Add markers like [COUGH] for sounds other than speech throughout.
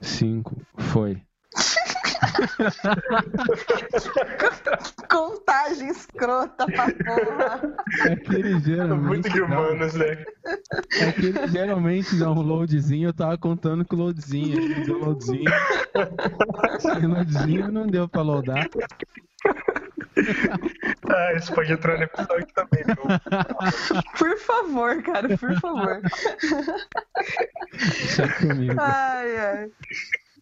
cinco, foi. Contagem escrota pra porra. Aquele geralmente. Muito de humanos, né? Aquele geralmente dá um loadzinho, eu tava contando com o loadzinho. Deu loadzinho. Esse [LAUGHS] loadzinho não deu pra loadar. Ah, isso pode entrar no episódio também, viu? Por favor, cara, por favor. Deixa comigo. Ai, ai.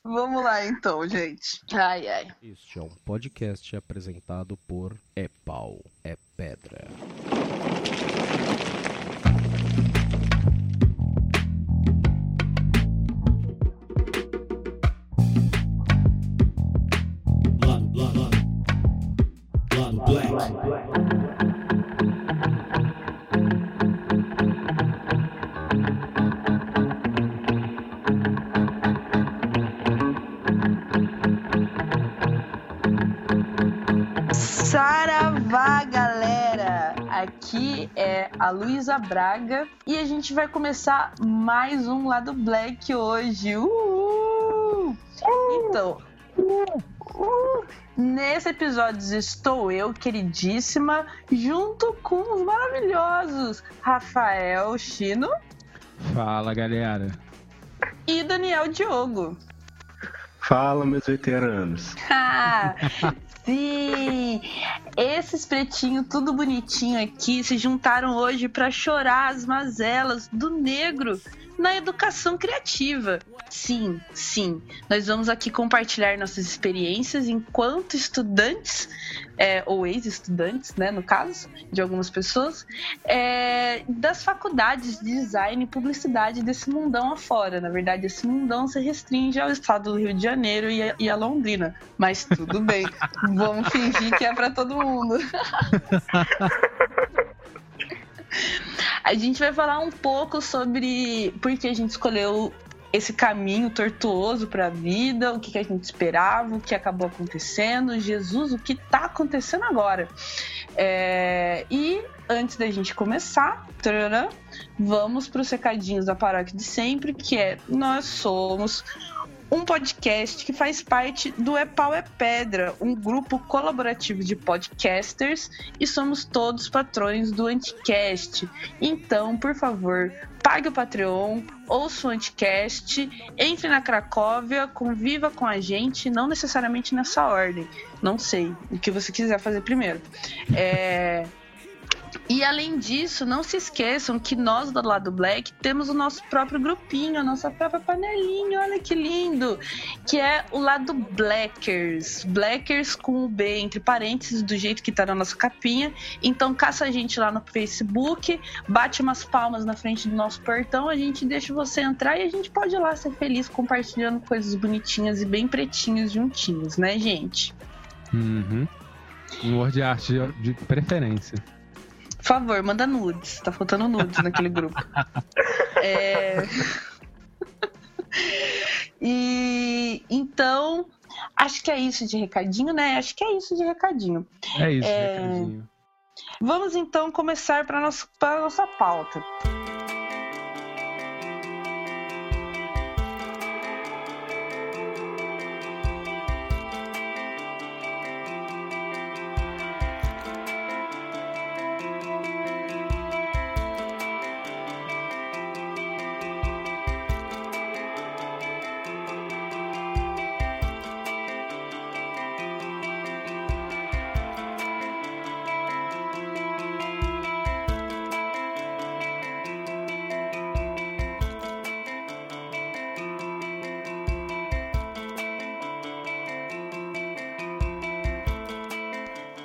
Vamos lá então, gente. Ai, ai. Este é um podcast apresentado por É Pau, É Pedra. A Luísa Braga e a gente vai começar mais um Lado Black hoje. Uhul! Então, nesse episódio estou eu, queridíssima, junto com os maravilhosos Rafael Chino Fala, galera. e Daniel Diogo. Fala, meus veteranos. Ah, [LAUGHS] sim! Esses pretinhos, tudo bonitinho aqui, se juntaram hoje para chorar as mazelas do negro na educação criativa. Sim, sim. Nós vamos aqui compartilhar nossas experiências enquanto estudantes, é, ou ex-estudantes, né, no caso, de algumas pessoas, é, das faculdades de design e publicidade desse mundão afora. Na verdade, esse mundão se restringe ao estado do Rio de Janeiro e a, e a Londrina. Mas tudo bem, [LAUGHS] vamos fingir que é para todo mundo. [LAUGHS] A gente vai falar um pouco sobre por que a gente escolheu esse caminho tortuoso para a vida, o que, que a gente esperava, o que acabou acontecendo, Jesus, o que está acontecendo agora. É, E antes da gente começar, vamos para os recadinhos da paróquia de sempre, que é nós somos um podcast que faz parte do É Pau é Pedra, um grupo colaborativo de podcasters e somos todos patrões do Anticast. Então, por favor, pague o Patreon, ouça o Anticast, entre na Cracóvia, conviva com a gente, não necessariamente nessa ordem. Não sei, o que você quiser fazer primeiro. É... E além disso, não se esqueçam que nós do lado Black temos o nosso próprio grupinho, a nossa própria panelinha, olha que lindo, que é o lado Blackers, Blackers com o B entre parênteses, do jeito que tá na nossa capinha. Então caça a gente lá no Facebook, bate umas palmas na frente do nosso portão, a gente deixa você entrar e a gente pode ir lá ser feliz compartilhando coisas bonitinhas e bem pretinhas juntinhos, né, gente? Uhum. Um word art de preferência. Por favor, manda nudes. Tá faltando nudes naquele grupo. [LAUGHS] É... E então, acho que é isso de recadinho, né? Acho que é isso de recadinho. É isso, É. recadinho. Vamos então começar para nossa pauta.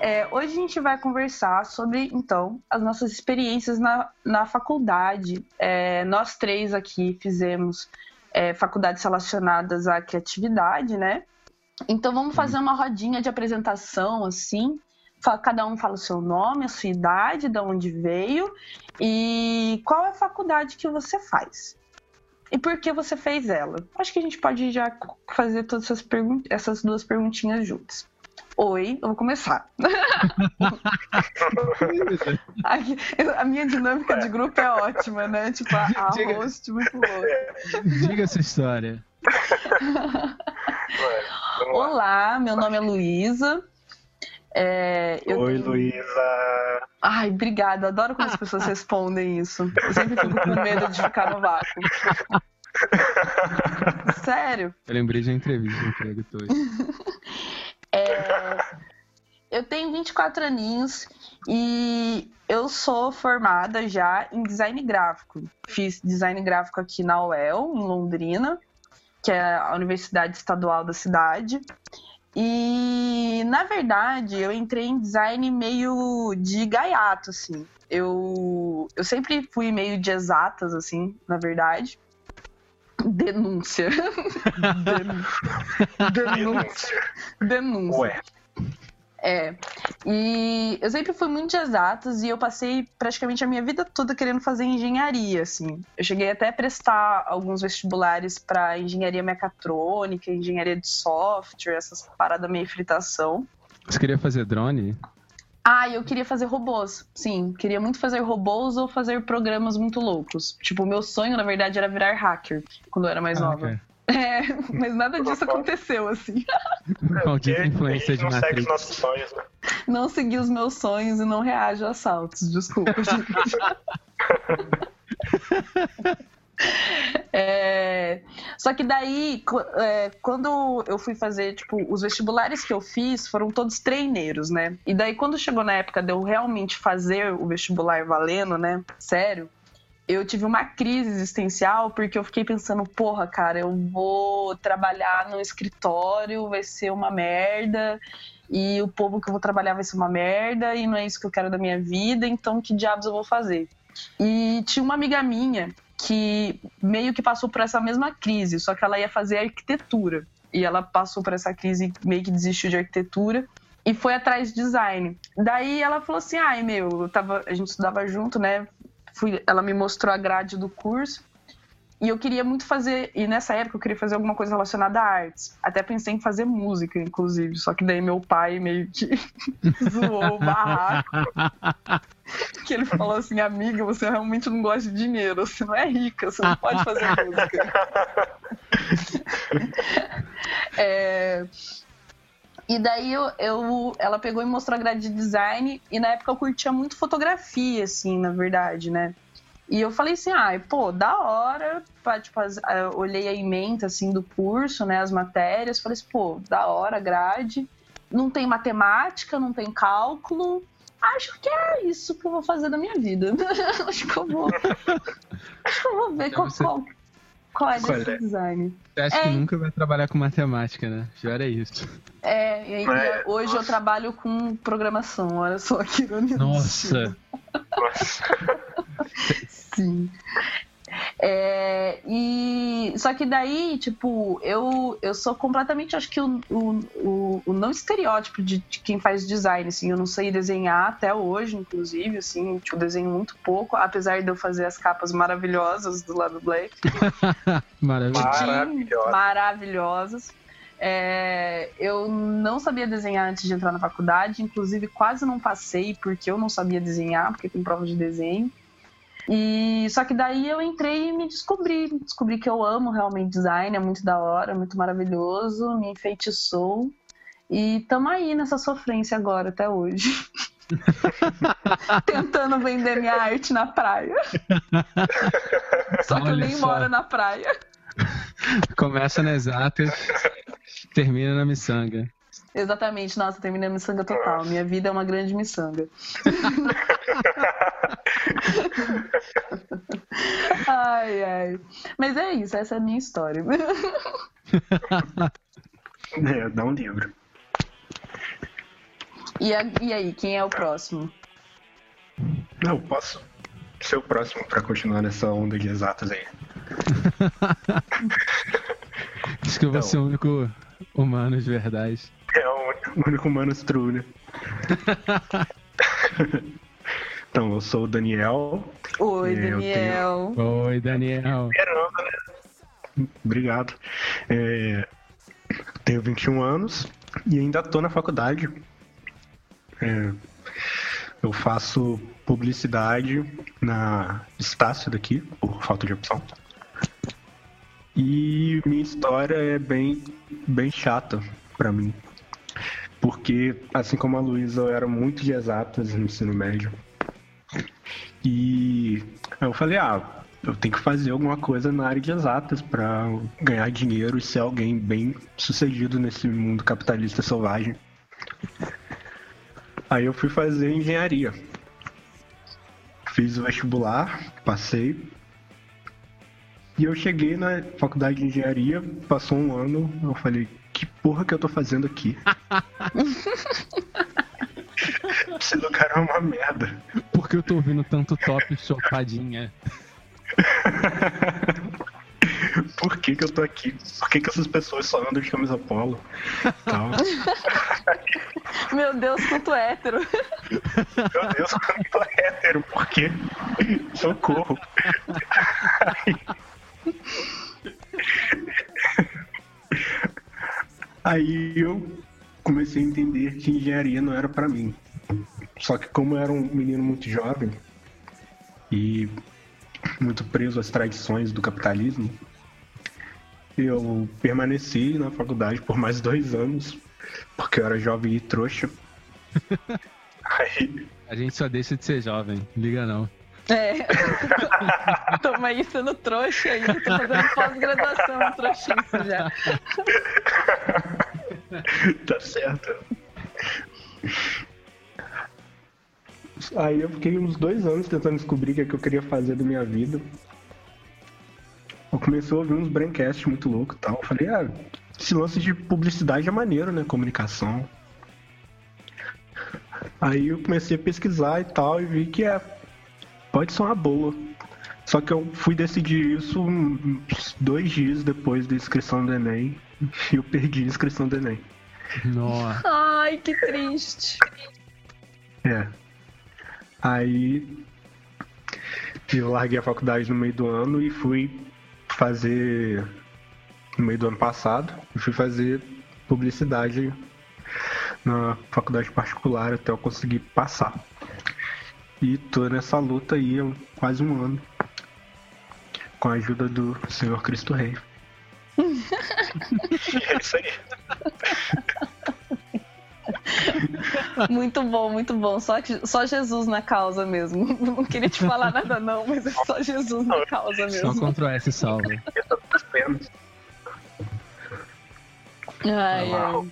É, hoje a gente vai conversar sobre, então, as nossas experiências na, na faculdade. É, nós três aqui fizemos é, faculdades relacionadas à criatividade, né? Então vamos fazer uma rodinha de apresentação, assim. Cada um fala o seu nome, a sua idade, de onde veio e qual é a faculdade que você faz. E por que você fez ela? Acho que a gente pode já fazer todas essas, essas duas perguntinhas juntas. Oi, eu vou começar. [LAUGHS] A minha dinâmica de grupo é ótima, né? Tipo, a, a [LAUGHS] Diga. host muito boa. Diga essa história. Olá, meu nome é Luísa. É, eu Oi, tenho- Luísa. Ai, obrigada. Adoro quando as pessoas respondem isso. Eu sempre fico com medo de ficar no vácuo. [LAUGHS] Sério. Eu lembrei de uma entrevista no emprego hoje. É, eu tenho 24 aninhos e eu sou formada já em design gráfico. Fiz design gráfico aqui na UEL, em Londrina, que é a Universidade Estadual da cidade. E, na verdade, eu entrei em design meio de gaiato, assim. Eu, eu sempre fui meio de exatas, assim, na verdade. Denúncia. Denúncia. Denúncia. Ué, É. E eu sempre fui muito de exatas e eu passei praticamente a minha vida toda querendo fazer engenharia, assim. Eu cheguei até a prestar alguns vestibulares para engenharia mecatrônica, engenharia de software, essas paradas meio fritação. Você queria fazer drone? Ah, e eu queria fazer robôs. Sim, queria muito fazer robôs ou fazer programas muito loucos. Tipo, o meu sonho, na verdade, era virar hacker quando eu era mais Ah, nova. cara. [LAUGHS] É, mas nada disso aconteceu, assim. [LAUGHS] Maldita influência a de gente não segue Matrix. os nossos sonhos, né? Não segui os meus sonhos e não reajo a assaltos. Desculpa, gente. [LAUGHS] [LAUGHS] É, Só que daí, é, quando eu fui fazer, tipo, os vestibulares que eu fiz foram todos treineiros, né? E daí, quando chegou na época de eu realmente fazer o vestibular valendo, né? Sério, eu tive uma crise existencial porque eu fiquei pensando, porra, cara, eu vou trabalhar no escritório, vai ser uma merda, e o povo que eu vou trabalhar vai ser uma merda, e não é isso que eu quero da minha vida, então que diabos eu vou fazer? E tinha uma amiga minha que meio que passou por essa mesma crise, só que ela ia fazer arquitetura. E ela passou por essa crise meio que desistiu de arquitetura e foi atrás de design. Daí ela falou assim: ai meu, eu tava, a gente estudava junto, né? Fui, ela me mostrou a grade do curso. E eu queria muito fazer, e nessa época eu queria fazer alguma coisa relacionada a artes. Até pensei em fazer música, inclusive. Só que daí meu pai meio que [LAUGHS] zoou o barraco. [LAUGHS] Que ele falou assim, amiga, você realmente não gosta de dinheiro, você não é rica, você não pode fazer música. [LAUGHS] É, E daí eu, eu- ela pegou e mostrou a grade de design, e na época eu curtia muito fotografia, assim, na verdade, né? E eu falei assim, ah, pô, da hora, tipo, olhei a ementa, assim, do curso, né, as matérias, falei assim, pô, da hora, grade, não tem matemática, não tem cálculo, acho que é isso que eu vou fazer da minha vida. [LAUGHS] acho que eu vou, acho que eu vou ver Então qual, você- qual, qual é Qual desse é? design. Você acha É. que nunca vai trabalhar com matemática, né? Já era isso. É, e, e É, hoje eu trabalho com programação, olha só que ironia. Nossa! Sim. É, e só que daí, tipo, eu, eu sou completamente, acho que o, o, o, não estereótipo de, de quem faz design, assim, eu não sei desenhar até hoje, inclusive, assim, tipo, eu desenho muito pouco, apesar de eu fazer as capas maravilhosas do lado Black. [LAUGHS] Maravilhosa. maravilhosas. É, eu não sabia desenhar antes de entrar na faculdade, inclusive quase não passei porque eu não sabia desenhar, porque tem prova de desenho. E só que daí eu entrei e me descobri, descobri que eu amo realmente design, é muito da hora, muito maravilhoso, me enfeitiçou. E tamo aí nessa sofrência agora até hoje. [LAUGHS] Tentando vender minha arte na praia. Só que eu Olha nem só. moro na praia. Começa nas exatas, termina na miçanga. Exatamente, nossa, terminei a miçanga total. Minha vida é uma grande miçanga. [LAUGHS] ai, ai. Mas é isso, essa é a minha história. É, dá um livro. E, a- e aí, quem é o próximo? Não, posso ser o próximo pra continuar nessa onda de exatas aí. [LAUGHS] Acho que eu vou ser o único humano de verdade. É o único- o único humano true, né? [LAUGHS] então, eu sou o Daniel. Oi, É, Daniel. Oi, Daniel. Né? Obrigado. É, tenho 21 anos e ainda tô na faculdade. É, eu faço publicidade na Estácio daqui, por falta de opção. E minha história é bem, bem chata pra mim. Porque, assim como a Luísa, eu era muito de exatas no ensino médio. E eu falei, ah, eu tenho que fazer alguma coisa na área de exatas pra ganhar dinheiro e ser alguém bem sucedido nesse mundo capitalista selvagem. Aí eu fui fazer engenharia. Fiz o vestibular, passei. E eu cheguei na faculdade de engenharia, passou um ano, eu falei, que porra que eu tô fazendo aqui? [LAUGHS] Esse lugar é uma merda. Porque eu tô ouvindo tanto top chopadinha. [LAUGHS] Por que, que eu tô aqui? Por que, que essas pessoas só andam de camisa polo? Tal. [LAUGHS] Meu Deus, quanto hétero. Meu Deus, eu tô hétero, por quê? Socorro. Aí eu comecei a entender que engenharia não era pra mim. Só que como eu era um menino muito jovem e muito preso às tradições do capitalismo, eu permaneci na faculdade por mais dois anos, porque eu era jovem e trouxa. [LAUGHS] Aí A gente só deixa de ser jovem, liga não. É. [LAUGHS] Toma aí sendo trouxa ainda. Tô fazendo pós-graduação em trouxice já. [LAUGHS] tá certo. Aí eu fiquei uns dois anos tentando descobrir o que, é que eu queria fazer da minha vida. Eu comecei a ouvir uns braincasts muito loucos e tal. Eu falei, ah, esse lance de publicidade é maneiro, né? Comunicação. Aí eu comecei a pesquisar e tal e vi que é. Pode ser uma boa. Só que eu fui decidir isso dois dias depois da inscrição do Enem. E eu perdi a inscrição do Enem. Nossa. Ai, que triste. É. Aí eu larguei a faculdade no meio do ano e fui fazer no meio do ano passado, eu fui fazer publicidade na faculdade particular até eu conseguir passar. E tô nessa luta aí há quase um ano. Com a ajuda do Senhor Cristo Rei. é isso aí. Muito bom, muito bom. Só, só Jesus na causa mesmo. Não queria te falar nada, não, mas é só Jesus na causa Só mesmo. Ctrl S. Eu tô com as penas. Ai, ai.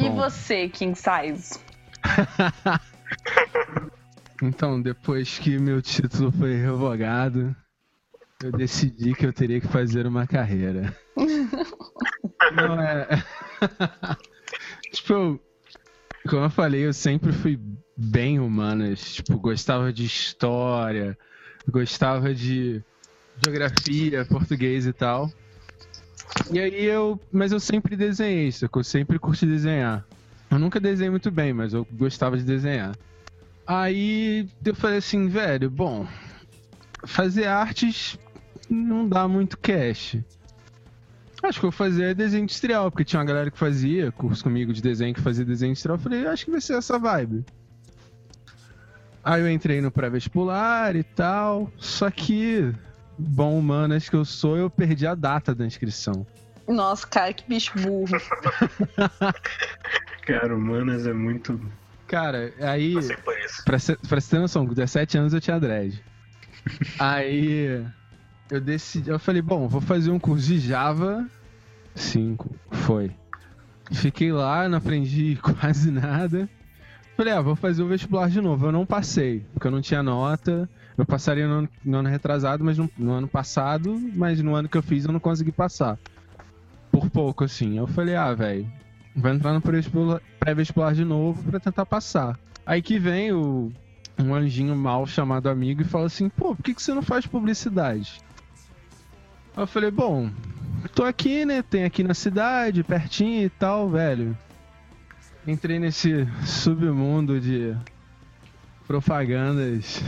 E você, King Size? [LAUGHS] Então, depois que meu título foi revogado, eu decidi que eu teria que fazer uma carreira. [LAUGHS] Não é. [LAUGHS] tipo, eu- como eu falei, eu sempre fui bem humanas. Tipo, gostava de história, gostava de geografia, português e tal. E aí eu. Mas eu sempre desenhei, sacou? Eu sempre curti desenhar. Eu nunca desenhei muito bem, mas eu gostava de desenhar. Aí eu falei assim, velho, bom, fazer artes não dá muito cash. Acho que eu vou fazer desenho industrial, porque tinha uma galera que fazia curso comigo de desenho que fazia desenho industrial. Eu falei, acho que vai ser essa vibe. Aí eu entrei no pré-vestibular e tal, só que, bom humanas que eu sou, eu perdi a data da inscrição. Nossa, cara, que bicho burro. [LAUGHS] Cara, humanas é muito. Cara, aí. Passei por isso. Pra, cê- pra você ter noção, com 17 anos eu tinha dread. [LAUGHS] Aí eu decidi, eu falei, bom, vou fazer um curso de Java 5. Foi. Fiquei lá, não aprendi [LAUGHS] quase nada. Falei, ah, vou fazer o vestibular de novo. Eu não passei, porque eu não tinha nota. Eu passaria no ano, no ano retrasado, mas no, no ano passado, mas no ano que eu fiz eu não consegui passar. Por pouco, assim. Eu falei, ah, velho, vou entrar no pré-vestibular de novo pra tentar passar. Aí que vem o, um anjinho mal chamado amigo e fala assim, pô, por que, que você não faz publicidade? Eu falei, bom, tô aqui, né? Tem aqui na cidade, pertinho e tal, velho. Entrei nesse submundo de propagandas.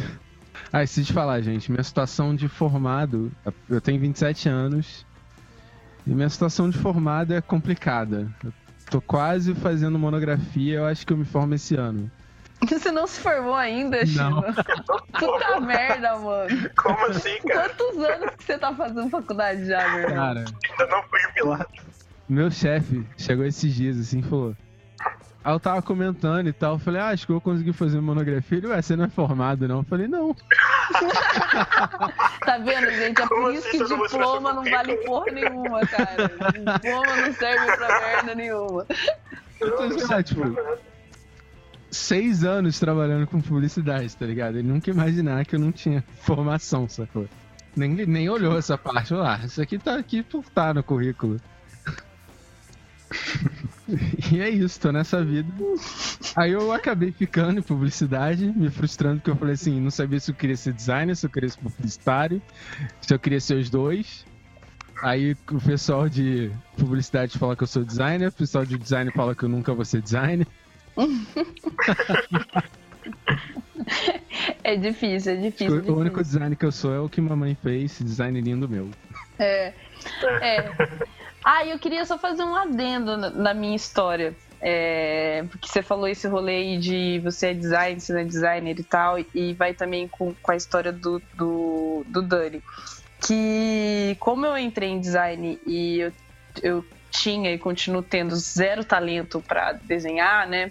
Ah, esqueci de falar, gente, minha situação de formado, eu tenho 27 anos, e minha situação de formado é complicada. Eu tô quase fazendo monografia, eu acho que eu me formo esse ano. [LAUGHS] Você não se formou ainda, Chino? [LAUGHS] Puta merda, mano. Como assim, cara? Quantos anos que você tá fazendo faculdade já, meu irmão? Cara, Ainda não fui jubilado. meu chefe chegou esses dias assim e falou. Aí eu tava comentando e tal, eu falei, ah, acho que eu vou conseguir fazer monografia. Ele, ué, você não é formado, não? Eu falei, não. [LAUGHS] Tá vendo, gente? É por Como isso assim que diploma não vale porra nenhuma, cara. Diploma não serve pra merda nenhuma. Eu tô, lá, tipo, seis anos trabalhando com publicidade, tá ligado? Ele nunca ia imaginar que eu não tinha formação, sacou? Nem, nem olhou essa parte, falou, ah, isso aqui tá aqui por tá no currículo. [LAUGHS] E é isso, tô nessa vida. Aí eu acabei ficando em publicidade, me frustrando, porque eu falei assim, não sabia se eu queria ser designer, se eu queria ser publicitário, se eu queria ser os dois. Aí o pessoal de publicidade fala que eu sou designer, o pessoal de design fala que eu nunca vou ser designer. [LAUGHS] É difícil, é difícil. O difícil. único design que eu sou é o que mamãe fez, design lindo meu. É. é. Ah, eu queria só fazer um adendo na, minha história. É, porque você falou esse rolê aí de você é designer, você não é designer e tal, e vai também com, com a história do, do, do Dani. Que como eu entrei em design e eu, eu tinha e continuo tendo zero talento para desenhar, né?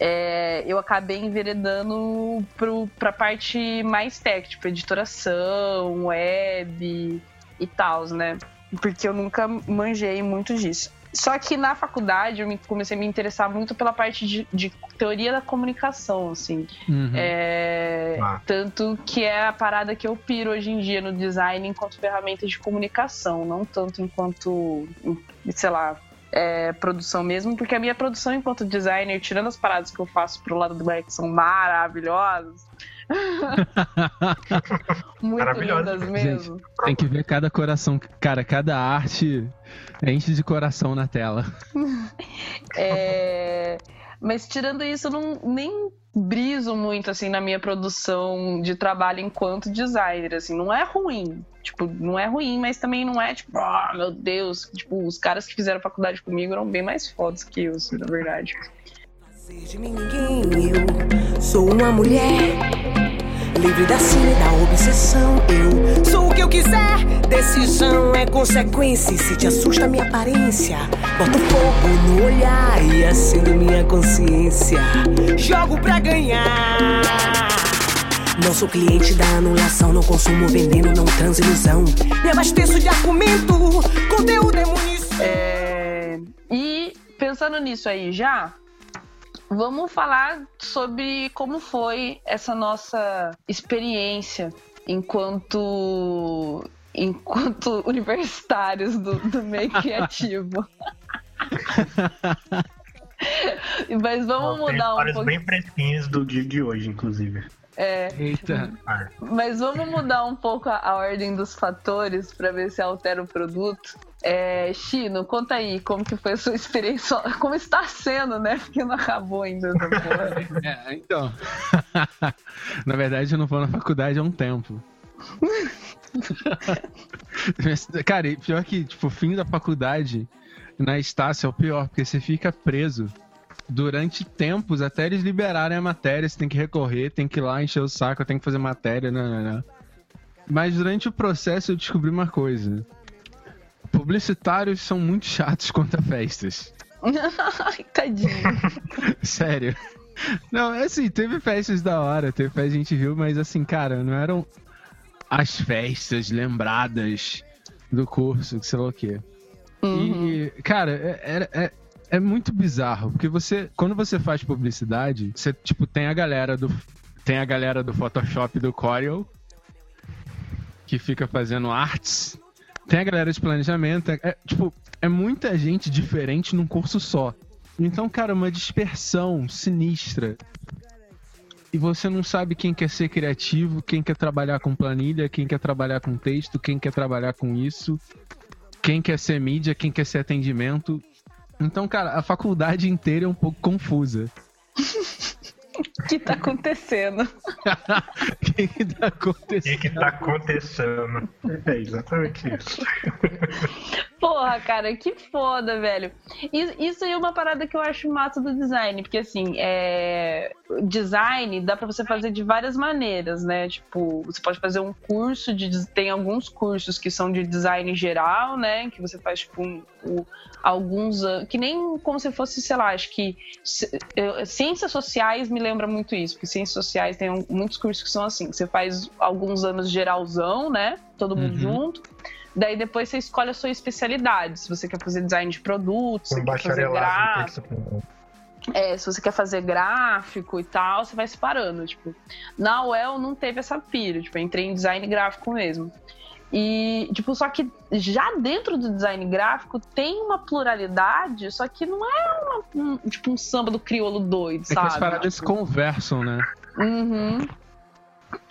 é, eu acabei enveredando pro, pra parte mais técnica, tipo editoração, web e tal, né? Porque eu nunca manjei muito disso. Só que na faculdade eu me- comecei a me interessar muito pela parte de, de teoria da comunicação, assim. Uhum. É, Ah. Tanto que é a parada que eu piro hoje em dia no design enquanto ferramenta de comunicação, não tanto enquanto, sei lá, é, produção mesmo, porque a minha produção enquanto designer, tirando as paradas que eu faço pro lado do Black, que são maravilhosas. [LAUGHS] Muito lindas mesmo. Tem que ver cada coração. Cara, cada arte enche de coração na tela. [LAUGHS] É, Mas tirando isso, eu não nem briso muito assim na minha produção de trabalho enquanto designer, assim, não é ruim. Tipo, não é ruim, mas também não é tipo, ah, meu Deus, tipo, os caras que fizeram faculdade comigo eram bem mais fodas que eu, assim, na verdade. De mim ninguém, eu sou uma mulher livre da sina da obsessão. Eu sou o que eu quiser, decisão é consequência. E se te assusta minha aparência, boto fogo no olhar e acendo minha consciência. Jogo pra ganhar. Não sou cliente da anulação, não consumo veneno, não transo ilusão. Me abasteço de argumento, conteúdo é munição. É, E pensando nisso aí já, vamos falar sobre como foi essa nossa experiência enquanto enquanto [LAUGHS] universitários do, do meio criativo. [LAUGHS] Mas vamos mudar um pouco. bem fresquinhas do dia de hoje, inclusive. Eita. Ah, Mas vamos mudar um pouco a, a ordem dos fatores para ver se altera o produto. É, Chino, conta aí como que foi a sua experiência, [LAUGHS] como está sendo, né? Porque não acabou ainda. [LAUGHS] É, então. [LAUGHS] na verdade, eu não vou na faculdade há um tempo. Cara, pior que, tipo, o fim da faculdade na Estácio é o pior, porque você fica preso durante tempos até eles liberarem a matéria. Você tem que recorrer, tem que ir lá encher o saco, tem que fazer matéria, não, não, não. Mas durante o processo eu descobri uma coisa. Publicitários são muito chatos [LAUGHS] quanto a festas. Tadinho. [LAUGHS] Sério. Não, é assim, teve festas da hora, teve festa a gente riu, mas assim, cara, não eram as festas lembradas do curso, que sei lá o quê. E, cara, é, é, é, é muito bizarro, porque você, quando você faz publicidade, você, tipo, tem a galera do, tem a galera do Photoshop do Corel, que fica fazendo artes, tem a galera de planejamento, é, é, tipo, é muita gente diferente num curso só. Então, cara, uma dispersão sinistra. E você não sabe quem quer ser criativo, quem quer trabalhar com planilha, quem quer trabalhar com texto, quem quer trabalhar com isso, quem quer ser mídia, quem quer ser atendimento. Então, cara, a faculdade inteira é um pouco confusa. O que tá acontecendo? [LAUGHS] O que, que tá O que acontecendo? que tá acontecendo? É exatamente isso. Porra, cara, que foda, velho. Isso, isso aí é uma parada que eu acho massa do design, porque assim, é... design dá pra você fazer de várias maneiras, né? Tipo, você pode fazer um curso de. Tem alguns cursos que são de design geral, né? Que você faz, tipo, um, um, alguns. Que nem como se fosse, sei lá, acho que. Ciências sociais me lembra muito isso, porque ciências sociais tem muitos cursos que são assim. Você faz alguns anos geralzão, né? Todo mundo Uhum. junto. Daí depois você escolhe a sua especialidade. Se você quer fazer design de produtos, se quer fazer gráfico, é, se você quer fazer gráfico e tal, você vai separando. Tipo, na UEL não teve essa pira, tipo, eu entrei em design gráfico mesmo. E, tipo, só que já dentro do design gráfico tem uma pluralidade, só que não é uma, um, tipo um samba do crioulo doido, É que as paradas Tipo, conversam, né? Uhum.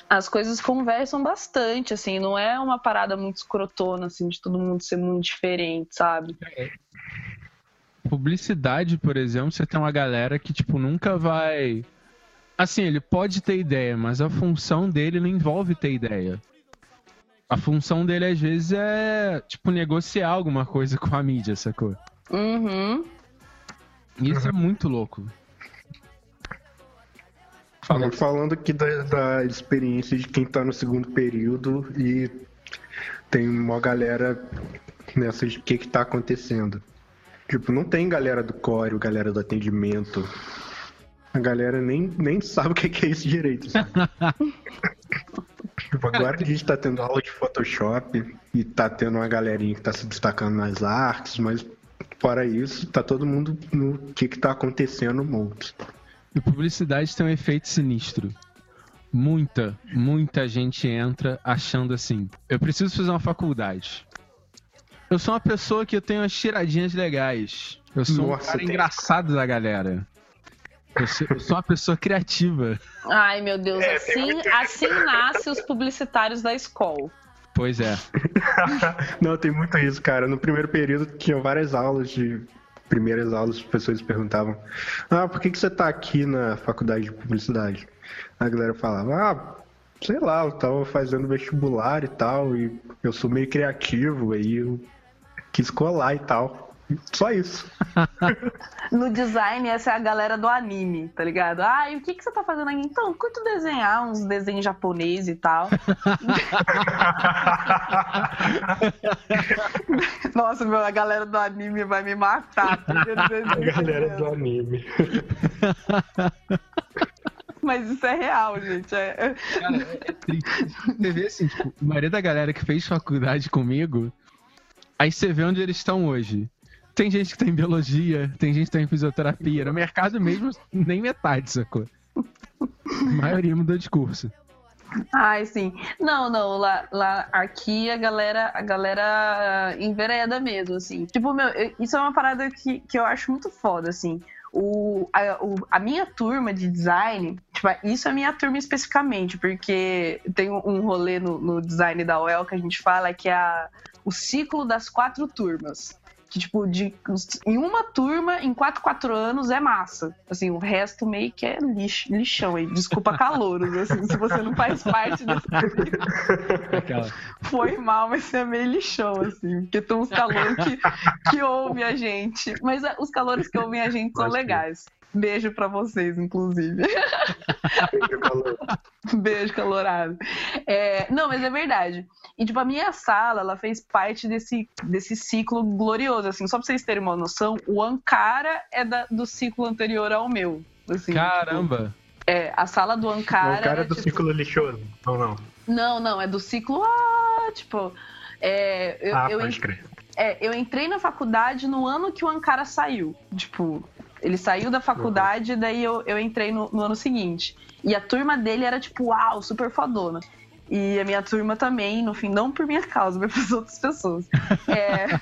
As coisas conversam bastante, assim, não é uma parada muito escrotona, assim, de todo mundo ser muito diferente, sabe? Publicidade, por exemplo, você tem uma galera que, tipo, nunca vai. Assim, ele pode ter ideia, mas a função dele não envolve ter ideia. A função dele, às vezes, é, tipo, negociar alguma coisa com a mídia, sacou? Uhum. E Isso é muito louco. Falando, falando aqui da, da experiência de quem tá no segundo período e tem uma galera nessa de o que que tá acontecendo. Tipo, não tem galera do core, galera do atendimento. A galera nem, nem sabe o que que é isso direito, sabe? [LAUGHS] tipo, agora a gente tá tendo aula de Photoshop e tá tendo uma galerinha que tá se destacando nas artes, mas fora isso, tá todo mundo no que que tá acontecendo no mundo. E publicidade tem um efeito sinistro. Muita, muita gente entra achando assim: eu preciso fazer uma faculdade. Eu sou uma pessoa que eu tenho umas tiradinhas legais. Eu sou um Nossa, cara tem- engraçado da galera. Eu sou, eu sou uma pessoa criativa. Ai, meu Deus, É, assim, assim nasce os publicitários da escola. Pois é. [LAUGHS] Não, tem muito isso, cara. No primeiro período tinha várias aulas de. Primeiras aulas, as pessoas perguntavam: Ah, por que, que você tá aqui na faculdade de publicidade? A galera falava: Ah, sei lá, eu tava fazendo vestibular e tal, e eu sou meio criativo, aí eu quis colar e tal. Só isso. [LAUGHS] No design, essa é a galera do anime, tá ligado? Ah, e o que, que você tá fazendo aqui? Então, curto desenhar uns desenhos japoneses e tal. [LAUGHS] Nossa, meu, a galera do anime vai me matar. [LAUGHS] porque eu desenho anime. Mas isso é real, gente. É- Cara, é, é triste. Você vê assim, tipo, a maioria da galera que fez faculdade comigo, aí você vê onde eles estão hoje. Tem gente que tá em biologia, tem gente que tá em fisioterapia. No mercado mesmo, nem metade, sacou? A maioria mudou de curso. Ai, sim. Não, não, lá, lá aqui a galera, a galera envereda mesmo, assim. Tipo, meu, eu- isso é uma parada que, que eu acho muito foda, assim. O, a, o- a minha turma de design, tipo, isso é a minha turma especificamente, porque tem um rolê no, no design da UEL que a gente fala que é a, o ciclo das quatro turmas. Que, tipo, de, em uma turma, em quatro, quatro anos, é massa. Assim, o resto meio que é lixo, lixão aí. Desculpa calouros, assim, se você não faz parte desse foi mal, mas é meio lixão, assim. Porque tem uns calores que, que ouvem a gente. Mas ah, os calores que ouvem a gente são Pode legais. Beijo pra vocês, inclusive. Beijo calorado. [LAUGHS] É, não, mas é verdade. E, tipo, a minha sala, ela fez parte desse, desse ciclo glorioso, assim. Só pra vocês terem uma noção, o Ankara é da- do ciclo anterior ao meu. Assim, Caramba! tipo, é, a sala do Ankara... o cara é, do tipo, ciclo lixoso. Ou não? Não, não, é do ciclo A, tipo... É, eu, ah, eu, pode crer. é, eu entrei na faculdade no ano que o Ankara saiu. Tipo, ele saiu da faculdade, daí eu, eu entrei no, no ano seguinte. E a turma dele era tipo, uau, super fodona. E a minha turma também, no fim, não por minha causa, [LAUGHS] mas por outras pessoas. É,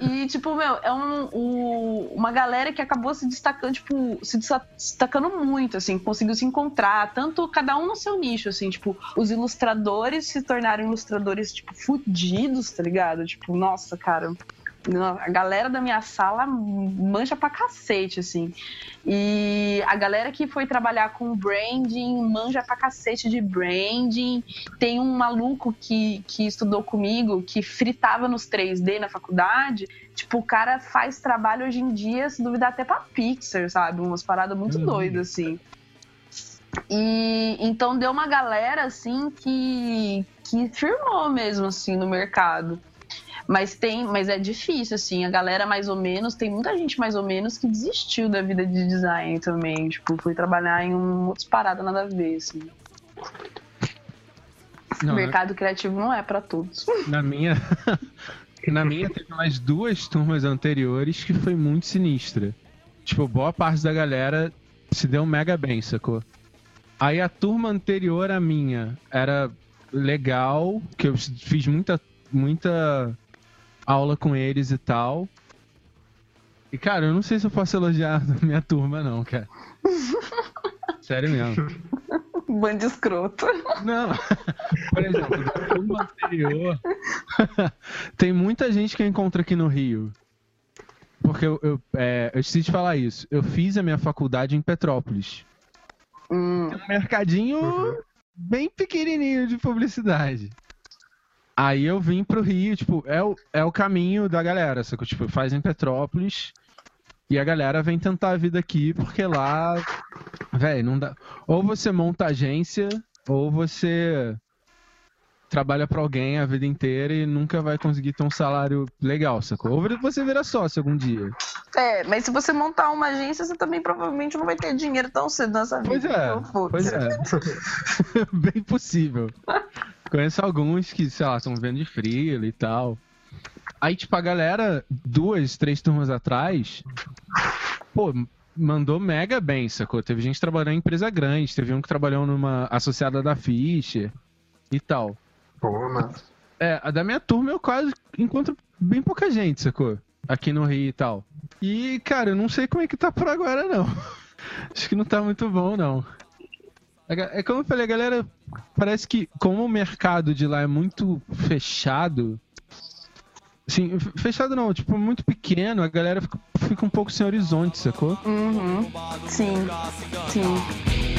e, tipo, meu, é um, uma galera que acabou se destacando, tipo, se desta- destacando muito, assim, conseguiu se encontrar, tanto cada um no seu nicho, assim, tipo, os ilustradores se tornaram ilustradores, tipo, fudidos, tá ligado? Tipo, nossa, cara, A galera da minha sala mancha pra cacete, assim. E a galera que foi trabalhar com branding manja pra cacete de branding. Tem um maluco que, que estudou comigo que fritava nos 3D na faculdade. Tipo, o cara faz trabalho hoje em dia, se duvidar, até pra Pixar, sabe? Umas paradas muito Hum. doidas, assim. E então deu uma galera assim que, que firmou mesmo assim no mercado. Mas tem, mas é difícil assim, a galera mais ou menos, tem muita gente mais ou menos que desistiu da vida de design também, tipo, foi trabalhar em um outras paradas nada a ver assim. Não, o mercado criativo não é pra todos. [LAUGHS] Na minha. na minha teve umas duas turmas anteriores que foi muito sinistra. Tipo, boa parte da galera se deu mega bem, sacou? Aí a turma anterior à minha era legal, que eu fiz muita, muita aula com eles e tal. E, cara, eu não sei se eu posso elogiar [LAUGHS] a minha turma, não, cara. [LAUGHS] Sério mesmo. Bando escroto. Não. [LAUGHS] Por exemplo, da turma anterior, tem muita gente que eu encontro aqui no Rio. Porque eu, eu, é, eu esqueci de falar isso. Eu fiz a minha faculdade em Petrópolis. Hum, Tem um mercadinho bem pequenininho de publicidade. Aí eu vim pro Rio, tipo, é o, é o caminho da galera, sacou? Tipo, faz em Petrópolis e a galera vem tentar a vida aqui, porque lá, velho, não dá. Ou você monta agência, ou você trabalha pra alguém a vida inteira e nunca vai conseguir ter um salário legal, sacou? Ou você vira sócio algum dia. É, mas se você montar uma agência, você também provavelmente não vai ter dinheiro tão cedo nessa vida. Pois é, Então, pois é. [LAUGHS] Bem possível. Conheço alguns que, sei lá, estão vendo de freela e tal. Aí, tipo, a galera, duas, três turmas atrás, pô, mandou mega bem, sacou? Teve gente trabalhando em empresa grande, teve um que trabalhou numa associada da Fischer e tal. Pô, mas... É, a da minha turma eu quase encontro bem pouca gente, sacou? Aqui no Rio e tal. E, cara, eu não sei como é que tá por agora, não. [LAUGHS] Acho que não tá muito bom, não. É como eu falei, a galera parece que, como o mercado de lá é muito fechado. Assim, fechado não, tipo, muito pequeno, a galera fica, fica um pouco sem horizonte, sacou? Uhum. Sim, sim.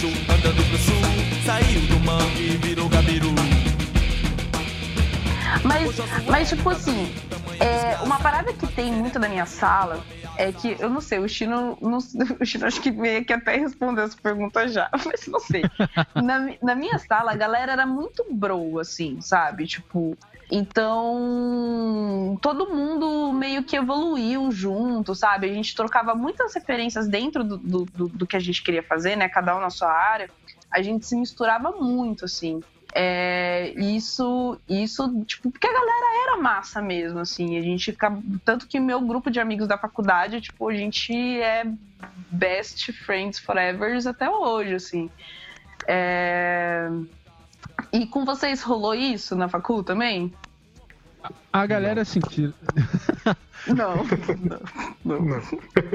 Caranguejo andando pro sul. Saiu do mangue e virou gabiru. Mas, mas tipo assim, é, uma parada que tem muito na minha sala é que, eu não sei, o Chino, não- [LAUGHS] o Chino acho que meio que até respondeu essa pergunta já, [LAUGHS] mas não sei. Na, na minha sala, a galera era muito bro, assim, sabe? Tipo, então todo mundo meio que evoluiu junto, sabe? A gente trocava muitas referências dentro do, do, do- que a gente queria fazer, né? Cada um na sua área. A gente se misturava muito, assim. É, isso, isso, tipo, porque a galera era massa mesmo, assim. A gente fica. Tanto que meu grupo de amigos da faculdade, tipo, a gente é best friends forever até hoje, assim. É, E com vocês rolou isso na facul também? A galera, assim, tira- [LAUGHS] Não.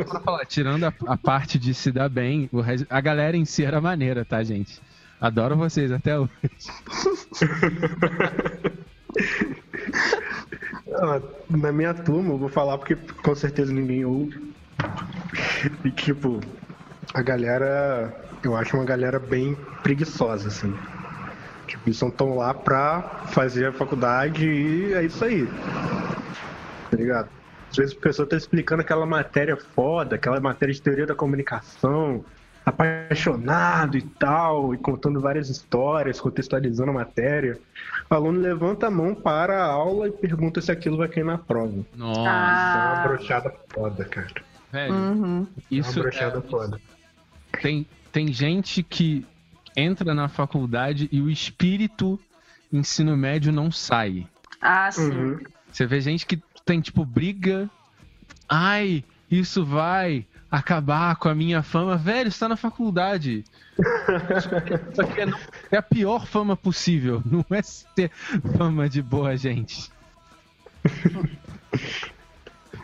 pra falar, tirando a, a parte de se dar bem, resto- a galera em si era maneira, tá, gente? Adoro vocês até hoje. Ah, Na minha turma, eu vou falar porque com certeza ninguém ouve. E tipo, a galera, eu acho uma galera bem preguiçosa, assim. Tipo, eles não estão lá pra fazer a faculdade e é isso aí. Tá ligado? Às vezes a pessoa tá explicando aquela matéria foda, aquela matéria de teoria da comunicação, apaixonado e tal, e contando várias histórias, contextualizando a matéria. O aluno levanta a mão para a aula e pergunta se aquilo vai cair na prova. Nossa, Isso é uma Ah, brochada foda, cara. velho. uhum. É Isso uma brochada é- foda. tem, tem gente que entra na faculdade e o espírito ensino médio não sai. Ah, sim. Uhum. Você vê gente que tem, tipo, briga. Ai, isso vai acabar com a minha fama. Velho, você tá na faculdade. Isso aqui é, é a pior fama possível. Não é ter fama de boa gente.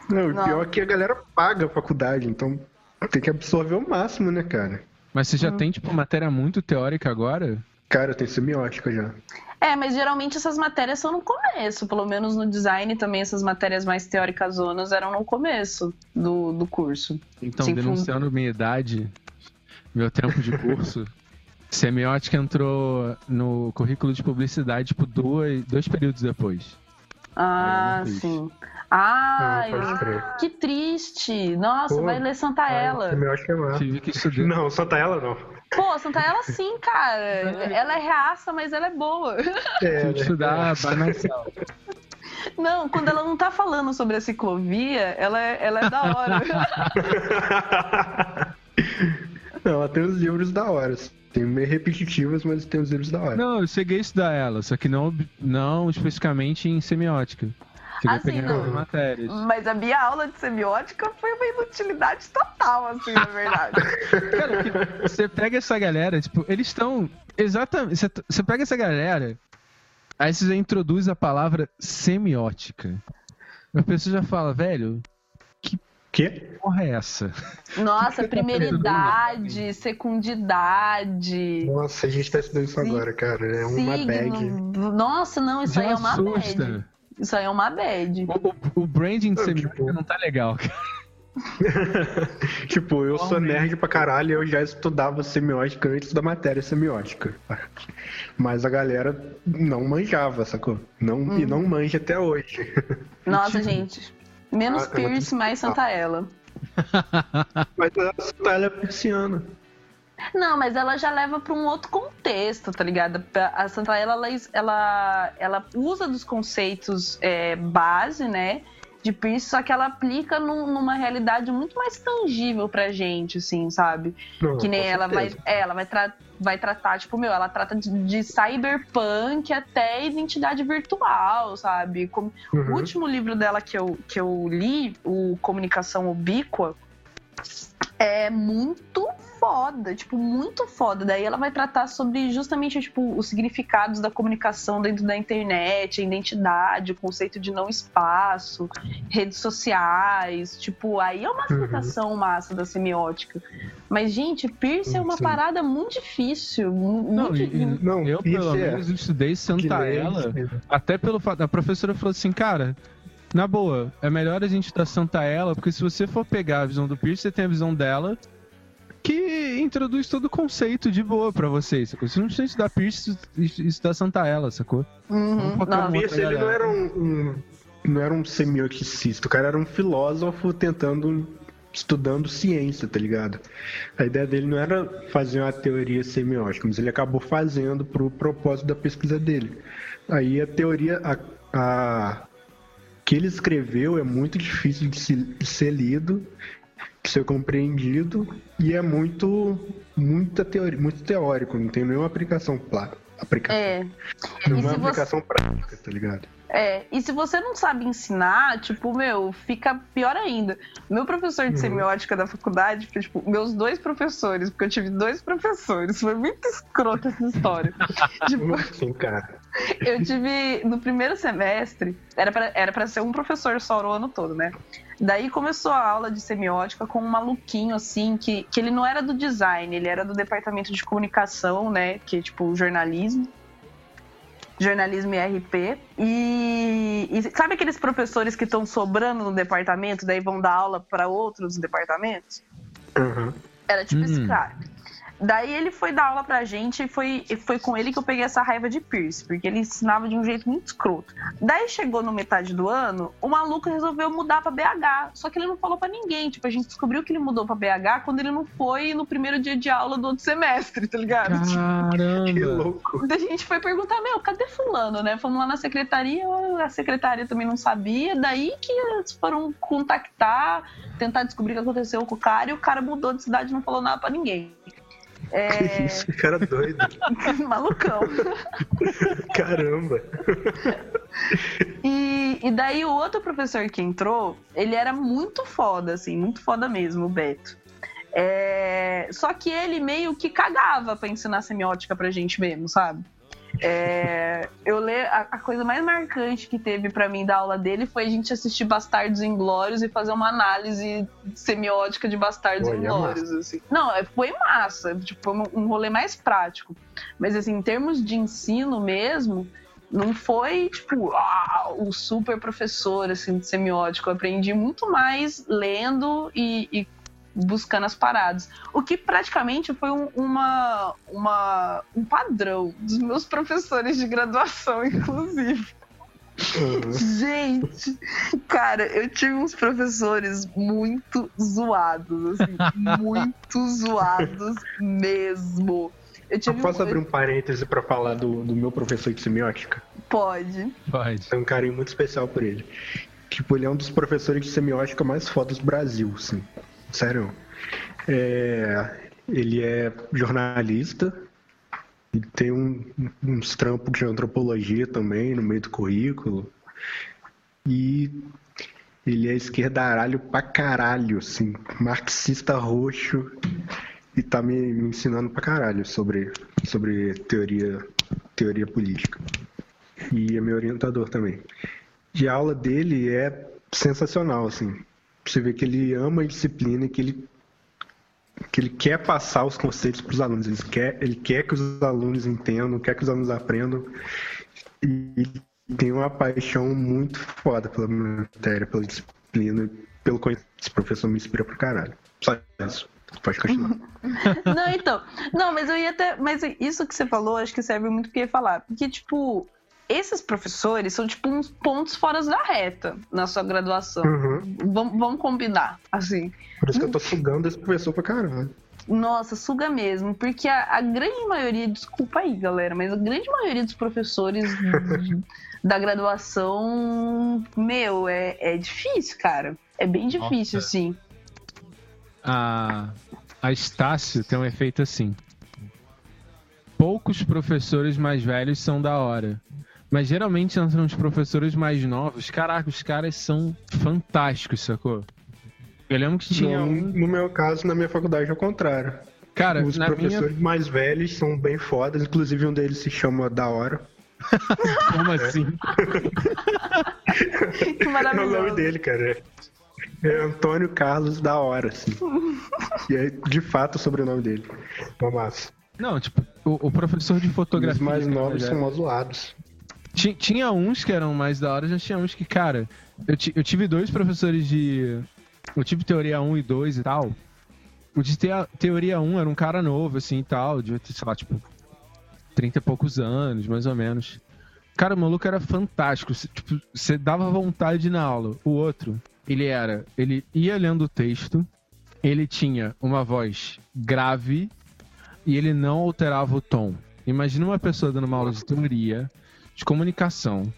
Não, o pior é que a galera paga a faculdade, então tem que absorver o máximo, né, cara? Mas você já tem, tipo, matéria muito teórica agora? Cara, eu tenho semiótica já. É, mas geralmente essas matérias são no começo. Pelo menos no design também essas matérias mais teóricas zonas eram no começo do, do curso. Então, Sim, denunciando minha idade, meu tempo de curso, [LAUGHS] semiótica entrou no currículo de publicidade, tipo, dois, dois períodos depois. Ah, Ah, sim. Pode crer. que triste. Nossa, Pô, vai ler Santa Ela. Semiótica é massa. Tive que estudar. Não, Santa ela não. Pô, Santa Ela sim, cara. [LAUGHS] Ela é reaça, mas ela é boa. É, Tive que estudar Banassal. Não, quando ela não tá falando sobre a ciclovia, ela é, ela é da hora. [LAUGHS] Não, ela tem os livros da hora. Tem meio repetitivas, mas tem os livros da hora. Não, eu cheguei a estudar ela, só que não, não especificamente em semiótica. Cheguei Ah, a pegar sim, não. as matérias. Mas a minha aula de semiótica foi uma inutilidade total, assim, na verdade. [LAUGHS] Cara, você pega essa galera, tipo, eles estão. Exatamente. Você, você pega essa galera, aí você já introduz a palavra semiótica. A pessoa já fala, velho, Quê? porra é essa? Nossa, [LAUGHS] tá primeiridade, secundidade. Nossa, a gente tá estudando isso agora, cara. É uma bag. signo. Nossa, não, isso Já aí é uma bad. assusta. Isso aí é uma bad. O, o- o branding de tipo- não tá legal, cara. [LAUGHS] tipo, eu sou nerd pra caralho e eu já estudava semiótica antes da matéria semiótica. Mas a galera não manjava, sacou? Não, Uhum. E não manja até hoje. [LAUGHS] Nossa, gente. Menos Ah, Pierce, mais Santa Ela. [LAUGHS] Mas a Santalha é pisciana. Não, mas ela já leva pra um outro contexto, tá ligado? A Santa Ela, ela, ela, ela usa dos conceitos é, base, né? De Pierce, só que ela aplica num- numa realidade muito mais tangível pra gente, assim, sabe? Não, Que nem ela vai, certeza. é, ela vai, tra- vai tratar, tipo, meu, ela trata de, de cyberpunk até identidade virtual, sabe? Como- O Uhum. último livro dela que eu, que eu li, o Comunicação Ubíqua, é muito foda, tipo, muito foda. Daí ela vai tratar sobre justamente, tipo, os significados da comunicação dentro da internet, a identidade, o conceito de não espaço, redes sociais, tipo, aí é uma Uhum. aplicação massa da semiótica. Mas, gente, Pierce é uma Sim. parada muito difícil, mu- Não, muito e- e Não, eu, pelo isso é. menos, estudei Santa Ela. Até pelo fato. A professora falou assim, cara, na boa, é melhor a gente estudar Santa Ela, porque se você for pegar a visão do Pierce, você tem a visão dela, que introduz todo o conceito de boa pra vocês, sacou? Você não precisa estudar Pierce e estudar Santa Ela, sacou? Uhum, no- Pierce, ele não era um, um- não era um semioticista, o cara era um filósofo tentando estudando ciência, tá ligado? A ideia dele não era fazer uma teoria semiótica, mas ele acabou fazendo pro propósito da pesquisa dele. Aí a teoria a, a- que ele escreveu é muito difícil de, se- de ser lido, ser compreendido e é muito muita teoria, muito teórico, não tem nenhuma aplicação plá- aplicação, É. E nenhuma se você, aplicação prática, tá ligado? É, e se você não sabe ensinar, tipo, meu, fica pior ainda. Meu professor de Uhum. semiótica da faculdade, tipo, meus dois professores, porque eu tive dois professores, foi muito escrota essa história. [LAUGHS] tipo, assim, cara? eu tive, no primeiro semestre, era pra, era pra ser um professor só o ano todo, né? Daí começou a aula de semiótica com um maluquinho, assim, que, que ele não era do design, ele era do departamento de comunicação, né? Que é, tipo, jornalismo jornalismo e RP. E, e sabe aqueles professores que estão sobrando no departamento, daí vão dar aula para outros departamentos? Uhum. Era tipo esse Hum. cara. Daí ele foi dar aula pra gente e foi, foi com ele que eu peguei essa raiva de Pierce, porque ele ensinava de um jeito muito escroto. Daí chegou no metade do ano, o maluco resolveu mudar pra BH. Só que ele não falou pra ninguém. Tipo, a gente descobriu que ele mudou pra BH quando ele não foi no primeiro dia de aula do outro semestre, tá ligado? Que Caramba! louco. Daí a gente foi perguntar, meu, cadê fulano, né? Fomos lá na secretaria, a secretária também não sabia, daí que eles foram contactar, tentar descobrir o que aconteceu com o cara, e o cara mudou de cidade e não falou nada pra ninguém. Que É, isso, que cara doido. [LAUGHS] malucão. Caramba. E, e daí o outro professor que entrou, ele era muito foda, assim, muito foda mesmo, o Beto. É, Só que ele meio que cagava pra ensinar semiótica pra gente mesmo, sabe? É, eu le... a, a coisa mais marcante que teve pra mim da aula dele foi a gente assistir Bastardos Inglórios e fazer uma análise semiótica de Bastardos aí é Inglórios. assim. Não, é- foi massa, tipo, foi um- rolê mais prático. Mas assim, em termos de ensino mesmo, não foi tipo ah, o super professor assim, de semiótica. Eu aprendi muito mais lendo e, e buscando as paradas. O que praticamente foi um, uma, uma, um padrão dos meus professores de graduação, [LAUGHS] inclusive. Gente, cara, eu tive uns professores muito zoados, assim, muito zoados mesmo. Eu Eu posso um- abrir um parêntese pra falar do, do meu professor de semiótica? Pode. Pode. Tenho um carinho muito especial por ele. Tipo, ele é um dos professores de semiótica mais fodas do Brasil, assim. Sério. É, ele é jornalista. Ele tem um- uns trampos de antropologia também no meio do currículo. E ele é esquerdaralho pra caralho, assim. Marxista roxo. E tá me, me ensinando pra caralho sobre, sobre teoria, teoria política. E é meu orientador também. E a aula dele é sensacional, assim. Você vê que ele ama a disciplina e que ele, que ele quer passar os conceitos para os alunos. Ele quer, ele quer que os alunos entendam, quer que os alunos aprendam. E tem uma paixão muito foda pela matéria, pela disciplina, pelo conhecimento. Esse professor me inspira pra caralho. Só isso. Pode continuar. [LAUGHS] Não, então. Não, mas eu ia até. Mas isso que você falou, acho que serve muito porque falar. Porque, tipo, esses professores são, tipo, uns pontos fora da reta na sua graduação. Uhum. Vamos, vamos combinar, assim. Por isso que eu tô sugando esse professor pra caralho. Nossa, suga mesmo. Porque a, a grande maioria, desculpa aí, galera, mas a grande maioria dos professores [LAUGHS] da graduação, meu, é, é difícil, cara. É bem difícil, Nossa. assim. A, a Estácio tem um efeito assim. Poucos professores mais velhos são da hora. Mas geralmente entram os professores mais novos. Caraca, os caras são fantásticos, sacou? Eu lembro que tinha No, um. no meu caso, na minha faculdade, é o contrário. Cara, Os na professores minha. mais velhos são bem fodas, inclusive um deles se chama Da Hora. [LAUGHS] Como assim? Que É o maravilhoso. nome dele, cara. É Antônio Carlos Da Hora, assim. e é de fato o sobrenome dele. Uma massa. Não, tipo, o, o professor de E os fotografia. mais era novos mais são mó zoados. Ti- Tinha uns que eram mais da hora, já tinha uns que, cara, eu, eu tive dois professores de. Eu tive teoria 1 e 2 e tal. O de te- teoria 1 era um cara novo, assim e tal, ter, sei lá, tipo, 30 e poucos anos, mais ou menos. Cara, o maluco era fantástico. Tipo, você dava vontade de na aula. O outro, ele era. Ele ia lendo o texto, ele tinha uma voz grave e ele não alterava o tom. Imagina uma pessoa dando uma aula de teoria, de comunicação,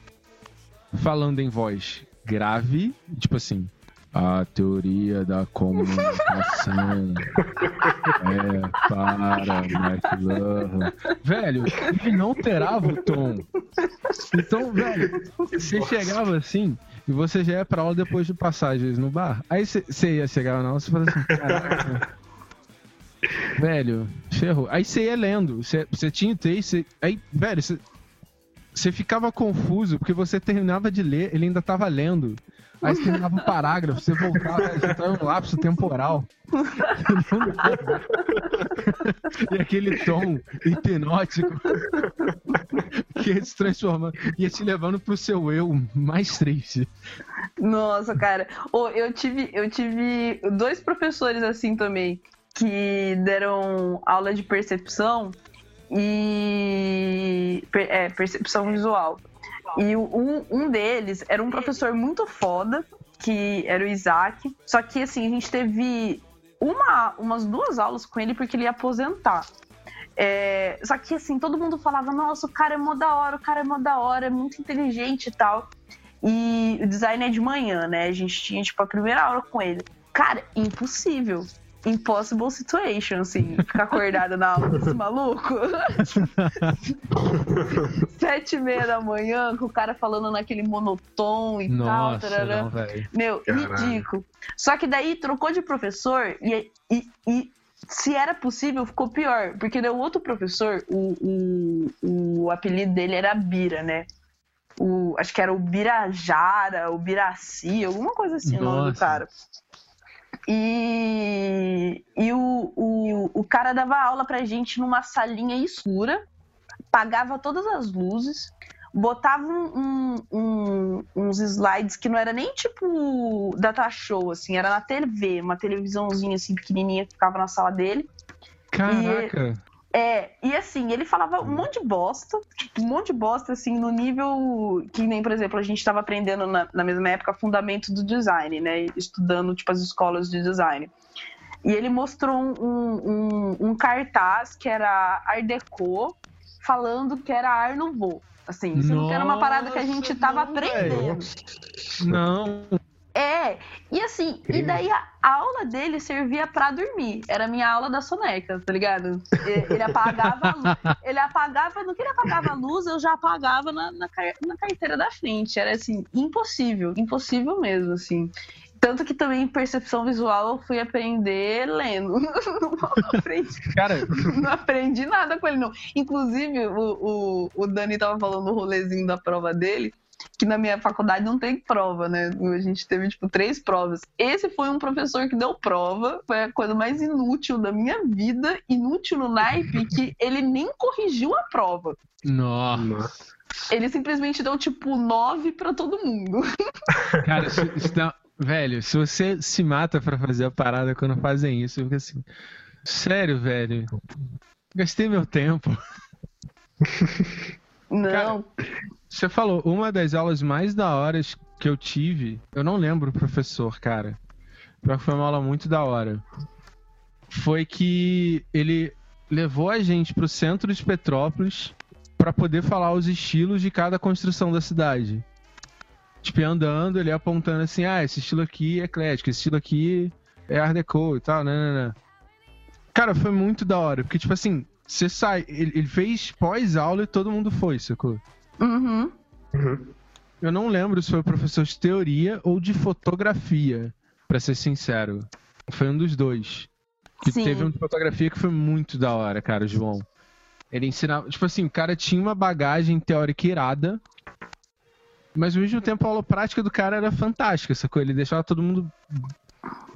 falando em voz grave, tipo assim. A teoria da comunicação é para McLuhan. Velho, ele não alterava o tom. Então, velho, você chegava assim e você já ia pra aula depois de passagens no bar. Aí você- ia chegar na aula e você falava assim, caraca. [LAUGHS] Velho, ferrou. Aí você ia lendo, você, tinha o texto, aí, velho, você, você ficava confuso porque você terminava de ler, ele ainda tava lendo. Aí você terminava o parágrafo, você voltava, você entrava um lapso temporal. E aquele tom hipnótico que ia se transformando, ia te levando pro seu eu mais triste. Nossa, cara. Ô, eu tive, eu tive dois professores assim também que deram aula de percepção e é, percepção visual. E um, um deles era um professor muito foda, que era o Isaac. Só que assim, a gente teve uma, umas duas aulas com ele porque ele ia aposentar. É, só que assim, todo mundo falava, nossa, o cara é mó da hora, o cara é mó da hora, é muito inteligente e tal. E o design é de manhã, né? A gente tinha, tipo, a primeira aula com ele. Cara, impossível. Impossible situation, assim, ficar acordada na aula desse maluco. [LAUGHS] Sete e meia da manhã, com o cara falando naquele monotom e Nossa, tal. tarará. não. Meu, Caralho. ridículo. Só que daí trocou de professor e, e, e se era possível, ficou pior. Porque deu outro professor, o, o, o apelido dele era Bira, né? O, acho que era o Birajara, o Biraci, alguma coisa assim o nome do Nossa. cara. E, e o, o, o cara dava aula pra gente numa salinha escura, pagava todas as luzes, botava um- um- uns slides que não era nem tipo data show, assim, era na TV, uma televisãozinha assim pequenininha que ficava na sala dele. Caraca. É, e assim, ele falava um monte de bosta, tipo, um monte de bosta, assim, no nível que nem, por exemplo, a gente estava aprendendo na, na mesma época fundamento do design, né? Estudando, tipo, as escolas de design. E ele mostrou um, um, um cartaz que era Art Deco, falando que era Art Nouveau. Assim, sendo que era uma parada que a gente Nossa, tava não, aprendendo. Não. É, e assim, e daí a aula dele servia pra dormir. Era a minha aula da soneca, tá ligado? Ele apagava a luz. [LAUGHS] Ele apagava, no que ele apagava a luz, eu já apagava na, na, na carteira da frente. Era assim, impossível, impossível mesmo, assim. Tanto que também percepção visual eu fui aprender lendo. [LAUGHS] Não aprendi, Cara, não aprendi nada com ele, não. Inclusive, o, o, o Dani tava falando no rolezinho da prova dele, que na minha faculdade não tem prova, né? A gente teve, tipo, três provas. Esse foi um professor que deu prova, foi a coisa mais inútil da minha vida, inútil no naipe, que ele nem corrigiu a prova. nossa. Ele simplesmente deu, tipo, nove pra todo mundo. [LAUGHS] Cara, isso, isso dá- Velho, se você se mata pra fazer a parada quando fazem isso, eu fico assim. Sério, velho. Gastei meu tempo. [LAUGHS] Não, Você falou, uma das aulas mais da horas que eu tive, eu não lembro o professor, cara. Pior que foi uma aula muito da hora. Foi que ele levou a gente pro centro de Petrópolis pra poder falar os estilos de cada construção da cidade. Tipo, andando, ele apontando assim, ah, esse estilo aqui é eclético, esse estilo aqui é art deco e tal, né, né, né. Cara, foi muito da hora, porque, tipo assim, você sai, ele, ele fez pós-aula e todo mundo foi, sacou? uhum. Uhum. Eu não lembro se foi o professor de teoria ou de fotografia, pra ser sincero. Foi um dos dois. Que Sim. teve um de fotografia que foi muito da hora, cara, João. Ele ensinava. Tipo assim, o cara tinha uma bagagem teórica irada, mas ao mesmo tempo a aula prática do cara era fantástica, sacou? Ele deixava todo mundo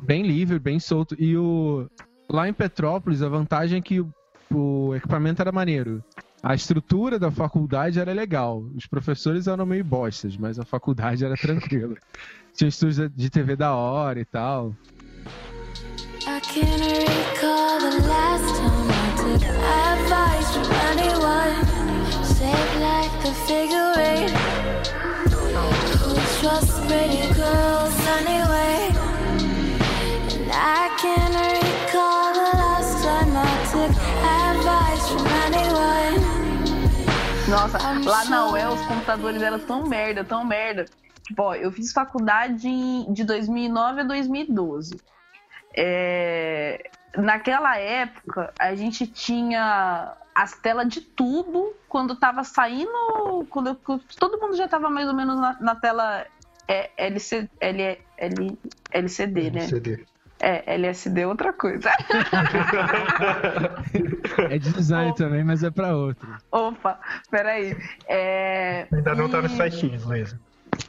bem livre, bem solto. E o. Lá em Petrópolis, a vantagem é que o, o equipamento era maneiro. A estrutura da faculdade era legal. Os professores eram meio bostas, mas a faculdade era tranquila. [LAUGHS] Tinha estúdio de TV da hora e tal. I can't recall the last time I took advice from anyone. Shaped like the figure eight. Who trusts pretty girls anyway? And I can't recall Nossa, lá na UEL os computadores eram tão merda, tão merda. Tipo, ó, eu fiz faculdade em- de 2009 a 2012. É, naquela época, a gente tinha as telas de tubo quando tava saindo. Quando, quando todo mundo já tava mais ou menos na, na tela é, LC, L, L, LCD, né? CD. É, LSD é outra coisa. [LAUGHS] É de design também, mas é pra outro. Opa, peraí. É, Ainda não tá nos festinhos, Luísa.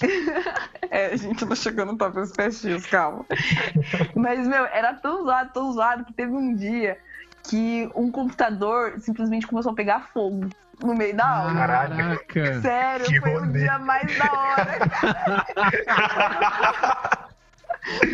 [LAUGHS] É, a gente não chegou no top dos festinhos, calma. Mas, meu, era tão zoado, tão zoado que teve um dia que um computador simplesmente começou a pegar fogo no meio da aula. Caraca. Sério, que foi o rolê. dia mais da hora, cara. [LAUGHS]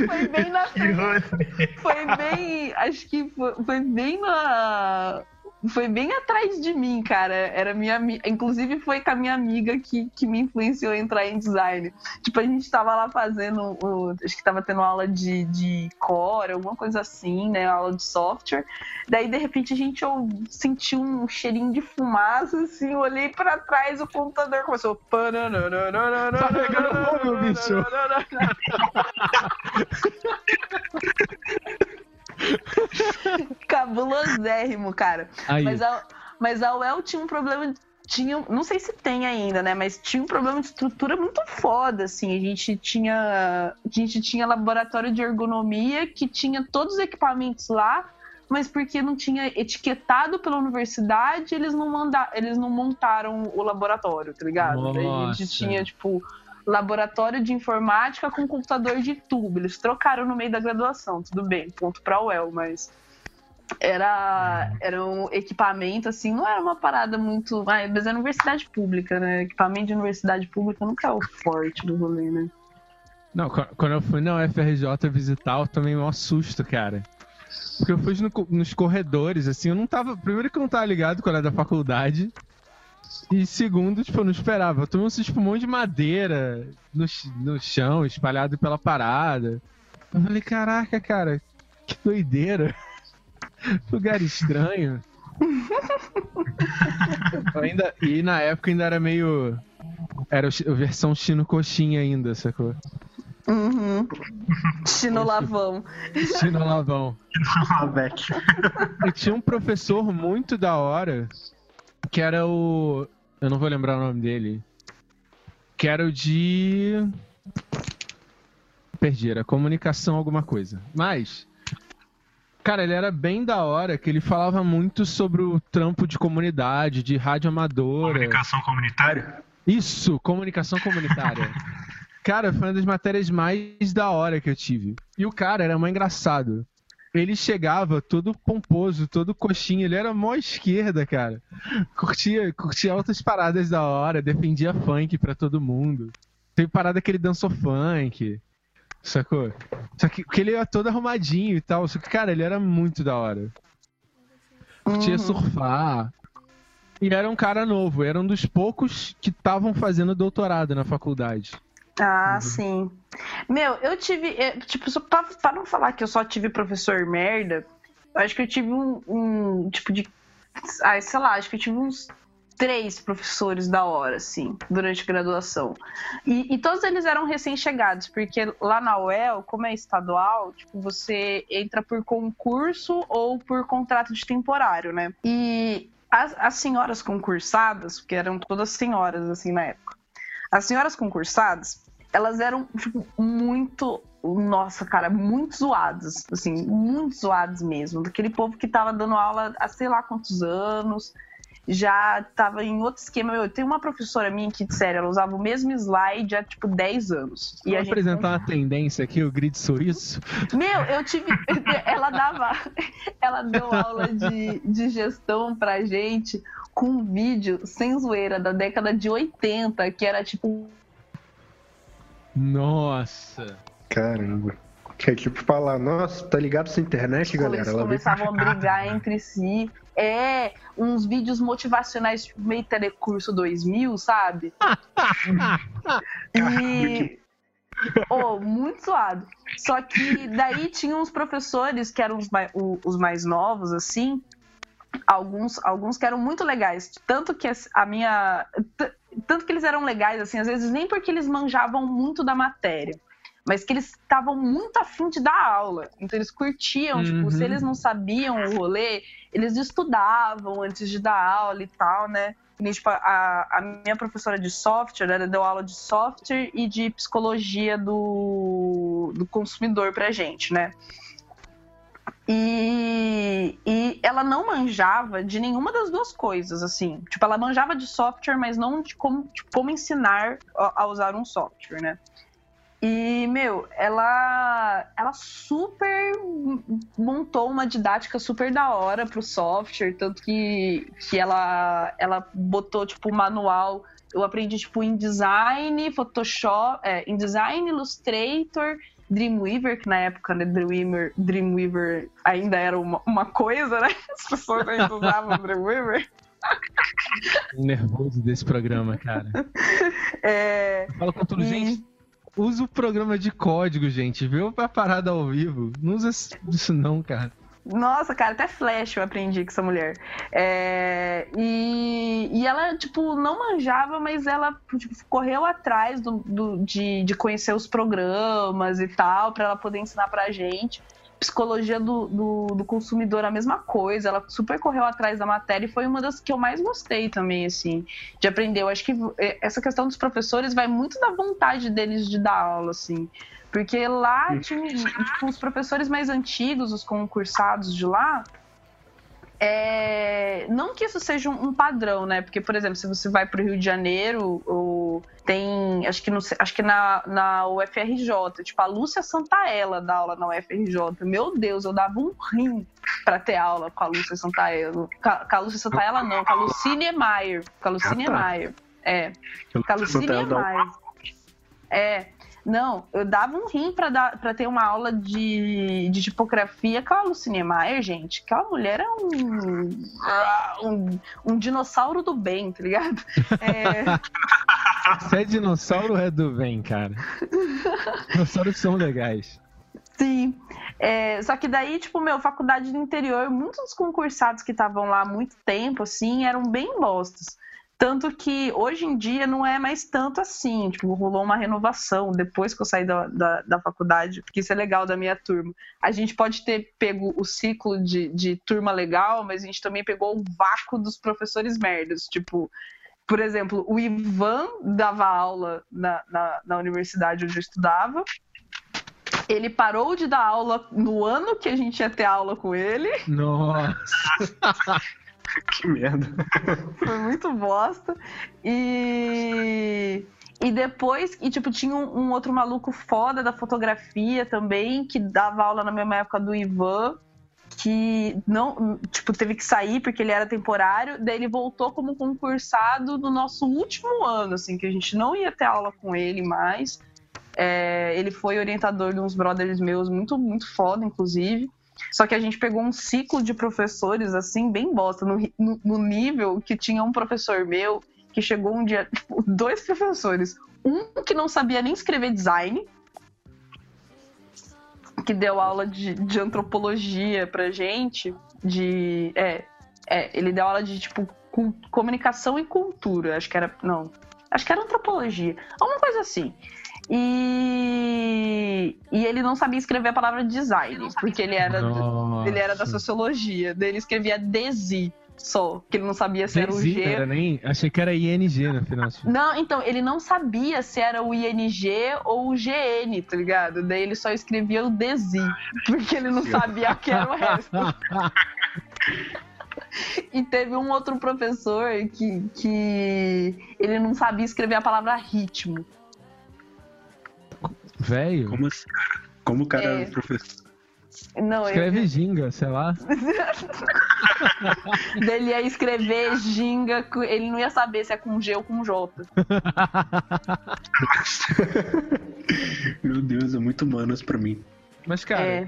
Foi bem na. [LAUGHS] Foi bem. Acho que foi, foi bem na. Foi bem atrás de mim, cara. Era minha Inclusive, foi com a minha amiga que, que me influenciou a entrar em design. Tipo, a gente tava lá fazendo. o- acho que tava tendo aula de, de core, alguma coisa assim, né? Aula de software. Daí, de repente, a gente ou- sentiu um cheirinho de fumaça, assim. eu Olhei pra trás, o computador começou. Tá pegando fogo, bicho. [LAUGHS] [LAUGHS] Cabulosérrimo, cara. Aí, Mas a, mas a UEL tinha um problema. Tinha, não sei se tem ainda, né? Mas tinha um problema de estrutura muito foda, assim. A gente tinha, a gente tinha laboratório de ergonomia que tinha todos os equipamentos lá, mas porque não tinha etiquetado pela universidade, eles não manda, eles não montaram o laboratório, tá ligado? Daí a Nossa. gente tinha, tipo, laboratório de informática com computador de tubo. Eles trocaram no meio da graduação, tudo bem, ponto pra UEL, mas era, era um equipamento, assim, não era uma parada muito. Ah, mas era universidade pública, né? Equipamento de universidade pública nunca é o forte do rolê, né? Não, qu- quando eu fui na UFRJ visitar, eu tomei um susto, cara. Porque eu fui no nos corredores, assim, eu não tava. Primeiro que eu não tava ligado quando era da faculdade. E segundo, tipo, eu não esperava. Eu tomei um susto, tipo, um monte de madeira no, no chão, espalhado pela parada. Eu falei, caraca, cara, que doideira. [LAUGHS] Lugar estranho. [LAUGHS] Ainda, e na época ainda era meio. Era a versão chino coxinha ainda, sacou? Uhum. [LAUGHS] Chinolavão. Chino lavão. Lavec. Eu tinha um professor muito da hora, que era o. Eu não vou lembrar o nome dele. Que era o de. Perdi, era comunicação alguma coisa. Mas. Cara, ele era bem da hora, que ele falava muito sobre o trampo de comunidade, de rádio amadora. Comunicação comunitária? Isso, comunicação comunitária. [LAUGHS] Cara, foi uma das matérias mais da hora que eu tive. E o cara era mó engraçado. Ele chegava todo pomposo, todo coxinha, ele era mó esquerda, cara. Curtia, curtia altas paradas da hora, defendia funk pra todo mundo. Teve parada que ele dançou funk. Sacou? Só que, que ele era todo arrumadinho e tal. Só que, cara, ele era muito da hora. Curtia surfar. E era um cara novo, era um dos poucos que estavam fazendo doutorado na faculdade. Ah, sim. Meu, eu tive. é, Tipo, só pra, pra não falar que eu só tive professor merda, eu acho que eu tive um, um tipo de. Ai, sei lá, acho que eu tive uns três professores da hora, assim, durante a graduação. E, e todos eles eram recém-chegados, porque lá na UEL, como é estadual, tipo, você entra por concurso ou por contrato de temporário, né? E as, as senhoras concursadas, porque eram todas senhoras, assim, na época, as senhoras concursadas, elas eram, tipo, muito. Nossa, cara, muito zoadas. Assim, muito zoadas mesmo. Daquele povo que tava dando aula há sei lá quantos anos. Já tava em outro esquema. Meu, tem uma professora minha que, sério, ela usava o mesmo slide há, tipo, 10 anos. E Vou a gente apresentar uma tendência aqui, o grid suíço. meu, eu tive. [LAUGHS] Ela dava. Ela deu aula de, de gestão pra gente com um vídeo sem zoeira da década de 80, que era tipo. Nossa. Caramba. Que é tipo falar, nossa, tá ligado essa internet, galera? Eles começavam a brigar entre si. É, uns vídeos motivacionais, tipo, meio telecurso 2000, sabe? [LAUGHS] e. Oh, muito zoado. Só que daí tinha uns professores que eram os mais, os mais novos, assim. Alguns, alguns que eram muito legais. Tanto que a minha. Tanto que eles eram legais, assim, às vezes nem porque eles manjavam muito da matéria. Mas que eles estavam muito afim de dar aula. Então eles curtiam, tipo, Uhum. se eles não sabiam o rolê, eles estudavam antes de dar aula e tal, né? Nem, tipo, a, a minha professora de software, ela deu aula de software e de psicologia do, do consumidor pra gente, né? E, e ela não manjava de nenhuma das duas coisas, assim. Tipo, ela manjava de software, mas não de como, de como ensinar a, a usar um software, né? E, meu, ela, ela super montou uma didática super da hora pro software, tanto que, que ela, ela botou, tipo, o manual. Eu aprendi, tipo, InDesign, Photoshop, é, InDesign, Illustrator, Dreamweaver, que na época, né, Dreamweaver, Dreamweaver ainda era uma, uma coisa, né? [LAUGHS] As pessoas ainda usavam Dreamweaver. Nervoso desse programa, cara. [LAUGHS] É, Fala com tudo, E- gente. Usa o programa de código, gente. Viu a parada ao vivo. Não usa isso não, cara. Nossa, cara, até Flash eu aprendi com essa mulher. É, e, e ela, tipo, não manjava, mas ela tipo, correu atrás do, do- de, de conhecer os programas e tal, pra ela poder ensinar pra gente. psicologia do, do, do consumidor, a mesma coisa. Ela super correu atrás da matéria e foi uma das que eu mais gostei também, assim, de aprender. Eu acho que eh, essa questão dos professores vai muito da vontade deles de dar aula, assim. Porque lá, tinha, tipo, os professores mais antigos, os concursados de lá, é, não que isso seja um, padrão, né? Porque, por exemplo, se você vai para o Rio de Janeiro, ou tem, acho que, no, acho que na, na UFRJ, tipo, a Lúcia Santaella dá aula na UFRJ. Meu Deus, eu dava um rim para ter aula com a Lúcia Santaella. Com a, Lúcia Santaella, não, com a Lucine Maier. Com a Lucine Ah, tá. Maier. É, com a Lucine Maier. É, não, eu dava um rim pra, dar, pra ter uma aula de, de tipografia com a Lucine Maier, gente. Aquela mulher é um, um, um dinossauro do bem, tá ligado? É, [LAUGHS] Você é dinossauro é do bem, cara? Dinossauros são legais. sim. É, só que daí, tipo, meu, faculdade do interior, muitos dos concursados que estavam lá há muito tempo, assim, eram bem bostas. Tanto que hoje em dia não é mais tanto assim. Tipo, rolou uma renovação depois que eu saí da, da, da faculdade, porque isso é legal da minha turma. A gente pode ter pego o ciclo de, de turma legal, mas a gente também pegou o vácuo dos professores merdas. Tipo, por exemplo, o Ivan dava aula na, na, na universidade onde eu estudava. Ele parou de dar aula no ano que a gente ia ter aula com ele. Nossa. [LAUGHS] [LAUGHS] Que merda. Foi muito bosta. E. E depois, e tipo, tinha um, um outro maluco foda da fotografia também, que dava aula na mesma época do Ivan, que não, tipo, teve que sair porque ele era temporário, daí ele voltou como concursado no nosso último ano, assim, que a gente não ia ter aula com ele mais. É, ele foi orientador de uns brothers meus, muito, muito foda, inclusive. Só que a gente pegou um ciclo de professores, assim, bem bosta, no, no- no nível que tinha um professor meu que chegou um dia, tipo, dois professores. Um que não sabia nem escrever design, que deu aula de, de antropologia pra gente, de. É, é, ele deu aula de, tipo, comunicação e cultura. Acho que era. Não. Acho que era antropologia. Alguma coisa assim. E, e ele não sabia escrever a palavra design, porque ele era, Nossa. ele era da sociologia. Daí ele escrevia DESI só, que ele não sabia se era o Desi, G. Era nem... Achei que era ING no final. Não, então, ele não sabia se era o ING ou o GN, tá ligado? Daí ele só escrevia o DESI, porque ele não sabia o que era o resto. E teve um outro professor que, que ele não sabia escrever a palavra ritmo. Velho, Como assim? Como o cara É. professor? Não, escreve ele, ginga, sei lá. [LAUGHS] ele ia escrever ginga, ele não ia saber se é com G ou com J. [LAUGHS] Meu Deus, é muito humanos pra mim. Mas, cara, É.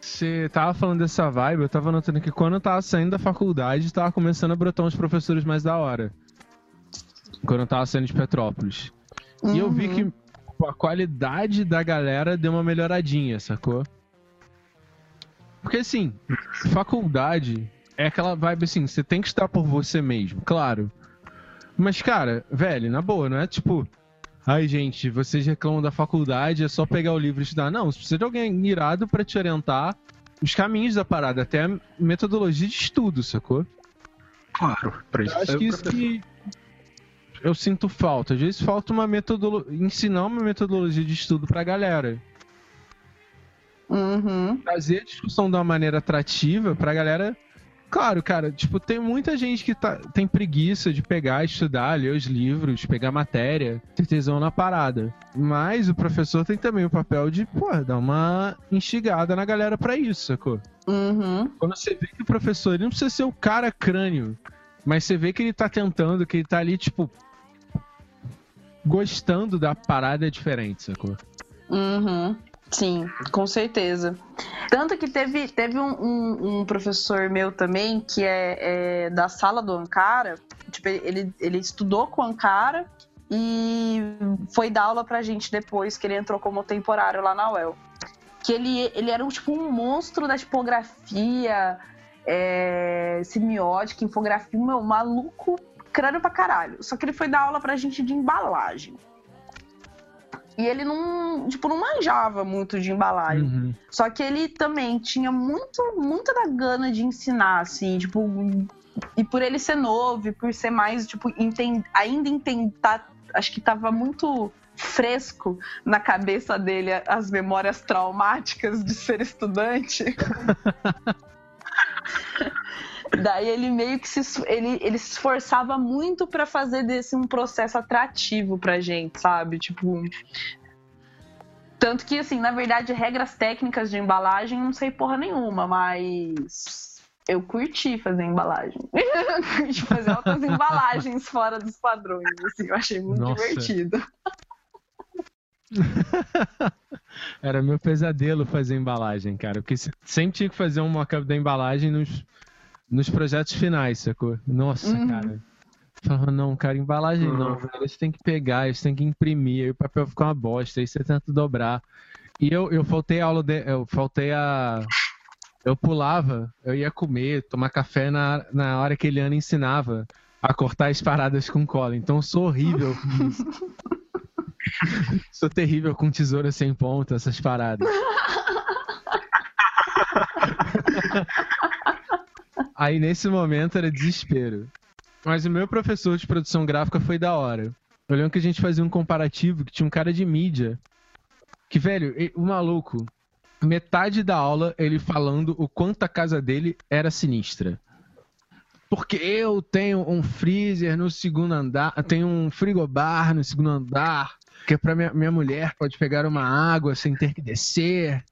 você tava falando dessa vibe, eu tava notando que quando eu tava saindo da faculdade, tava começando a brotar uns professores mais da hora. Quando eu tava saindo de Petrópolis. E eu vi Uhum. que pô, a qualidade da galera deu uma melhoradinha, sacou? Porque assim, faculdade é aquela vibe assim, você tem que estar por você mesmo, claro. Mas, cara, velho, na boa, não é tipo. Ai, gente, vocês reclamam da faculdade, é só pegar o livro e estudar. Não, você precisa de alguém irado pra te orientar os caminhos da parada, até a metodologia de estudo, sacou? Claro, pra isso Eu acho que isso que eu sinto falta. Às vezes falta uma metodologia, ensinar uma metodologia de estudo pra galera. Uhum. Trazer a discussão de uma maneira atrativa pra galera. Claro, cara, tipo, tem muita gente que tá, tem preguiça de pegar, estudar, ler os livros, pegar matéria, ter tesão na parada. Mas o professor tem também o papel de, pô, dar uma instigada na galera pra isso, sacou? Uhum. Quando você vê que o professor ele não precisa ser o cara crânio, mas você vê que ele tá tentando, que ele tá ali, tipo, gostando da parada diferente, sacou? Uhum. Sim, com certeza. Tanto que teve, teve um, um- um professor meu também, que é, é da sala do Ankara, tipo, ele, ele estudou com o Ankara e foi dar aula pra gente depois que ele entrou como temporário lá na UEL. Que ele, ele era um, tipo um monstro da tipografia, é, semiótica, infografia, meu, maluco, crânio pra caralho. Só que ele foi dar aula pra gente de embalagem. E ele não, tipo, não manjava muito de embalagem. Uhum. Só que ele também tinha muito, muita da gana de ensinar, assim, tipo. E por ele ser novo, e por ser mais, tipo, ainda tentar. Acho que tava muito fresco na cabeça dele as memórias traumáticas de ser estudante. [LAUGHS] Daí ele meio que se, ele, ele se esforçava muito pra fazer desse um processo atrativo pra gente, sabe? Tipo, tanto que, assim, na verdade, regras técnicas de embalagem, não sei porra nenhuma, mas eu curti fazer embalagem. [LAUGHS] curti fazer outras embalagens fora dos padrões, assim, eu achei muito Nossa. divertido. [LAUGHS] Era meu pesadelo fazer embalagem, cara. Porque se- sempre tinha que fazer um mock-up da embalagem nos, nos projetos finais, sacou? Nossa, Uhum. cara. Falava, não, cara, embalagem não, Uhum. velho. Você tem que pegar, você tem que imprimir, aí o papel fica uma bosta, aí você tenta dobrar. E eu, eu faltei a aula, de, eu faltei a. Eu pulava, eu ia comer, tomar café na, na hora que a Eliana ensinava a cortar as paradas com cola. Então eu sou horrível com isso. [LAUGHS] Sou terrível com tesoura sem ponta, essas paradas. [LAUGHS] Aí nesse momento era desespero. Mas o meu professor de produção gráfica foi da hora. Eu lembro que a gente fazia um comparativo que tinha um cara de mídia. Que, velho, o maluco, metade da aula ele falando o quanto a casa dele era sinistra. Porque eu tenho um freezer no segundo andar, tenho um frigobar no segundo andar, que é pra minha, minha mulher pode pegar uma água sem ter que descer.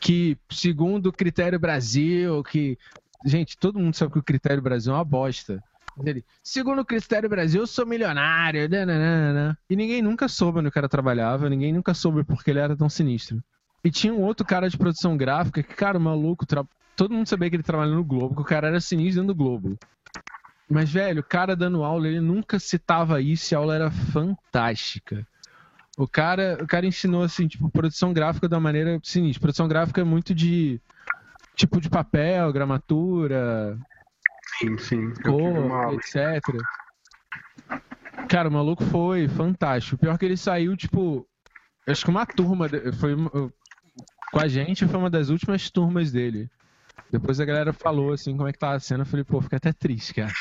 Que, segundo o critério Brasil, que. Gente, todo mundo sabe que o critério Brasil é uma bosta. Ele, segundo o critério Brasil, eu sou milionário. nananana." E ninguém nunca soube onde o cara trabalhava, ninguém nunca soube porque ele era tão sinistro. E tinha um outro cara de produção gráfica que, cara, o maluco, tra- todo mundo sabia que ele trabalhava no Globo, que o cara era sinistro dentro do Globo. Mas, velho, o cara dando aula, ele nunca citava isso e a aula era fantástica. O cara, o cara ensinou, assim, tipo, produção gráfica uma maneira sinistra. Produção gráfica é muito de tipo de papel, gramatura, Sim, sim. Eu tive uma cor, etc. Cara, o maluco foi fantástico. Pior que ele saiu, tipo, acho que uma turma, de- foi com a gente, foi uma das últimas turmas dele. Depois a galera falou assim, como é que tá a cena, eu falei, pô, fica até triste, cara.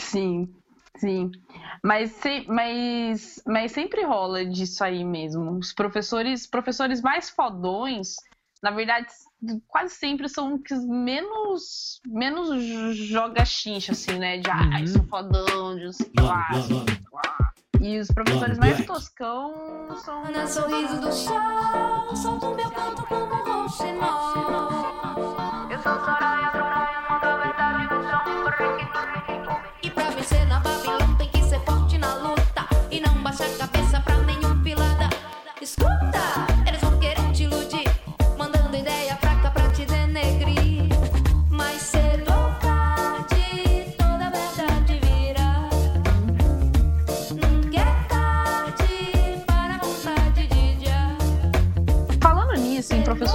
Sim, sim. Mas, se- mas, mas sempre rola disso aí mesmo. Os professores, professores mais fodões, na verdade, quase sempre são os que menos, menos joga chincha, assim, né? De, ai, Uhum. sou fodão, de não sei o que lá. E os professores mais toscão são... No sorriso do solto meu canto um. Eu sou Soraya, Soraya, verdade. E pra vencer na Babilônia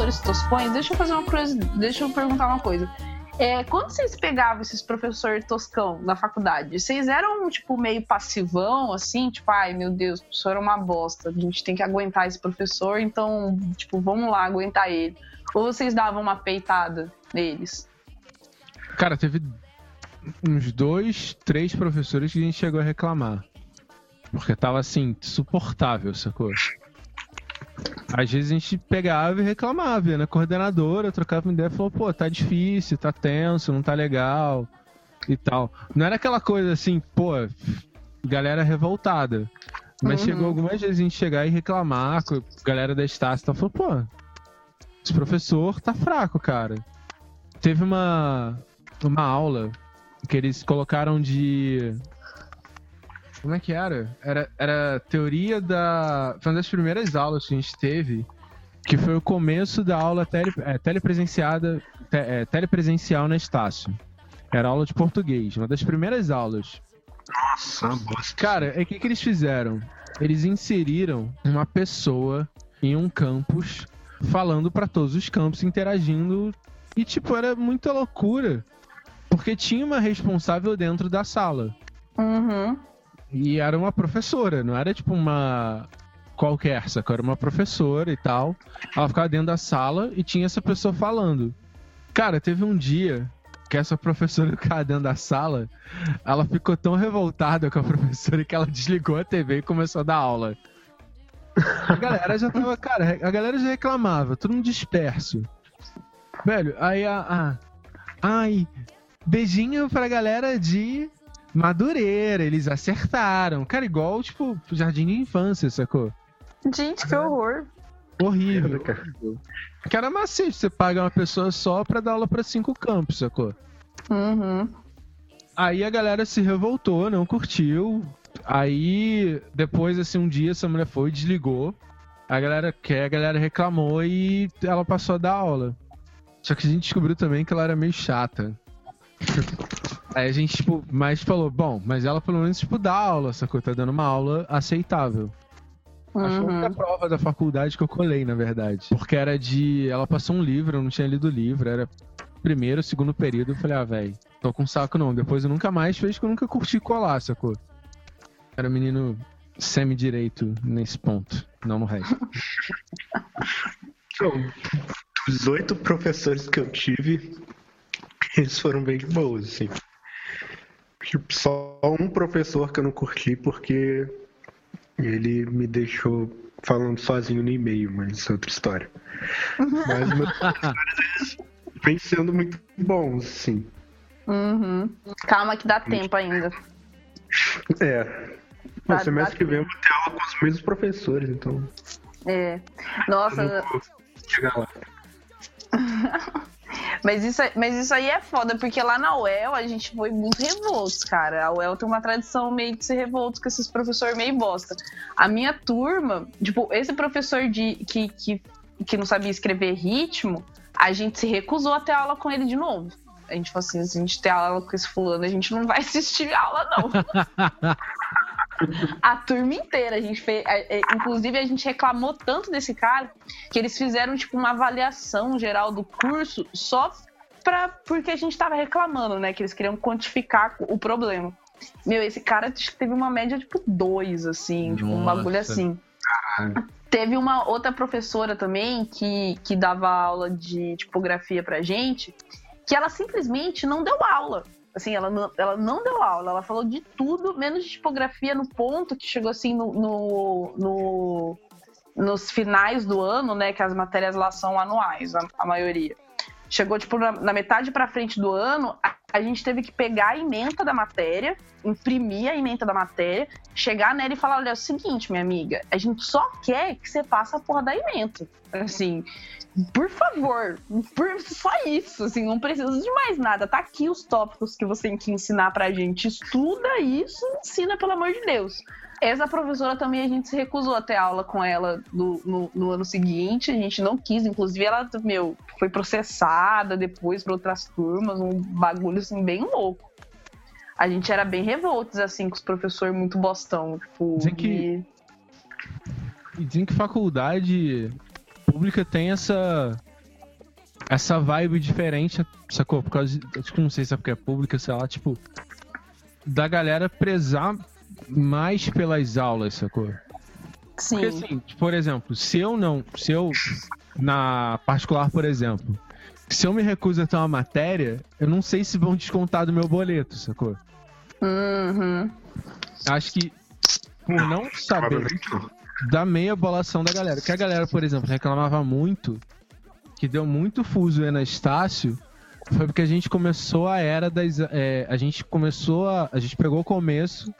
professores toscões, deixa eu fazer uma coisa, deixa eu perguntar uma coisa. É, quando vocês pegavam esses professores toscão na faculdade, vocês eram, tipo, meio passivão, assim? Tipo, ai, meu Deus, o professor é uma bosta, a gente tem que aguentar esse professor, então, tipo, vamos lá, aguentar ele. Ou vocês davam uma peitada neles? Cara, teve uns dois, três professores que a gente chegou a reclamar. Porque tava assim, insuportável, sacou? Às vezes a gente pegava e reclamava, na coordenadora, trocava uma ideia e falou, pô, tá difícil, tá tenso, não tá legal e tal. Não era aquela coisa assim, pô, galera revoltada. Mas Uhum. chegou algumas vezes a gente chegar e reclamar com a galera da Estácio e tal, falou, pô, esse professor tá fraco, cara. Teve uma, uma aula que eles colocaram de. Como é que era? Era, era teoria da. Foi uma das primeiras aulas que a gente teve, que foi o começo da aula tele, é, telepresenciada, te- é, telepresencial na Estácio. Era aula de português, uma das primeiras aulas. Nossa, bosta. Cara, é o que, que eles fizeram? Eles inseriram uma pessoa em um campus falando pra todos os campos, interagindo. E, tipo, era muita loucura. Porque tinha uma responsável dentro da sala. Uhum. E era uma professora, não era tipo uma qualquer, sacou? Era uma professora e tal. Ela ficava dentro da sala e tinha essa pessoa falando. Cara, teve um dia que essa professora [LAUGHS] ficava dentro da sala, ela ficou tão revoltada com a professora que ela desligou a TV e começou a dar aula. A galera já tava, cara, a galera já reclamava, todo mundo disperso. Velho, aí a. a ai, beijinho pra galera de Madureira, eles acertaram. Cara, igual, tipo, jardim de infância, sacou? Gente, que horror. Horrível. Que era macete, você paga uma pessoa só pra dar aula pra cinco campos, sacou? Uhum. Aí a galera se revoltou, não curtiu. Aí, depois, assim, um dia essa mulher foi e desligou. A galera quer, a galera reclamou e ela passou a dar aula. Só que a gente descobriu também que ela era meio chata. Aí a gente, tipo, mais falou, bom, mas ela pelo menos, tipo, dá aula, sacou? Tá dando uma aula aceitável. Uhum. Acho que a prova da faculdade que eu colei, na verdade. Porque era de. Ela passou um livro, eu não tinha lido o livro, era primeiro, segundo período. Eu falei, ah, velho, tô com saco não. Depois eu nunca mais fez que eu nunca curti colar, sacou? Era menino semi-direito nesse ponto, não no resto. Os oito professores que eu tive, [LAUGHS] eles foram bem de boas, assim. Tipo, só um professor que eu não curti porque ele me deixou falando sozinho no e-mail, mas isso é outra história. Mas meus [LAUGHS] professores vem sendo muito bons, sim. Uhum. Calma que dá tempo ainda. [LAUGHS] É. No Dá- semestre que vem eu vou ter aula com os mesmos professores, então. É. Nossa, chegar lá. Mas isso, mas isso aí é foda, porque lá na UEL a gente foi muito revoltos, cara. A UEL tem uma tradição meio de ser revoltos com esses professores meio bosta. A minha turma, tipo, esse professor de, que, que, que não sabia escrever ritmo, a gente se recusou a ter aula com ele de novo. A gente falou assim, se a gente ter aula com esse fulano, a gente não vai assistir aula, não. [LAUGHS] a turma inteira. A gente fez. é, é, Inclusive, a gente reclamou tanto desse cara que eles fizeram, tipo, uma avaliação geral do curso só pra, porque a gente tava reclamando, né? Que eles queriam quantificar o problema. Meu, esse cara acho que teve uma média, tipo, dois, assim, tipo, um Nossa. bagulho assim. Teve uma outra professora também que, que dava aula de tipografia pra gente, que ela simplesmente não deu aula. Assim, ela não, ela não deu aula, ela falou de tudo, menos de tipografia, no ponto que chegou assim no, no- no- nos finais do ano, né? Que as matérias lá são anuais, a, a maioria. Chegou, tipo, na, na metade pra frente do ano, a, gente teve que pegar a ementa da matéria, imprimir a ementa da matéria, chegar nela e falar: olha, é o seguinte, minha amiga, a gente só quer que você faça a porra da ementa. Assim, por favor, por só isso, assim, não precisa de mais nada. Tá aqui os tópicos que você tem que ensinar pra gente. Estuda isso, ensina, pelo amor de Deus. Essa professora também a gente se recusou a ter aula com ela no, no, no ano seguinte, a gente não quis, inclusive ela, meu, foi processada depois por outras turmas, um bagulho assim bem louco. A gente era bem revoltos, assim, com os professores muito bostão, tipo, Dizem que- e- dizem que faculdade pública tem essa. Essa vibe diferente, sacou? Por causa de. Acho que não sei se é porque é pública, sei lá, tipo. Da galera prezar mais pelas aulas, sacou? sim. Porque assim, por exemplo, se eu não. Se eu. Na particular, por exemplo. Se eu me recuso a ter uma matéria, eu não sei se vão descontar do meu boleto, sacou? Uhum. Acho que por não saber da meia bolação da galera. Que a galera, por exemplo, reclamava muito, que deu muito fuso aí na Estácio, foi porque a gente começou a era das. é, a gente começou a. A gente pegou o começo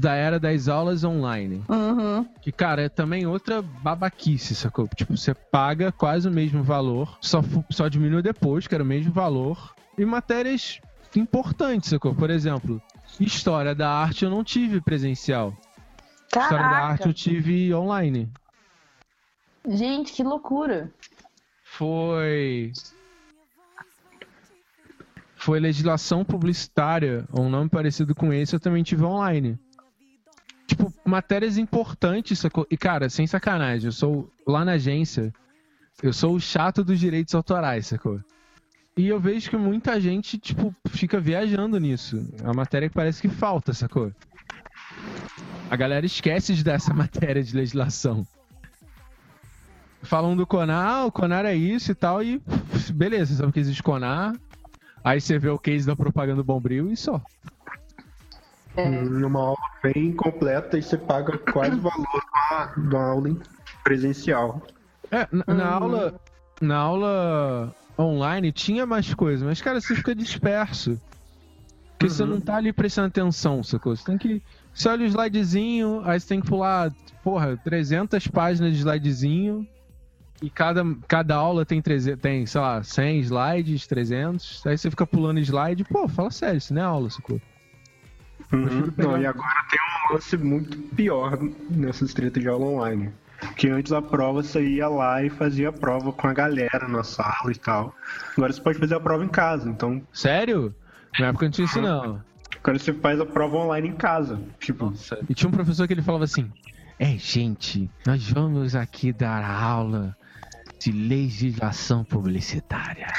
da era das aulas online. Uhum. Que, cara, é também outra babaquice, sacou? Tipo, você paga quase o mesmo valor, só, só diminui depois, que era o mesmo valor. E matérias importantes, sacou? Por exemplo, História da Arte eu não tive presencial. História da Arte Caraca, eu tive online. gente, que loucura. Foi. Foi legislação publicitária, ou um nome parecido com esse, eu também tive online. Tipo, matérias importantes, sacou? E, cara, sem sacanagem, eu sou lá na agência, eu sou o chato dos direitos autorais, sacou? E eu vejo que muita gente, tipo, fica viajando nisso. É uma matéria que parece que falta, sacou? A galera esquece de dar essa [LAUGHS] matéria de legislação. Falam do Conar, ah, o Conar é isso e tal, e beleza, sabe que existe Conar. Aí você vê o case da propaganda Bombril e só. Numa aula bem completa e você paga quase o valor da, da aula presencial. É, na, na aula. Na aula online tinha mais coisa, mas, cara, você fica disperso. Porque você não tá ali prestando atenção, sacou? Você tem que. Você olha o slidezinho, aí você tem que pular, porra, 300 páginas de slidezinho. E cada, cada aula tem, 300, tem, sei lá, 100 slides, 300. Aí você fica pulando slide. Pô, fala sério, isso não é aula, sacou? Uhum. [LAUGHS] Não, e agora tem um lance muito pior nessas tretas de aula online. Que antes a prova você ia lá e fazia a prova com a galera na sala e tal. Agora você pode fazer a prova em casa, então Sério? Na época não tinha isso, não. agora você faz a prova online em casa. Tipo, E tinha um professor que ele falava assim: É, gente, nós vamos aqui dar aula de legislação publicitária.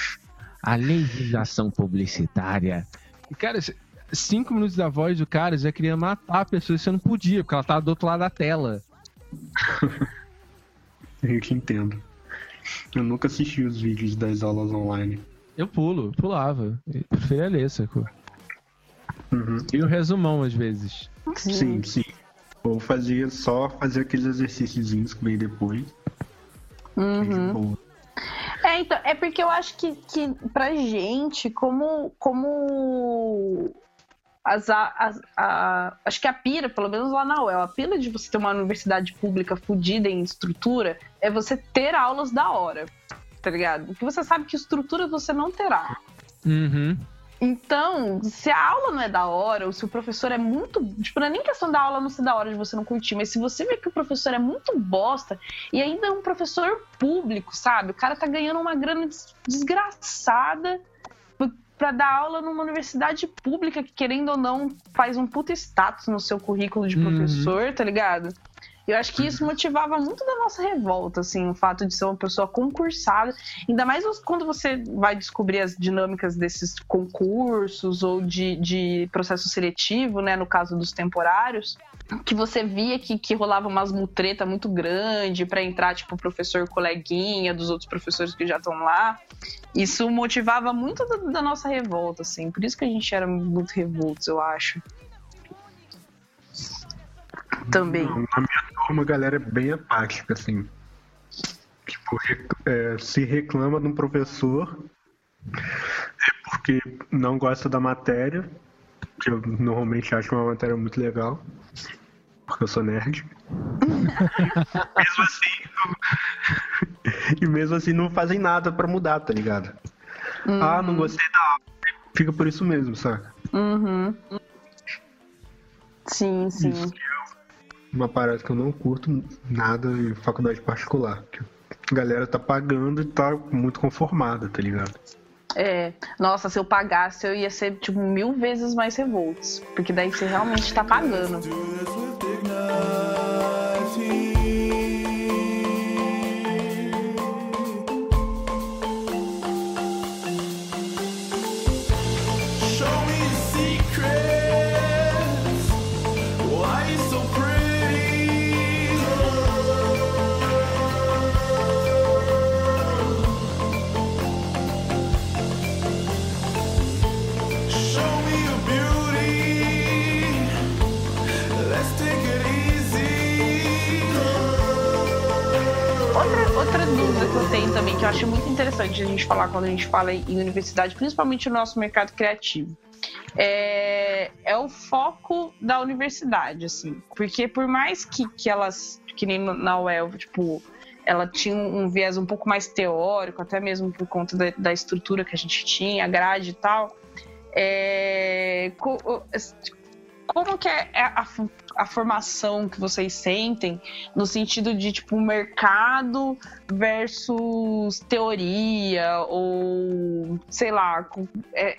A legislação publicitária. E, cara, cinco minutos da voz do cara já queria matar a pessoa e você não podia, porque ela tava do outro lado da tela. [LAUGHS] eu te entendo. Eu nunca assisti os vídeos das aulas online. Eu pulo, pulava. Eu preferia ler, sacou? Uhum. E o resumão, às vezes. Sim, sim. Ou fazia só fazer aqueles exercíciozinhos que veio depois. Uhum. É, então, é porque eu acho que, que pra gente, como. como as, a- as- a- acho que a pira, pelo menos lá na UEL, a pira de você ter uma universidade pública fodida em estrutura é você ter aulas da hora, tá ligado? Porque você sabe que estrutura você não terá. Uhum. Então, se a aula não é da hora, ou se o professor é muito. Tipo, não é nem questão da aula não ser da hora de você não curtir, mas se você vê que o professor é muito bosta, e ainda é um professor público, sabe? O cara tá ganhando uma grana des- desgraçada p- pra dar aula numa universidade pública que, querendo ou não, faz um puta status no seu currículo de Uhum. professor, tá ligado? Eu acho que isso motivava muito da nossa revolta, assim, o fato de ser uma pessoa concursada. Ainda mais quando você vai descobrir as dinâmicas desses concursos ou de, de processo seletivo, né? No caso dos temporários, que você via que, que rolava umas mutreta muito grande para entrar, tipo, professor coleguinha dos outros professores que já estão lá. Isso motivava muito da, da nossa revolta, assim. Por isso que a gente era muito revoltos, eu acho. Também. Na minha turma a galera é bem apática, assim. Tipo, é, se reclama de um professor é porque não gosta da matéria, que eu normalmente acho uma matéria muito legal, porque eu sou nerd. [LAUGHS] mesmo assim, e mesmo assim não fazem nada pra mudar, tá ligado? Ah, não gostei da aula. Fica por isso mesmo, saca? Uhum. Sim, sim. Isso. Uma parada que eu não curto nada em faculdade particular. Que a galera tá pagando e tá muito conformada, tá ligado? É. Nossa, se eu pagasse, eu ia ser, tipo, mil vezes mais revoltos. Porque daí você realmente tá pagando. Também, que eu acho muito interessante a gente falar quando a gente fala em universidade, principalmente no nosso mercado criativo, é, é o foco da universidade, assim. Porque por mais que, que elas, que nem na UEL, tipo, ela tinha um viés um pouco mais teórico, até mesmo por conta da, da estrutura que a gente tinha, a grade e tal, é, como que é a, a formação que vocês sentem no sentido de tipo mercado versus teoria ou sei lá é,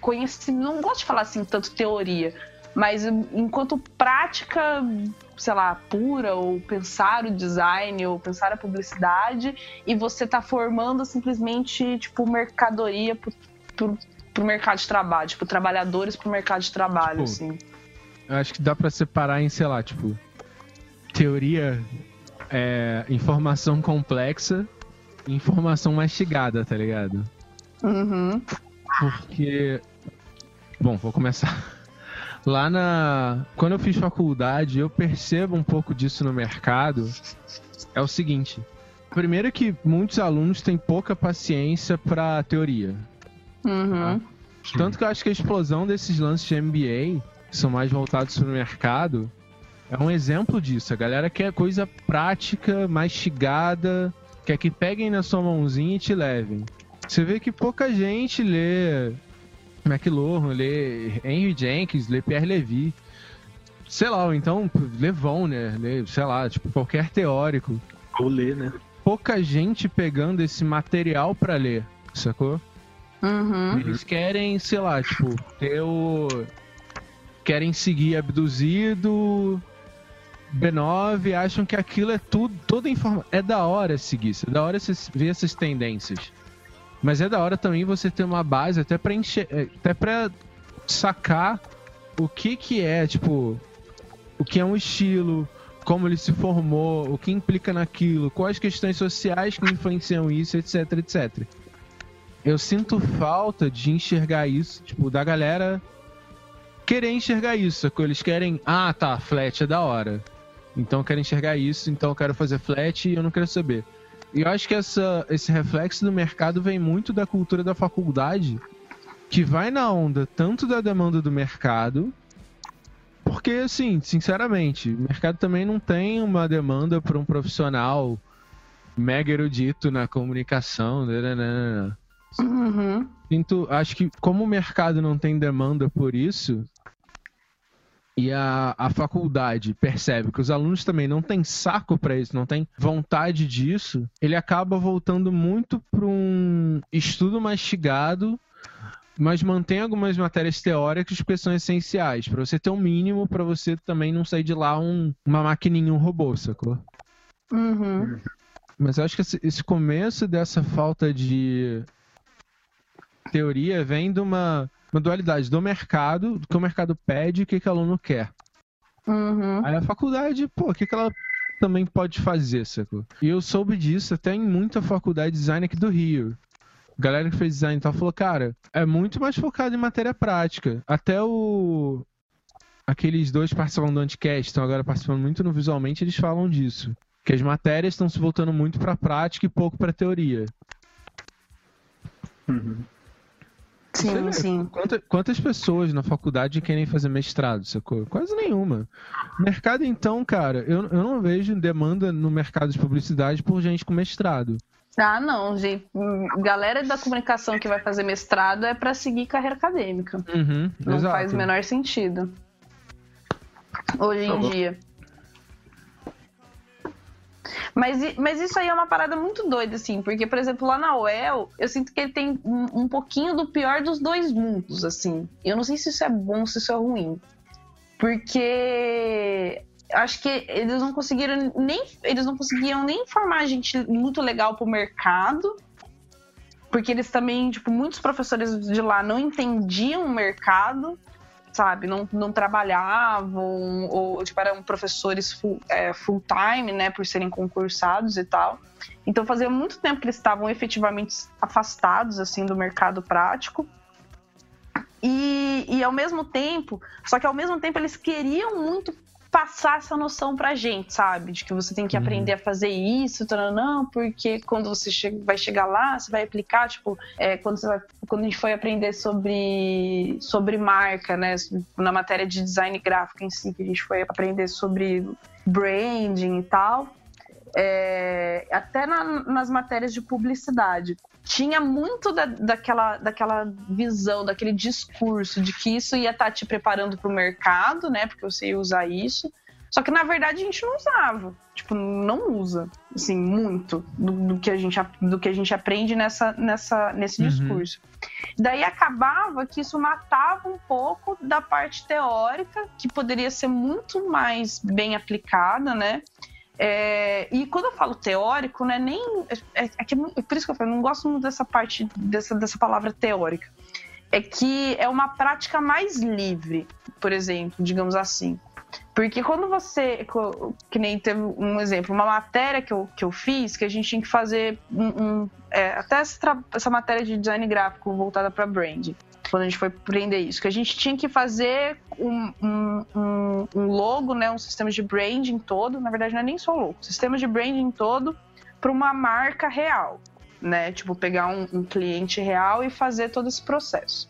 conhecimento não gosto de falar assim tanto teoria mas enquanto prática sei lá pura ou pensar o design ou pensar a publicidade e você tá formando simplesmente tipo mercadoria pro, pro, pro mercado de trabalho tipo trabalhadores pro mercado de trabalho Tipo, assim eu acho que dá pra separar em, sei lá, tipo, teoria, é, informação complexa e informação mastigada, tá ligado? Uhum. Porque. Bom, vou começar. Lá na. Quando eu fiz faculdade, eu percebo um pouco disso no mercado. É o seguinte. Primeiro que muitos alunos têm pouca paciência pra teoria. Uhum. Tanto que eu acho que a explosão desses lances de MBA, que são mais voltados para o mercado, é um exemplo disso. A galera quer coisa prática, mastigada, quer que peguem na sua mãozinha e te levem. Você vê que pouca gente lê McLuhan, lê Henry Jenkins, lê Pierre Levy. Sei lá, ou então lê Vonner, lê, sei lá, tipo, qualquer teórico. Ou ler, né? Pouca gente pegando esse material pra ler, sacou? Uhum. Eles querem, sei lá, tipo, ter o. Querem seguir abduzido. B9, acham que aquilo é tudo, toda informação. É da hora seguir isso, é da hora você ver essas tendências. Mas é da hora também você ter uma base até pra encher, é, até pra sacar o que que é, tipo, o que é um estilo, como ele se formou, o que implica naquilo, quais questões sociais que influenciam isso, etc, etc eu sinto falta de enxergar isso, tipo, da galera querer enxergar isso, sacou? Eles querem, ah, tá, flat é da hora. Então eu quero enxergar isso, então eu quero fazer flat e eu não quero saber. E eu acho que essa, esse reflexo do mercado vem muito da cultura da faculdade, que vai na onda tanto da demanda do mercado, porque, assim, sinceramente, o mercado também não tem uma demanda para um profissional mega erudito na comunicação, né, né, né, né. Uhum. Sinto, acho que como o mercado não tem demanda por isso, e a, a faculdade percebe que os alunos também não têm saco para isso, não têm vontade disso, ele acaba voltando muito para um estudo mastigado, mas mantém algumas matérias teóricas que são essenciais, para você ter um mínimo, para você também não sair de lá um, uma maquininha, um robô, sacou? Uhum. Mas eu acho que esse, esse começo dessa falta de teoria vem de uma, uma dualidade do mercado, do que o mercado pede e o que, que o aluno quer. Uhum. Aí a faculdade, pô, o que, que ela também pode fazer, sacou? E eu soube disso até em muita faculdade de design aqui do Rio. A galera que fez design e tal falou, cara, é muito mais focado em matéria prática. Até o. Aqueles dois participando do Anticast, estão agora participando muito no Visualmente, eles falam disso. Que as matérias estão se voltando muito pra prática e pouco pra teoria. Uhum. Sim, vê sim. quanta- quantas pessoas na faculdade querem fazer mestrado, sacou? Quase nenhuma. Mercado, então, cara, eu, eu não vejo demanda no mercado de publicidade por gente com mestrado. Ah, não, gente. Galera da comunicação que vai fazer mestrado é pra seguir carreira acadêmica. Uhum, Não exato. faz o menor sentido. Hoje em Tá dia. Mas, mas isso aí é uma parada muito doida, assim, porque, por exemplo, lá na UEL, eu sinto que ele tem um, um pouquinho do pior dos dois mundos, assim. Eu não sei se isso é bom, se isso é ruim. Porque acho que eles não conseguiram nem. Eles não conseguiam nem formar gente muito legal pro mercado. Porque eles também, tipo, muitos professores de lá não entendiam o mercado, sabe? Não, não trabalhavam, ou, tipo, eram professores full, é, full time, né? Por serem concursados e tal. Então fazia muito tempo que eles estavam efetivamente afastados, assim, do mercado prático. E, e ao mesmo tempo, só que ao mesmo tempo eles queriam muito passar essa noção pra gente, sabe? De que você tem que Uhum. aprender a fazer isso, não, porque quando você che- vai chegar lá, você vai aplicar, tipo, é, quando, vai, quando a gente foi aprender sobre, sobre marca, né? Na matéria de design gráfico em si, que a gente foi aprender sobre branding e tal. é, até na- nas matérias de publicidade tinha muito da- daquela, daquela visão, daquele discurso de que isso ia estar te preparando para o mercado, né? Porque você ia usar isso. Só que na verdade a gente não usava. Tipo, não usa, assim, muito do, do que, a gente, do que a gente aprende nessa, nessa, nesse Uhum. discurso. Daí acabava que isso matava um pouco da parte teórica, que poderia ser muito mais bem aplicada, né? É, e quando eu falo teórico, né, nem. É, é que é por isso que eu falo, não gosto muito dessa parte, dessa, dessa palavra teórica. é que é uma prática mais livre, por exemplo, digamos assim. Porque quando você. Que nem teve um exemplo, uma matéria que eu, que eu fiz, que a gente tinha que fazer um. um- é, até essa, essa matéria de design gráfico voltada para brand. Quando a gente foi aprender isso, que a gente tinha que fazer um, um, um- logo, né, um sistema de branding todo. Na verdade, não é nem só logo, sistema de branding todo para uma marca real, né? Tipo, pegar um, cliente real e fazer todo esse processo.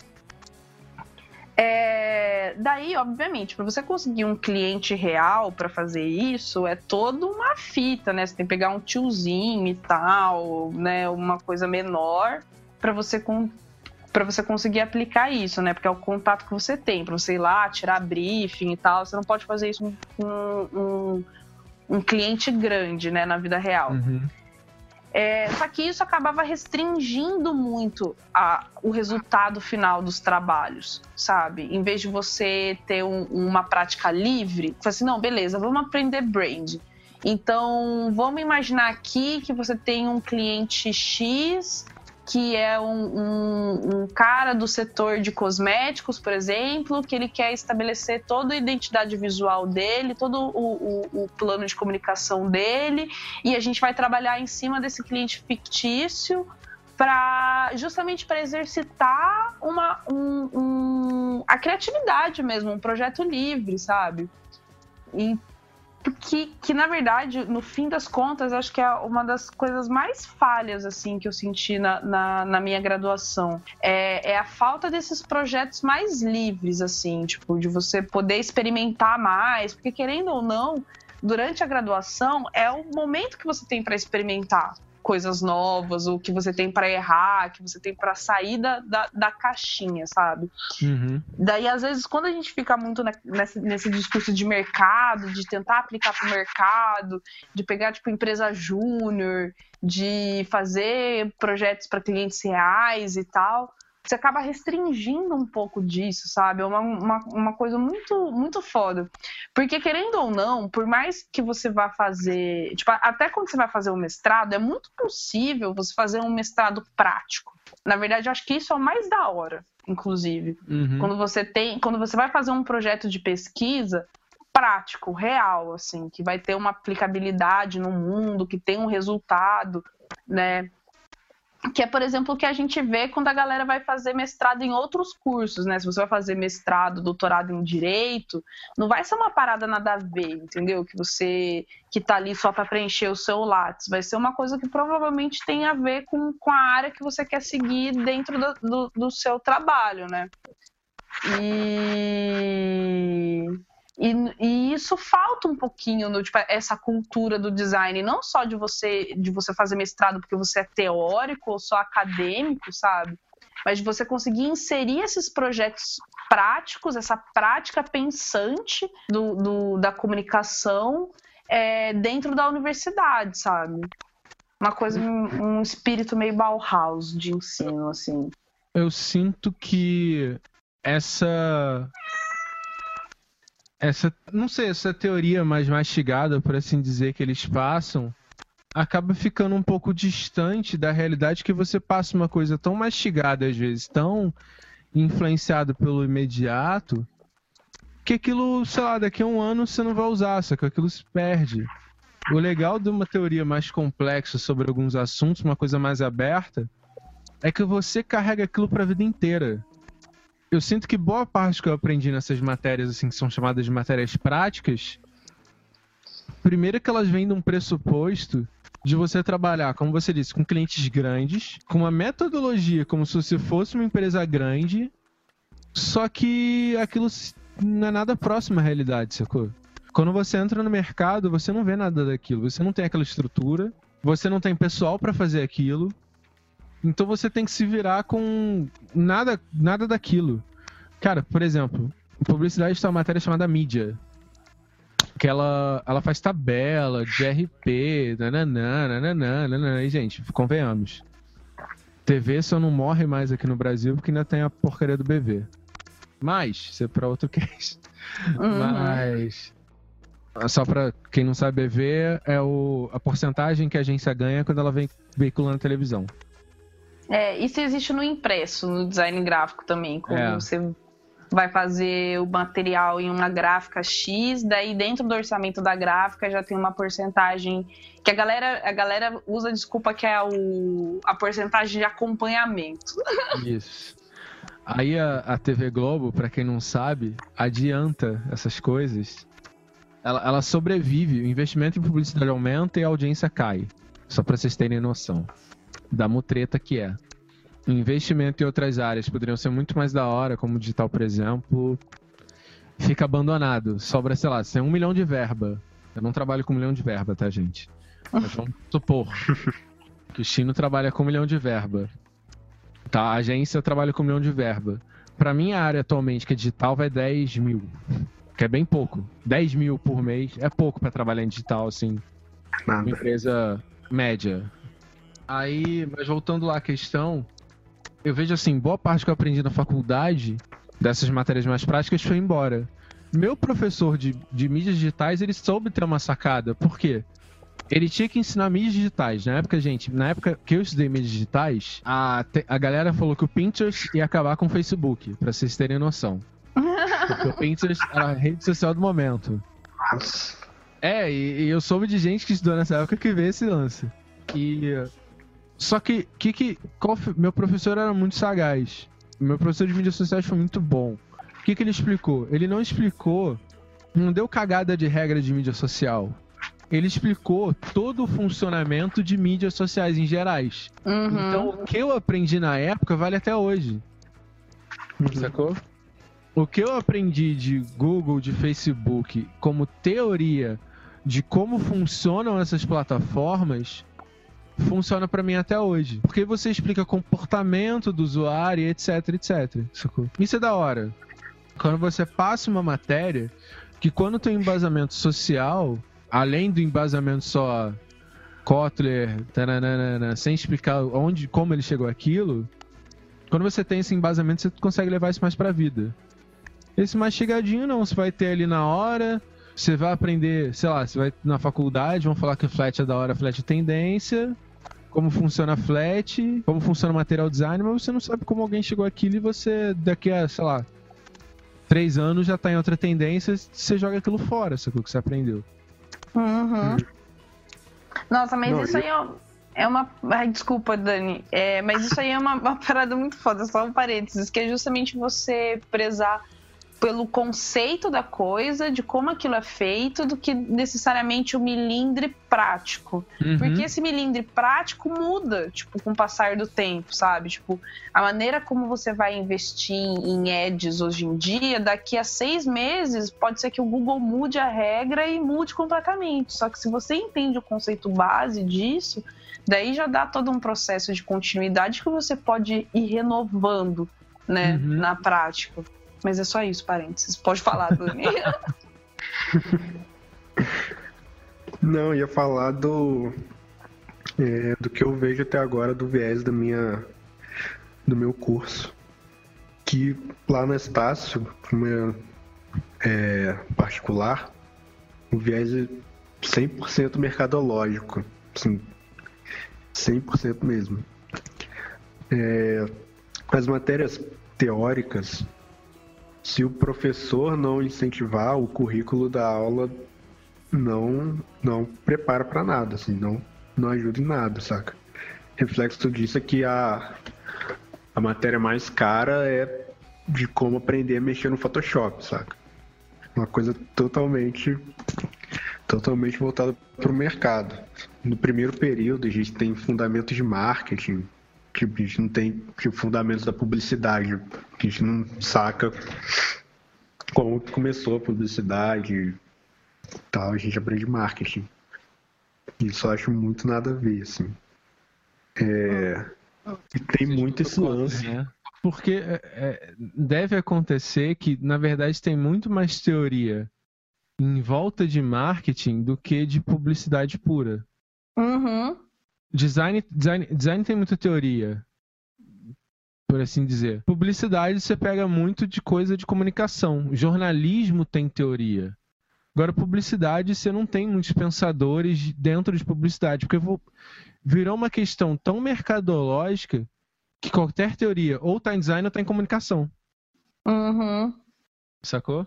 É, daí, obviamente, para você conseguir um cliente real para fazer isso, é toda uma fita, né? Você tem que pegar um tiozinho e tal, né? Uma coisa menor para você para você conseguir aplicar isso, né? Porque é o contato que você tem, para você ir lá, tirar briefing e tal. Você não pode fazer isso com um, um cliente grande, né? Na vida real. Uhum. É, só que isso acabava restringindo muito a- o resultado final dos trabalhos, sabe? Em vez de você ter um- uma prática livre, você assim, não, beleza, vamos aprender brand. Então, vamos imaginar aqui que você tem um cliente X que é um, um- um cara do setor de cosméticos, por exemplo, que ele quer estabelecer toda a identidade visual dele, todo o, o- o plano de comunicação dele, e a gente vai trabalhar em cima desse cliente fictício para justamente para exercitar uma um- a criatividade mesmo, um projeto livre, sabe? E que, que na verdade, no fim das contas, acho que é uma das coisas mais falhas assim que eu senti na, na, na minha graduação. É, é a falta desses projetos mais livres, assim, tipo, de você poder experimentar mais, porque querendo ou não, durante a graduação é o momento que você tem para experimentar coisas novas, o que você tem para errar, que você tem para sair da, da, da caixinha, sabe? Uhum. Daí, às vezes, quando a gente fica muito na- nesse, nesse discurso de mercado, de tentar aplicar para o mercado, de pegar, tipo, empresa júnior, de fazer projetos para clientes reais e tal, você acaba restringindo um pouco disso, sabe? É uma, uma, uma coisa muito, muito foda. Porque, querendo ou não, por mais que você vá fazer. Tipo, até quando você vai fazer o mestrado, é muito possível você fazer um mestrado prático. Na verdade, eu acho que isso é o mais da hora, inclusive. Uhum. Quando você tem, quando você vai fazer um projeto de pesquisa prático, real, assim, que vai ter uma aplicabilidade no mundo, que tem um resultado, né? Que é, por exemplo, o que a gente vê quando a galera vai fazer mestrado em outros cursos, né? Se você vai fazer mestrado, doutorado em direito, não vai ser uma parada nada a ver, entendeu? Que você que tá ali só para preencher o seu lápis. Vai ser uma coisa que provavelmente tem a ver com, com a área que você quer seguir dentro do, do, do seu trabalho, né? E, e, e isso falta um pouquinho no, tipo, essa cultura do design, não só de você de você fazer mestrado porque você é teórico ou só acadêmico, sabe? Mas de você conseguir inserir esses projetos práticos, essa prática pensante do, do- da comunicação é, dentro da universidade, sabe? Uma coisa, um, um espírito meio Bauhaus de ensino, assim. Eu sinto que essa. Essa. Não sei, essa teoria mais mastigada, por assim dizer, que eles passam, acaba ficando um pouco distante da realidade que você passa uma coisa tão mastigada, às vezes, tão influenciado pelo imediato, que aquilo, sei lá, daqui a um ano você não vai usar, só que aquilo se perde. O legal de uma teoria mais complexa sobre alguns assuntos, uma coisa mais aberta, é que você carrega aquilo para a vida inteira. Eu sinto que boa parte que eu aprendi nessas matérias, assim, que são chamadas de matérias práticas, primeiro que elas vêm de um pressuposto de você trabalhar, como você disse, com clientes grandes, com uma metodologia como se você fosse uma empresa grande, só que aquilo não é nada próximo à realidade, sacou? Quando você entra no mercado, você não vê nada daquilo, você não tem aquela estrutura, você não tem pessoal para fazer aquilo, então você tem que se virar com nada, nada daquilo. Cara, por exemplo, em publicidade tem uma matéria chamada mídia. Que ela, ela faz tabela de RP, nananã, nananã, nananã. E, gente, convenhamos. TV só não morre mais aqui no Brasil porque ainda tem a porcaria do BV. Mas, isso é pra outro [LAUGHS] case. Uhum. Mas. Só pra quem não sabe, BV é o, a porcentagem que a agência ganha quando ela vem veiculando televisão. É, isso existe no impresso, no design gráfico também. Como É. você vai fazer o material em uma gráfica X, daí dentro do orçamento da gráfica já tem uma porcentagem que a galera, a galera usa a desculpa que é o, a porcentagem de acompanhamento. [LAUGHS] Isso. Aí a, a TV Globo, pra quem não sabe, adianta essas coisas. Ela, ela sobrevive, o investimento em publicidade aumenta e a audiência cai. Só pra vocês terem noção da mutreta que é. Investimento em outras áreas poderiam ser muito mais da hora, como o digital, por exemplo, fica abandonado. Sobra, sei lá, se tem um milhão de verba. Eu não trabalho com um milhão de verba, tá, gente? Mas vamos supor [LAUGHS] que o Chino trabalha com um milhão de verba. Tá, a agência trabalha com um milhão de verba. Pra minha área atualmente, que é digital, vai 10 mil. Que é bem pouco. 10 mil por mês é pouco pra trabalhar em digital, assim. Uma Nada. empresa média. Aí, mas voltando lá à questão, eu vejo assim, boa parte que eu aprendi na faculdade, dessas matérias mais práticas, foi embora. Meu professor de, de mídias digitais, ele soube ter uma sacada. Por quê? Ele tinha que ensinar mídias digitais. Na época, gente, na época que eu estudei mídias digitais, a, te- a galera falou que o Pinterest ia acabar com o Facebook, pra vocês terem noção. [LAUGHS] Porque o Pinterest era a rede social do momento. É, e, e eu soube de gente que estudou nessa época que vê esse lance. E. Só que, que, que qual meu professor era muito sagaz. Meu professor de mídias sociais foi muito bom. O que, que ele explicou? Ele não explicou, não deu cagada de regra de mídia social. Ele explicou todo o funcionamento de mídias sociais em gerais. Uhum. Então, o que eu aprendi na época vale até hoje. Sacou? O que eu aprendi de Google, de Facebook, como teoria de como funcionam essas plataformas, funciona pra mim até hoje. Porque você explica comportamento do usuário, etc, etc. Isso é da hora. Quando você passa uma matéria que quando tem embasamento social, além do embasamento só Kotler, tananana, sem explicar onde, como ele chegou àquilo, quando você tem esse embasamento, você consegue levar isso mais pra vida. Esse mastigadinho não, você vai ter ali na hora, você vai aprender, sei lá, você vai na faculdade, vão falar que flat é da hora, flat é tendência, como funciona flat, como funciona o material design, mas você não sabe como alguém chegou àquilo e você, daqui a, sei lá, três anos já tá em outra tendência, você joga aquilo fora, sacou? Que você aprendeu. Uhum. Nossa, mas Não, isso aí é, é uma. Ai, desculpa, Dani. É, mas isso aí é uma, uma parada muito foda, só um parênteses, que é justamente você prezar pelo conceito da coisa, de como aquilo é feito, do que necessariamente o milindre prático. Uhum. Porque esse milindre prático muda, tipo, com o passar do tempo, sabe? Tipo, a maneira como você vai investir em ads hoje em dia, daqui a seis meses, pode ser que o Google mude a regra e mude completamente. Só que se você entende o conceito base disso, daí já dá todo um processo de continuidade que você pode ir renovando, né, Uhum. na prática. Mas é só isso, parênteses. Pode falar, Dani. [LAUGHS] Não, ia falar do. é, do que eu vejo até agora do viés da minha, do meu curso. Que lá no Estácio, como é, particular, o viés é 100% mercadológico. Assim, 100% mesmo. É, as matérias teóricas, se o professor não incentivar, o currículo da aula não não prepara pra nada, assim, não não ajuda em nada, saca? Reflexo disso é que a a matéria mais cara é de como aprender a mexer no Photoshop, saca? Uma coisa totalmente totalmente voltada pro mercado. No primeiro período a gente tem fundamentos de marketing, tipo, a gente não tem tipo, fundamentos da publicidade, a gente não saca como que começou a publicidade, tal, a gente aprende marketing. Isso eu acho muito nada a ver, assim. É, e tem muito esse lance. né? Porque é, é, deve acontecer que, na verdade, tem muito mais teoria em volta de marketing do que de publicidade pura. uhum. Design, design, design tem muita teoria, por assim dizer. Publicidade você pega muito de coisa de comunicação. Jornalismo tem teoria. Agora, publicidade você não tem muitos pensadores dentro de publicidade, porque virou uma questão tão mercadológica que qualquer teoria ou tá em design ou tá em comunicação. Uhum. Sacou?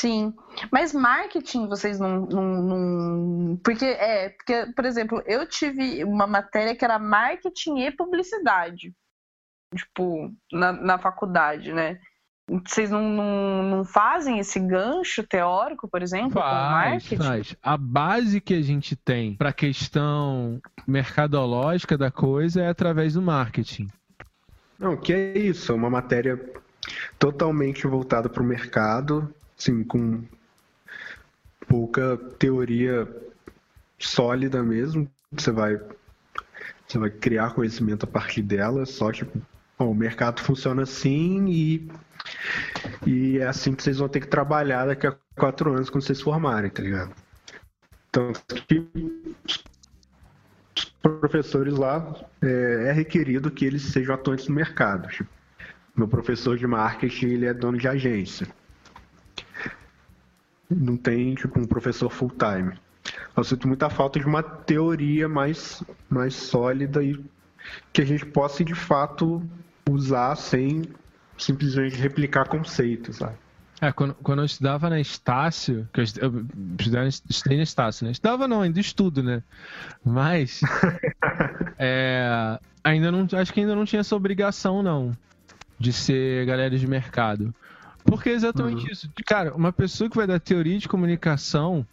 Sim, mas marketing vocês não, não, não- Porque, é, porque, por exemplo, eu tive uma matéria que era marketing e publicidade. Tipo, na, na faculdade, né? Vocês não, não, não fazem esse gancho teórico, por exemplo, com Faz, marketing? faz. A base que a gente tem pra questão mercadológica da coisa é através do marketing. Não, que é isso, é uma matéria totalmente voltada para o mercado, assim, com pouca teoria sólida mesmo. Você vai, você vai criar conhecimento a partir dela, só tipo, o mercado funciona assim e, e é assim que vocês vão ter que trabalhar daqui a quatro anos quando vocês formarem, tá ligado? Os professores lá é, é requerido que eles sejam atuantes no mercado. Tipo, meu professor de marketing, ele é dono de agência. Não tem, tipo, um professor full-time. Eu sinto muita falta de uma teoria mais, mais sólida e que a gente possa, de fato, usar sem simplesmente replicar conceitos, sabe? É, quando, quando eu estudava na Estácio, que eu, eu estudei na Estácio, né? Estudava não, ainda estudo, né? Mas [LAUGHS] é, ainda não, acho que ainda não tinha essa obrigação, não, de ser galera de mercado. Porque é exatamente isso. Cara, uma pessoa que vai dar teoria de comunicação,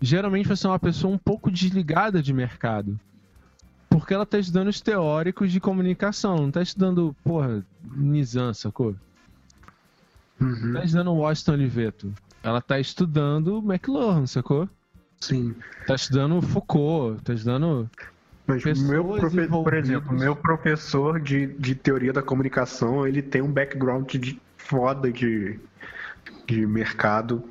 geralmente vai ser uma pessoa um pouco desligada de mercado. Porque ela tá estudando os teóricos de comunicação, não tá estudando, porra, Nizam, sacou? Uhum. tá estudando Washington Oliveto. Ela tá estudando McLuhan, sacou? Sim. Tá estudando Foucault, tá estudando. Mas meu profe- por exemplo, meu professor de, de teoria da comunicação, ele tem um background de foda de, de mercado,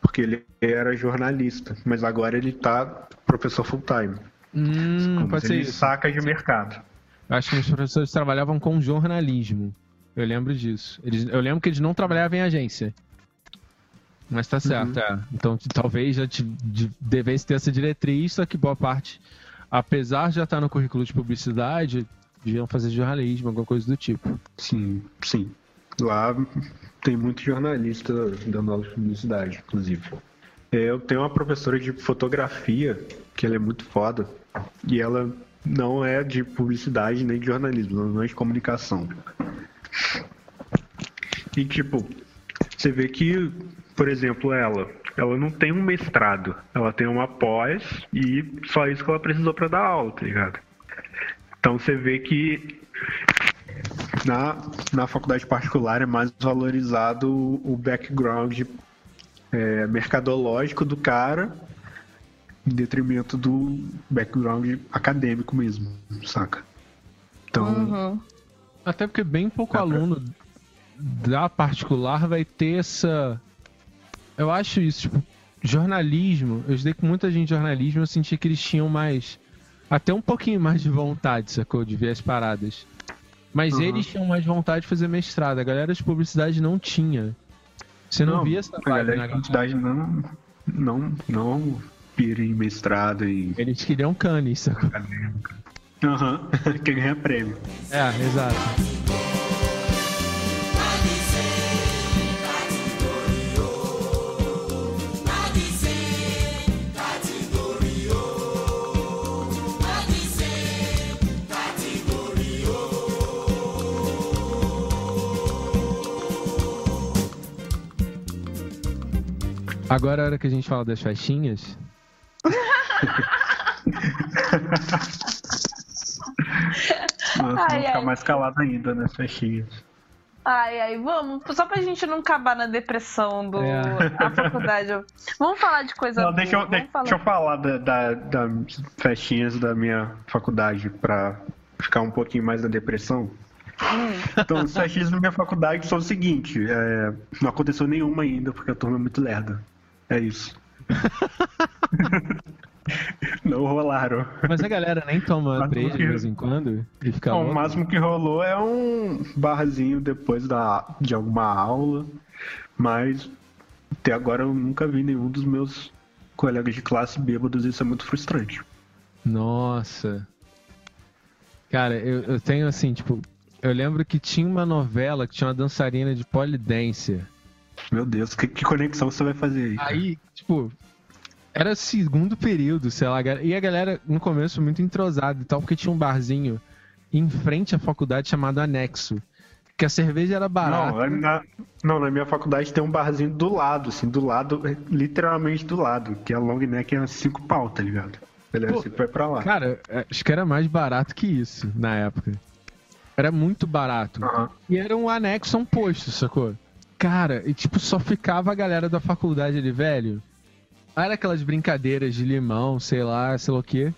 porque ele era jornalista, mas agora ele tá professor full-time. Hum, Como pode se ser isso. saca de mercado. Acho que os professores trabalhavam com jornalismo. Eu lembro disso. Eles, eu lembro que eles não trabalhavam em agência. Mas tá certo, é. Então talvez já te, de- devesse ter essa diretriz, só que boa parte, apesar de já estar no currículo de publicidade, deviam fazer jornalismo, alguma coisa do tipo. Sim, sim. Lá tem muito jornalista dando aula de publicidade, inclusive. É, Eu tenho uma professora de fotografia, que ela é muito foda, e ela não é de publicidade nem de jornalismo, ela não é de comunicação. E tipo, você vê que, por exemplo, ela, ela não tem um mestrado, ela tem uma pós e só isso que ela precisou pra dar aula, tá ligado? Então você vê que na, na faculdade particular é mais valorizado o o background é, mercadológico do cara em detrimento do background acadêmico mesmo, saca? Então, Uhum. Até porque bem pouco pra- aluno da particular vai ter essa. Eu acho isso, tipo, jornalismo. Eu estudei com muita gente de jornalismo, eu senti que eles tinham mais. Até um pouquinho mais de vontade, sacou? De ver as paradas. Mas Uhum. eles tinham mais vontade de fazer mestrado. A galera de publicidade não tinha. Você não, via essa a vibe galera na de publicidade não, não, não pira em mestrado e Eles queriam sacou? acadêmico. Aham, [LAUGHS] que ganha prêmio. É, exato. Agora é a hora que a gente fala das festinhas. Nossa, Ai, vou ficar ai. mais calado ainda nas festinhas. Ai, ai, vamos. Só pra gente não acabar na depressão do É. a faculdade. Vamos falar de coisa Não, boa. deixa, eu, vamos deixa falar. eu falar da, da- das festinhas da minha faculdade pra ficar um pouquinho mais da depressão. Então, as festinhas da minha faculdade são o seguinte: é, não aconteceu nenhuma ainda, porque a turma é muito lerda. É isso. [LAUGHS] não rolaram. Mas a galera nem toma breja por de vez em quando e fica Bom, o máximo que rolou é um barzinho depois da, de alguma aula, mas até agora eu nunca vi nenhum dos meus colegas de classe bêbados, isso é muito frustrante. Nossa. Cara, eu, eu tenho assim, tipo, eu lembro que tinha uma novela que tinha uma dançarina de polidense. Meu Deus, que, que conexão você vai fazer aí? Aí, tipo, era segundo período, sei lá, e a galera no começo muito entrosada e tal, porque tinha um barzinho em frente à faculdade chamado Anexo. Que a cerveja era barata. Não, na, não, na minha faculdade tem um barzinho do lado, assim, do lado, literalmente do lado, que a long neck é 5 pau, tá ligado? Beleza, Pô, você vai pra lá. Cara, acho que era mais barato que isso na época. Era muito barato. Aham. E era um anexo a um posto, sacou? Cara, e tipo, só ficava a galera da faculdade ali, velho. Era aquelas brincadeiras de limão, sei lá, sei lá o quê.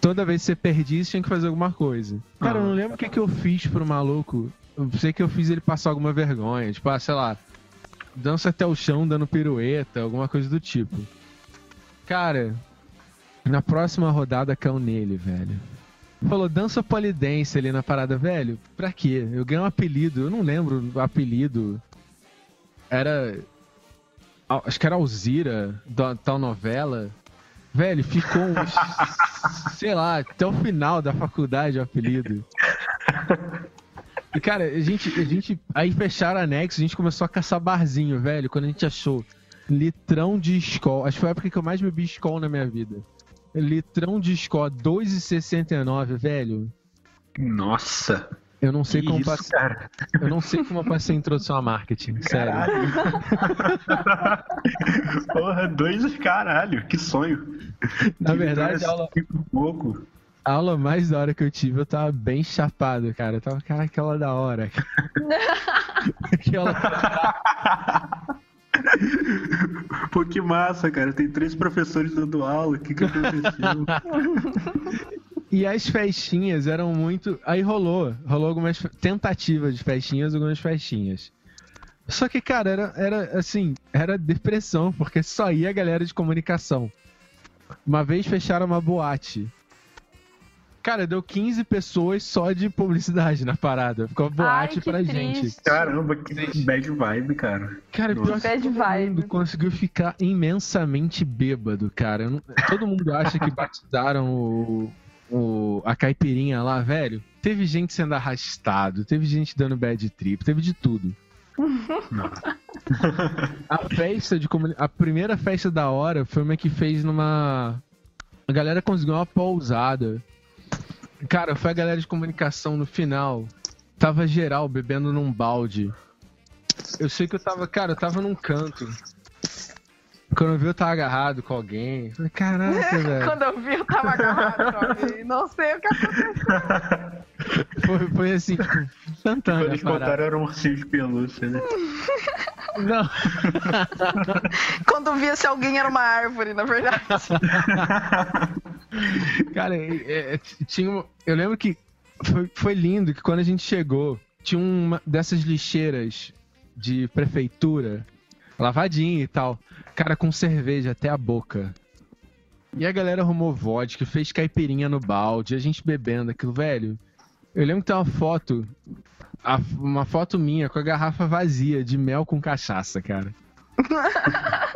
Toda vez que você perdia, você tinha que fazer alguma coisa. Cara, eu não lembro o que, que eu fiz pro maluco. Eu sei que eu fiz ele passar alguma vergonha. Tipo, ah, sei lá, dança até o chão dando pirueta, alguma coisa do tipo. Cara, na próxima rodada caiu nele, velho. Falou, dança polidense ali na parada, velho. Pra quê? Eu ganhei um apelido, eu não lembro o apelido. Era. Acho que era Alzira, da tal novela. Velho, ficou uns. [LAUGHS] sei lá, até o final da faculdade o apelido. E, cara, a gente, a gente. Aí fecharam a anexo, a gente começou a caçar barzinho, velho, quando a gente achou litrão de escola. Acho que foi a época que eu mais bebi escola na minha vida. Litrão de escola, 2,69, velho. Nossa, Eu não sei que como isso, passei. cara. Eu não sei como eu passei a introdução a marketing, sério. Caralho. [LAUGHS] Porra, dois caralho, que sonho. Na De verdade, a aula, pouco. a aula mais da hora que eu tive, eu tava bem chapado, cara. Eu tava, cara, aquela da hora. [LAUGHS] aquela. [LAUGHS] Pô, que massa, cara. Tem três professores dando aula. O que que aconteceu? [LAUGHS] E as festinhas eram muito. Aí rolou. Rolou algumas tentativas de festinhas, algumas festinhas. Só que, cara, era, era assim, era depressão, porque só ia a galera de comunicação. Uma vez fecharam uma boate. Cara, deu 15 pessoas só de publicidade na parada. Ficou boate Ai, pra triste. gente. Caramba, que bad vibe, cara. Cara, pior que Bad todo vibe. mundo conseguiu ficar imensamente bêbado, cara. Não- Todo mundo acha que [LAUGHS] batizaram o, o- a caipirinha lá, velho. Teve gente sendo arrastado, teve gente dando bad trip, teve de tudo. [LAUGHS] A festa de. A primeira festa da hora foi uma que fez numa. A galera conseguiu uma pousada. Cara, foi a galera de comunicação no final. Tava geral bebendo num balde. Eu sei que eu tava, cara, eu tava num canto. Quando eu vi, eu tava agarrado com alguém. Falei, caraca, [LAUGHS] velho. Quando eu vi, eu tava agarrado com alguém. Não sei o que aconteceu. Foi, foi assim, tipo, Quando instantâneo. eles a parada. contaram, era um ursinho de pelúcia, né? Não. [LAUGHS] Quando eu via se alguém era uma árvore, na verdade. [LAUGHS] Cara, é, é, tinha eu lembro que foi, foi lindo que quando a gente chegou, tinha uma dessas lixeiras de prefeitura, lavadinha e tal, cara com cerveja até a boca. E a galera arrumou vodka, fez caipirinha no balde, a gente bebendo aquilo, velho. Eu lembro que tem uma foto, a- uma foto minha com a garrafa vazia de mel com cachaça, cara. [LAUGHS]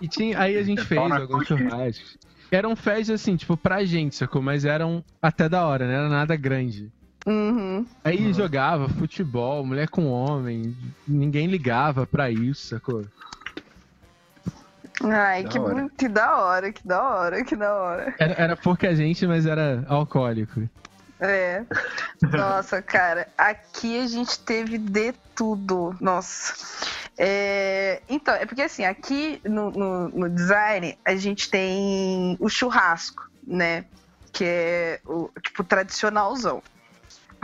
E tinha, aí a gente fez alguns churrascos. Eram festas assim, tipo, pra gente, sacou? Mas eram até da hora, não era nada grande. Uhum. Aí jogava futebol, mulher com homem, ninguém ligava pra isso, sacou? Ai, Da que, hora. que da hora, que da hora, que da hora. Era, era pouca gente, mas era alcoólico. É. Nossa, cara, aqui a gente teve de tudo. Nossa. É, então, é porque assim, aqui no, no- no design a gente tem o churrasco, né? Que é o tipo tradicionalzão.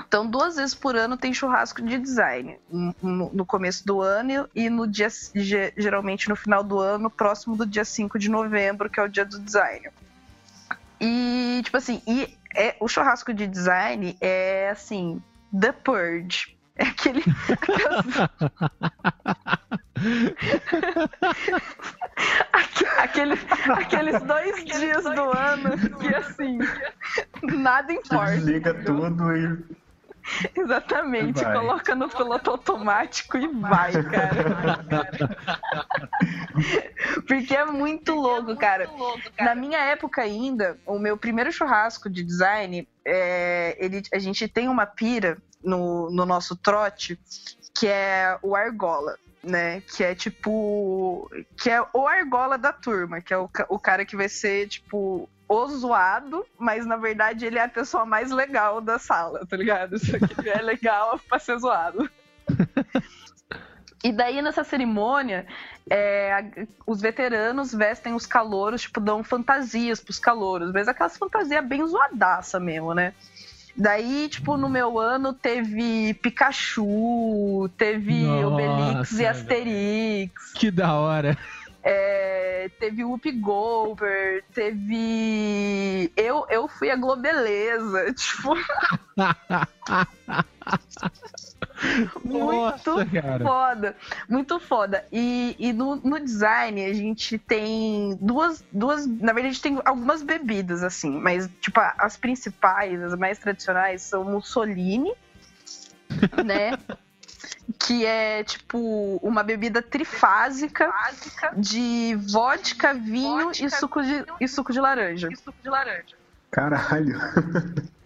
Então, duas vezes por ano tem churrasco de design. No, começo do ano e no dia, ge- geralmente no final do ano, próximo do dia 5 de novembro, que é o dia do design. E, tipo assim, e é, o churrasco de design é assim, The Purge. É aquele. Aque- aqueles, aqueles dois dias do ano que assim, nada importa. Desliga tudo e. [LAUGHS] Exatamente, Vai. coloca no piloto automático e vai, cara. [LAUGHS] Porque é muito louco, cara. Na minha época ainda, o meu primeiro churrasco de design, é, ele, a gente tem uma pira no, no nosso trote que é o argola. Né, que é tipo. Que é o argola da turma, que é o, o cara que vai ser, tipo, o zoado, mas na verdade ele é a pessoa mais legal da sala, tá ligado? Só que ele é legal [LAUGHS] pra ser zoado. E daí, nessa cerimônia, é, os veteranos vestem os calouros, tipo, dão fantasias pros calouros, mas aquelas fantasias bem zoadaça mesmo, né? Daí, tipo, no meu ano teve Pikachu, teve Nossa, Obelix e. Asterix, Que da hora. É, teve Whoop Goldberg, teve. Eu, eu fui a Globeleza, [LAUGHS] tipo. Muito Nossa, cara. foda, muito foda. E, e no, no design a gente tem duas, duas. Na verdade, a gente tem algumas bebidas, assim, mas, tipo, as principais, as mais tradicionais, são Mussolini, né? [LAUGHS] Que é tipo uma bebida trifásica de vodka, vinho e suco de, e suco de laranja. Caralho.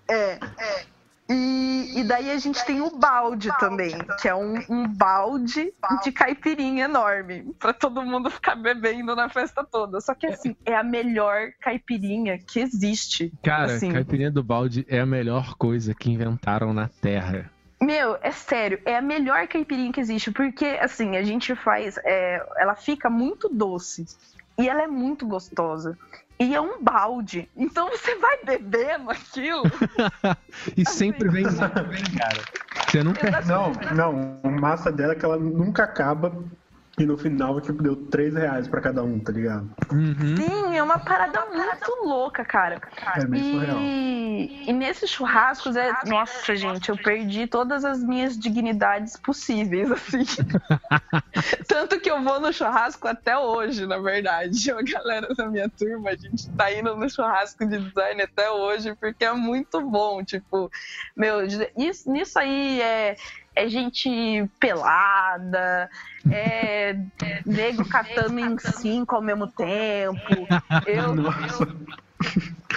É, é. E, e daí a gente tem o balde também, que é um, um balde de caipirinha enorme, pra todo mundo ficar bebendo na festa toda. Só que assim, é a melhor caipirinha que existe. Cara, Assim. caipirinha do balde é a melhor coisa que inventaram na Terra. Meu, é sério, é a melhor caipirinha que existe, porque assim, a gente faz. é, ela fica muito doce e ela é muito gostosa. E é um balde. Então você vai bebendo aquilo. [LAUGHS] E sempre vem cara. Você nunca. Não, não. A massa dela é que ela nunca acaba. E no final, tipo, deu 3 reais pra cada um, tá ligado? Uhum. Sim, é uma parada muito louca, cara. É meio surreal. E, e nesses churrascos, é... nossa, gente, eu perdi todas as minhas dignidades possíveis, assim. [LAUGHS] Tanto que eu vou no churrasco até hoje, na verdade. A galera da minha turma, a gente tá indo no churrasco de design até hoje, porque é muito bom. Tipo, meu, isso, nisso aí é. É gente pelada, é nego catando em cinco ao mesmo tempo. [LAUGHS] Eu, Nossa.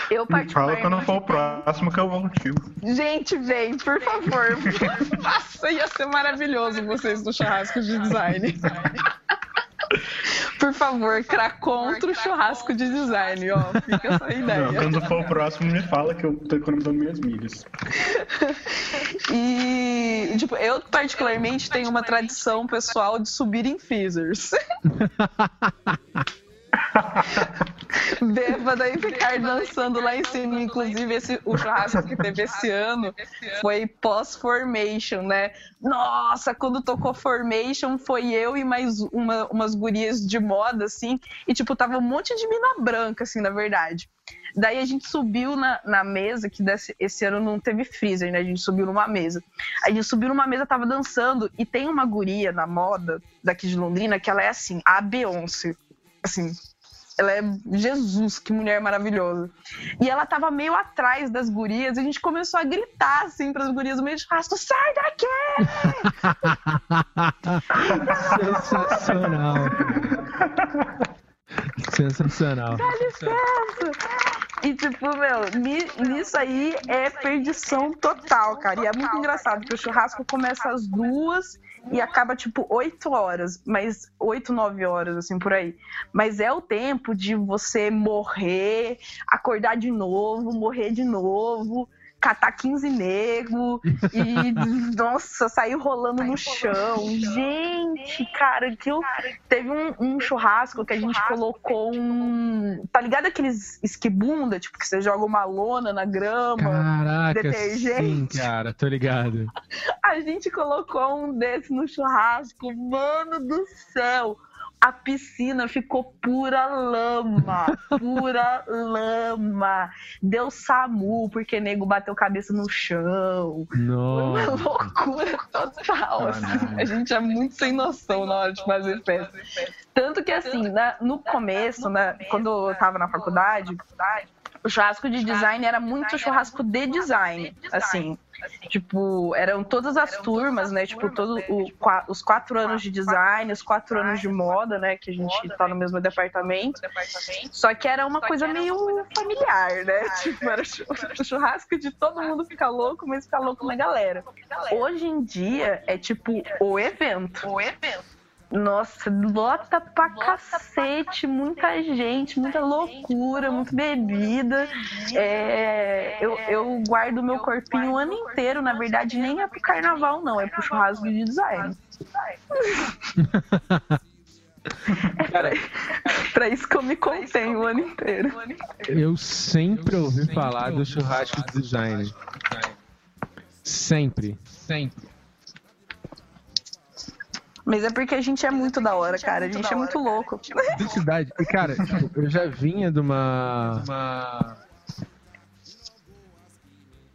eu Fala quando for o particularmente... próximo que eu vou contigo. Gente, vem, por favor. [LAUGHS] Nossa, ia ser maravilhoso vocês no churrasco de design. [LAUGHS] Por favor, cra contra o churrasco de design, ó. Fica essa Não, ideia. quando for o próximo, me fala que eu tô economizando minhas milhas. E, tipo, eu particularmente tenho uma tradição pessoal de subir em freezers. [LAUGHS] [LAUGHS] Bêbada e ficar dançando lá em cima. Inclusive, esse, o churrasco [LAUGHS] que teve esse ano foi pós-formation, né? Nossa, quando tocou formation, foi eu e mais uma- umas gurias de moda, assim. E, tipo, tava um monte de mina branca, assim, na verdade. Daí a gente subiu na, na mesa, que desse- esse ano não teve freezer, né? A gente subiu numa mesa. A gente subiu numa mesa, tava dançando, e tem uma guria na moda daqui de Londrina que ela é assim, a Beyoncé. Assim, ela é Jesus, que mulher maravilhosa. E ela tava meio atrás das gurias, e a gente começou a gritar assim pras gurias no meio de churrasco: sai daqui! Sensacional. Sensacional. E, tipo, meu, ni- nisso aí é perdição total, cara. E é muito engraçado, porque o churrasco começa às duas e acaba, tipo, oito horas. Mas oito, nove horas, assim, por aí. Mas é o tempo de você morrer, acordar de novo, morrer de novo. Catar 15 nego e, [LAUGHS] nossa, sair rolando no chão. Gente, cara, que eu... teve um, um churrasco que a gente colocou um. Tá ligado aqueles esquibunda, tipo, que você joga uma lona na grama? Caraca, sim, detergente. cara, tô ligado. [LAUGHS] A gente colocou um desse no churrasco, mano do céu. A piscina ficou pura lama, [LAUGHS] pura lama. Deu SAMU, porque nego bateu cabeça no chão. Foi uma loucura total. assim. Caralho. A gente é muito sem noção na hora de fazer festa. Tanto que, assim, na- no começo, né, quando eu tava na faculdade, o churrasco de design era muito churrasco de design, assim. Tipo, eram todas as turmas, né? Tipo, todo o, qua- os quatro anos de design, os quatro anos de moda, né? Que a gente tá no mesmo departamento. Só que era uma coisa meio familiar, né? Tipo, era chu- o [LAUGHS] churrasco de todo mundo ficar louco, mas ficar louco na galera. Hoje em dia é tipo o evento. O evento. Nossa, lota pra cacete, muita gente, muita loucura, muita bebida. É, eu, eu guardo meu corpinho o ano inteiro, na verdade, nem é pro carnaval, não, é pro churrasco de design. [LAUGHS] Cara, Pra isso que eu me contenho o ano inteiro. eu sempre ouvi falar do churrasco de design. Sempre. Sempre. Mas é porque a gente é muito da hora, cara. A gente é muito louco. De cidade. E, cara, tipo, eu já vinha de uma.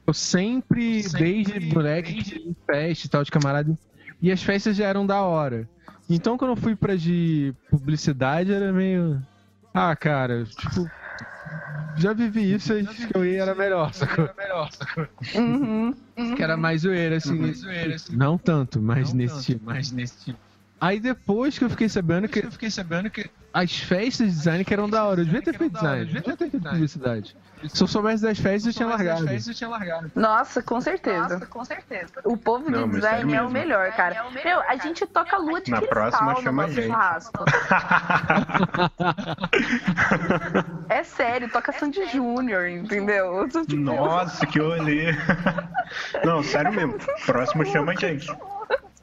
Eu sempre, desde moleque, festa e tal, de camarada. E as festas já eram da hora. Então, quando eu fui pra de publicidade, era meio. Ah, cara, tipo. Já vivi isso e acho que eu ia era melhor, sacou? Uhum. Que era mais zoeira, assim. Não tanto, mas nesse tipo. Mas nesse tipo. Aí depois que eu fiquei sabendo que. Eu fiquei sabendo que. As festas de design que eram da hora. Eu devia ter feito design, devia ter feito publicidade. Se eu soubesse das festas, eu tinha largado. eu tinha largado. Nossa, com certeza. com certeza. O povo de design sério é o mesmo. melhor, cara. Meu, a gente toca lua de Na cristal próxima no chama nosso gente. churrasco. [LAUGHS] É sério, toca Sandy Júnior, entendeu? Nossa, que olhê. Não, sério mesmo. Próximo [LAUGHS] chama a gente.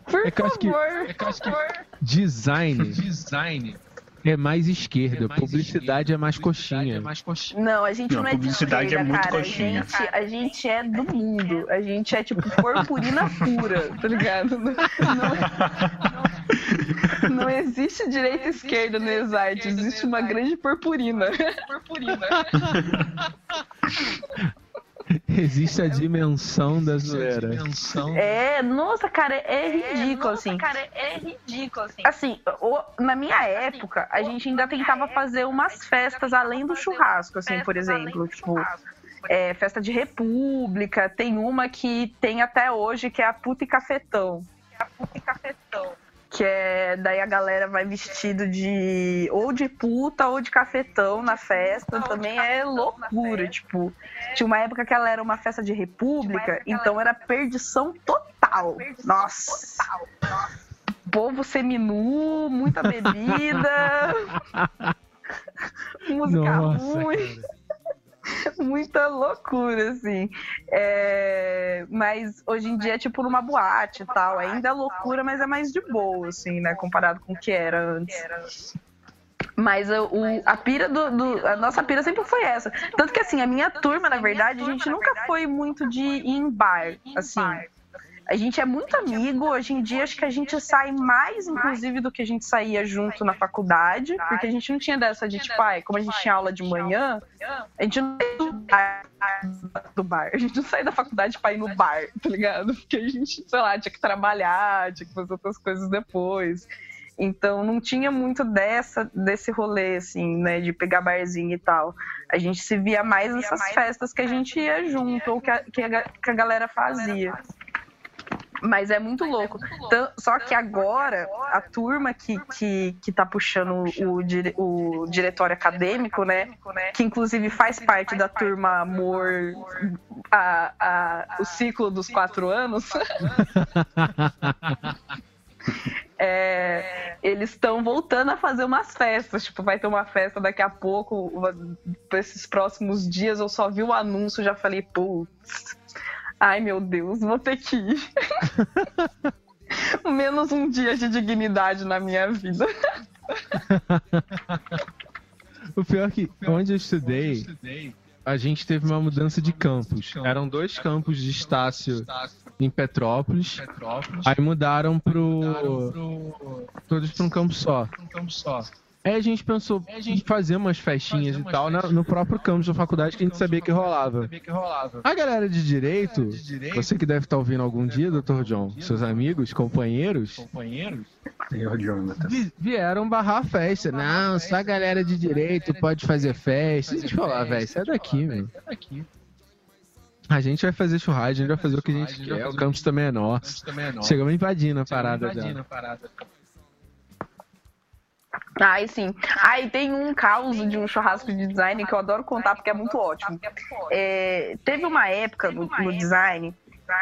Por É que eu acho que- favor. Design Design. é mais esquerda, É mais publicidade é mais coxinha. É mais coxinha. Não, a gente Não, não, é de publicidade é esquerda, muito cara. coxinha. A gente, a gente é do mundo. A gente é tipo purpurina pura, tá ligado? Não, não, não existe direita e esquerda no Exarte, existe uma grande purpurina. Purpurina. [LAUGHS] Existe a dimensão da zoeira. Dimensão. É, nossa, cara, é ridículo, assim. Cara, é ridículo, assim. Assim, o- na minha época, a gente ainda tentava fazer umas festas além do churrasco, assim, por exemplo. Tipo, é, festa de república, tem uma que tem até hoje, que é a puta e cafetão. Que é daí a galera vai vestido de ou de puta ou de cafetão na festa. Também é loucura, tipo. Tinha uma época que ela era uma festa de república, então era perdição total. Nossa. Povo seminu, muita bebida. [LAUGHS] música Nossa, ruim. [LAUGHS] Muita loucura, assim. É, Mas hoje em dia é tipo numa boate e tal. Ainda é loucura, mas é mais de boa, assim, né? Comparado com o que era antes. Mas o, a pira do, do- A nossa pira sempre foi essa. Tanto que assim, a minha turma, na verdade, a gente nunca foi muito de ir em bar. Assim. A gente é muito amigo, hoje em dia acho que a gente sai mais, inclusive, do que a gente saía junto na faculdade, porque a gente não tinha dessa de, tipo, ai, como a gente tinha aula de manhã, a gente não sai do bar, do bar. A gente não sai da faculdade pra ir no bar, tá ligado? Porque a gente, sei lá, tinha que trabalhar, tinha que fazer outras coisas depois. Então não tinha muito dessa, desse rolê, assim, né, de pegar barzinho e tal. A gente se via mais nessas festas que a gente ia junto, ou que a, que a, que a galera fazia. Mas é muito louco. Tan- Só que agora, a turma que, que, que tá puxando o, dire- o diretório acadêmico, né? Que inclusive faz parte da turma Amor, a, a, o ciclo dos quatro [LAUGHS] anos. É, eles estão voltando a fazer umas festas. Tipo, vai ter uma festa daqui a pouco. Para esses próximos dias, eu só vi o anúncio já falei, putz. Ai, meu Deus, vou ter que ir. [LAUGHS] Menos um dia de dignidade na minha vida. O pior é que onde eu estudei, a gente teve uma mudança de campus. Eram dois campos de Estácio em Petrópolis. Aí mudaram pro. Todos pra um campo só. Aí a gente pensou em fazer umas festinhas e tal na- no próprio campus da faculdade que a gente sabia que rolava. A galera de direito, você que deve estar ouvindo algum dia, Dr. John, seus amigos, companheiros. Vi- Vieram barrar a festa. Não, só a galera de direito pode fazer festa. Deixa eu falar, velho. Sai daqui, meu. A gente vai fazer churrasco, a gente vai fazer o que a gente quer. O campus também é nosso. Chegamos invadindo a parada dela. Ai, sim. Ai, tem um caos de um churrasco de design que eu adoro contar porque é muito ótimo. É, teve uma época no, no design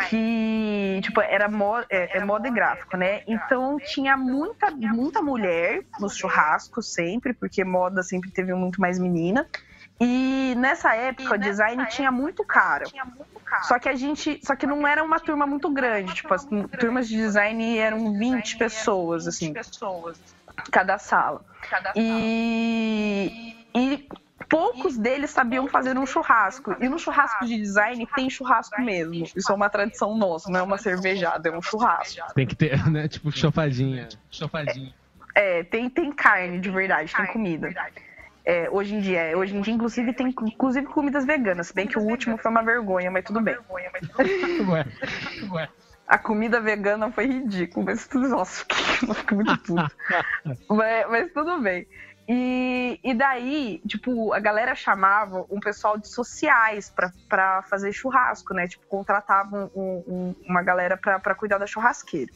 que, tipo, era moda, é, é moda e gráfico, né? Então tinha muita, muita mulher nos churrascos sempre, porque moda sempre teve muito mais menina. E nessa época o design tinha muito cara. Só que a gente. Só que não era uma turma muito grande. Tipo, as turmas de design eram 20 pessoas, assim. Cada sala. E. E poucos deles sabiam fazer um churrasco. E no churrasco de design tem churrasco mesmo. Isso é uma tradição nossa, não é uma cervejada, é um churrasco. Tem que ter, [LAUGHS] né? Tipo, chopadinha. Chopadinha. É, tem, tem carne de verdade, tem comida. É, hoje em dia, hoje em dia, inclusive, tem inclusive comidas veganas, se bem que o último foi uma vergonha, mas tudo bem. [LAUGHS] Ué, ué. A comida vegana foi ridícula, mas tudo. Nossa, [LAUGHS] eu fiquei muito puto. mas, mas tudo bem. E, e daí, tipo, a galera chamava um pessoal de sociais pra fazer churrasco, né? Tipo, contratavam um- um- uma galera pra cuidar da churrasqueira.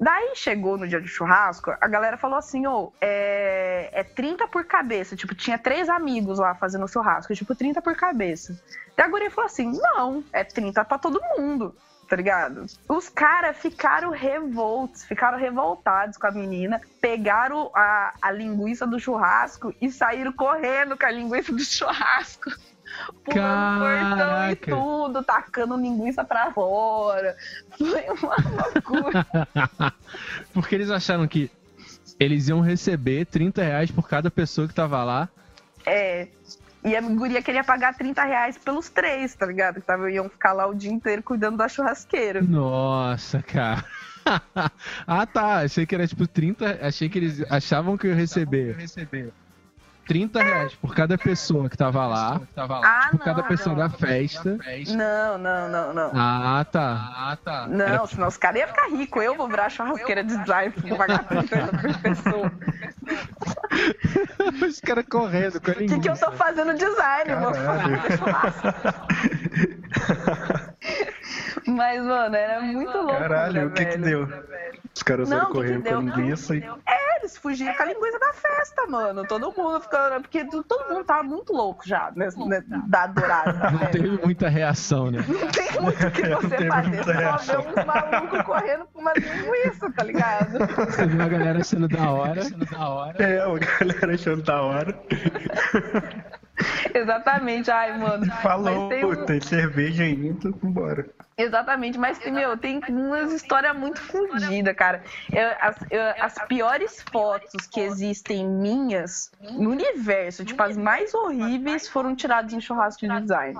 Daí chegou no dia do churrasco, a galera falou assim, ô, é, é 30 por cabeça. Tipo, tinha três amigos lá fazendo churrasco, tipo, 30 por cabeça. Daí a guria falou assim, não, é 30 pra todo mundo, tá ligado? Os caras ficaram revoltos, ficaram revoltados com a menina, pegaram a, a linguiça do churrasco e saíram correndo com a linguiça do churrasco. Pulando portão e tudo, tacando linguiça pra fora. Foi uma loucura. [LAUGHS] Porque eles acharam que eles iam receber 30 reais por cada pessoa que tava lá. É. E a guria queria pagar 30 reais pelos três, tá ligado? Que tava, iam ficar lá o dia inteiro cuidando da churrasqueira. Nossa, cara. [LAUGHS] ah, tá. Achei que era tipo 30. Achei que eles achavam que eu ia receber 30 reais por cada pessoa que tava lá. Ah, Por cada não, pessoa não. da festa. Não, não, não, não. Ah, tá. Ah, tá. Não, senão os caras iam ficar ricos. Eu vou virar churrasqueira de design porque pagar 30 reais por pessoa. Os caras correndo com a O que, que eu tô fazendo design? Eu vou fazer. [LAUGHS] Mas, mano, era muito louco. Caralho, o que que deu? Os caras saíram que que correndo com a linguiça e. É, eles fugiram com a linguiça da festa, mano. Todo mundo ficando. Porque todo mundo tava muito louco já, nesse, né, da dourada. da [LAUGHS] Não festa. teve muita reação, né? Não tem muito o que [LAUGHS] você teve fazer. só reação. uns malucos correndo com uma linguiça, tá ligado? Você viu a galera achando da hora. É, a galera achando da hora. Exatamente, ai, mano. Falou, um- tem cerveja ainda, vambora. Exatamente, mas meu, tem umas histórias muito fodidas, cara. Eu- as, eu- as piores fotos que existem minhas no universo, tipo, as mais horríveis, foram tiradas em churrasco de design.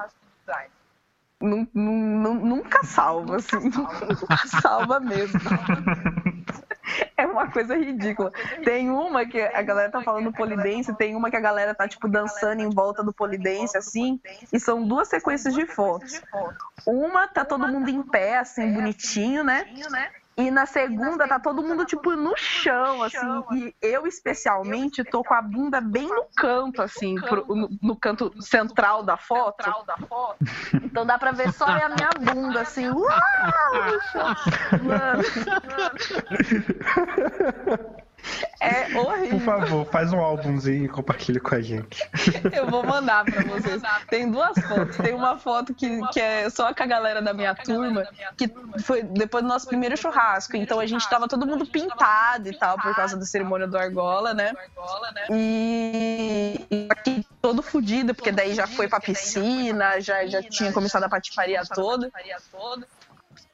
Nun- nun- nun- Nunca salva, assim. [LAUGHS] Nunca salva mesmo. [LAUGHS] [LAUGHS] É uma coisa ridícula. Tem uma que a galera tá falando polidense, tem uma que a galera tá, tipo, dançando em volta do polidense, assim, e são duas sequências de fotos. Uma tá todo mundo em pé, assim, bonitinho, né? E na segunda tá todo mundo, tipo, no chão, assim. E eu, especialmente, tô com a bunda bem no canto, assim, pro- no, no canto central da foto. Então dá pra ver só a minha [LAUGHS] bunda, assim. Uau! no chão. Mano. [LAUGHS] É Por horrível. favor, faz um álbumzinho e compartilha com a gente. Eu vou mandar pra vocês. Tem duas fotos. Tem uma foto que, que é só com a galera da minha turma, que foi depois do nosso primeiro churrasco. Então a gente tava todo mundo pintado e tal, por causa da cerimônia do Argola, né? E, e aqui todo fudido, porque daí já foi pra piscina, já, já tinha começado a patifaria toda.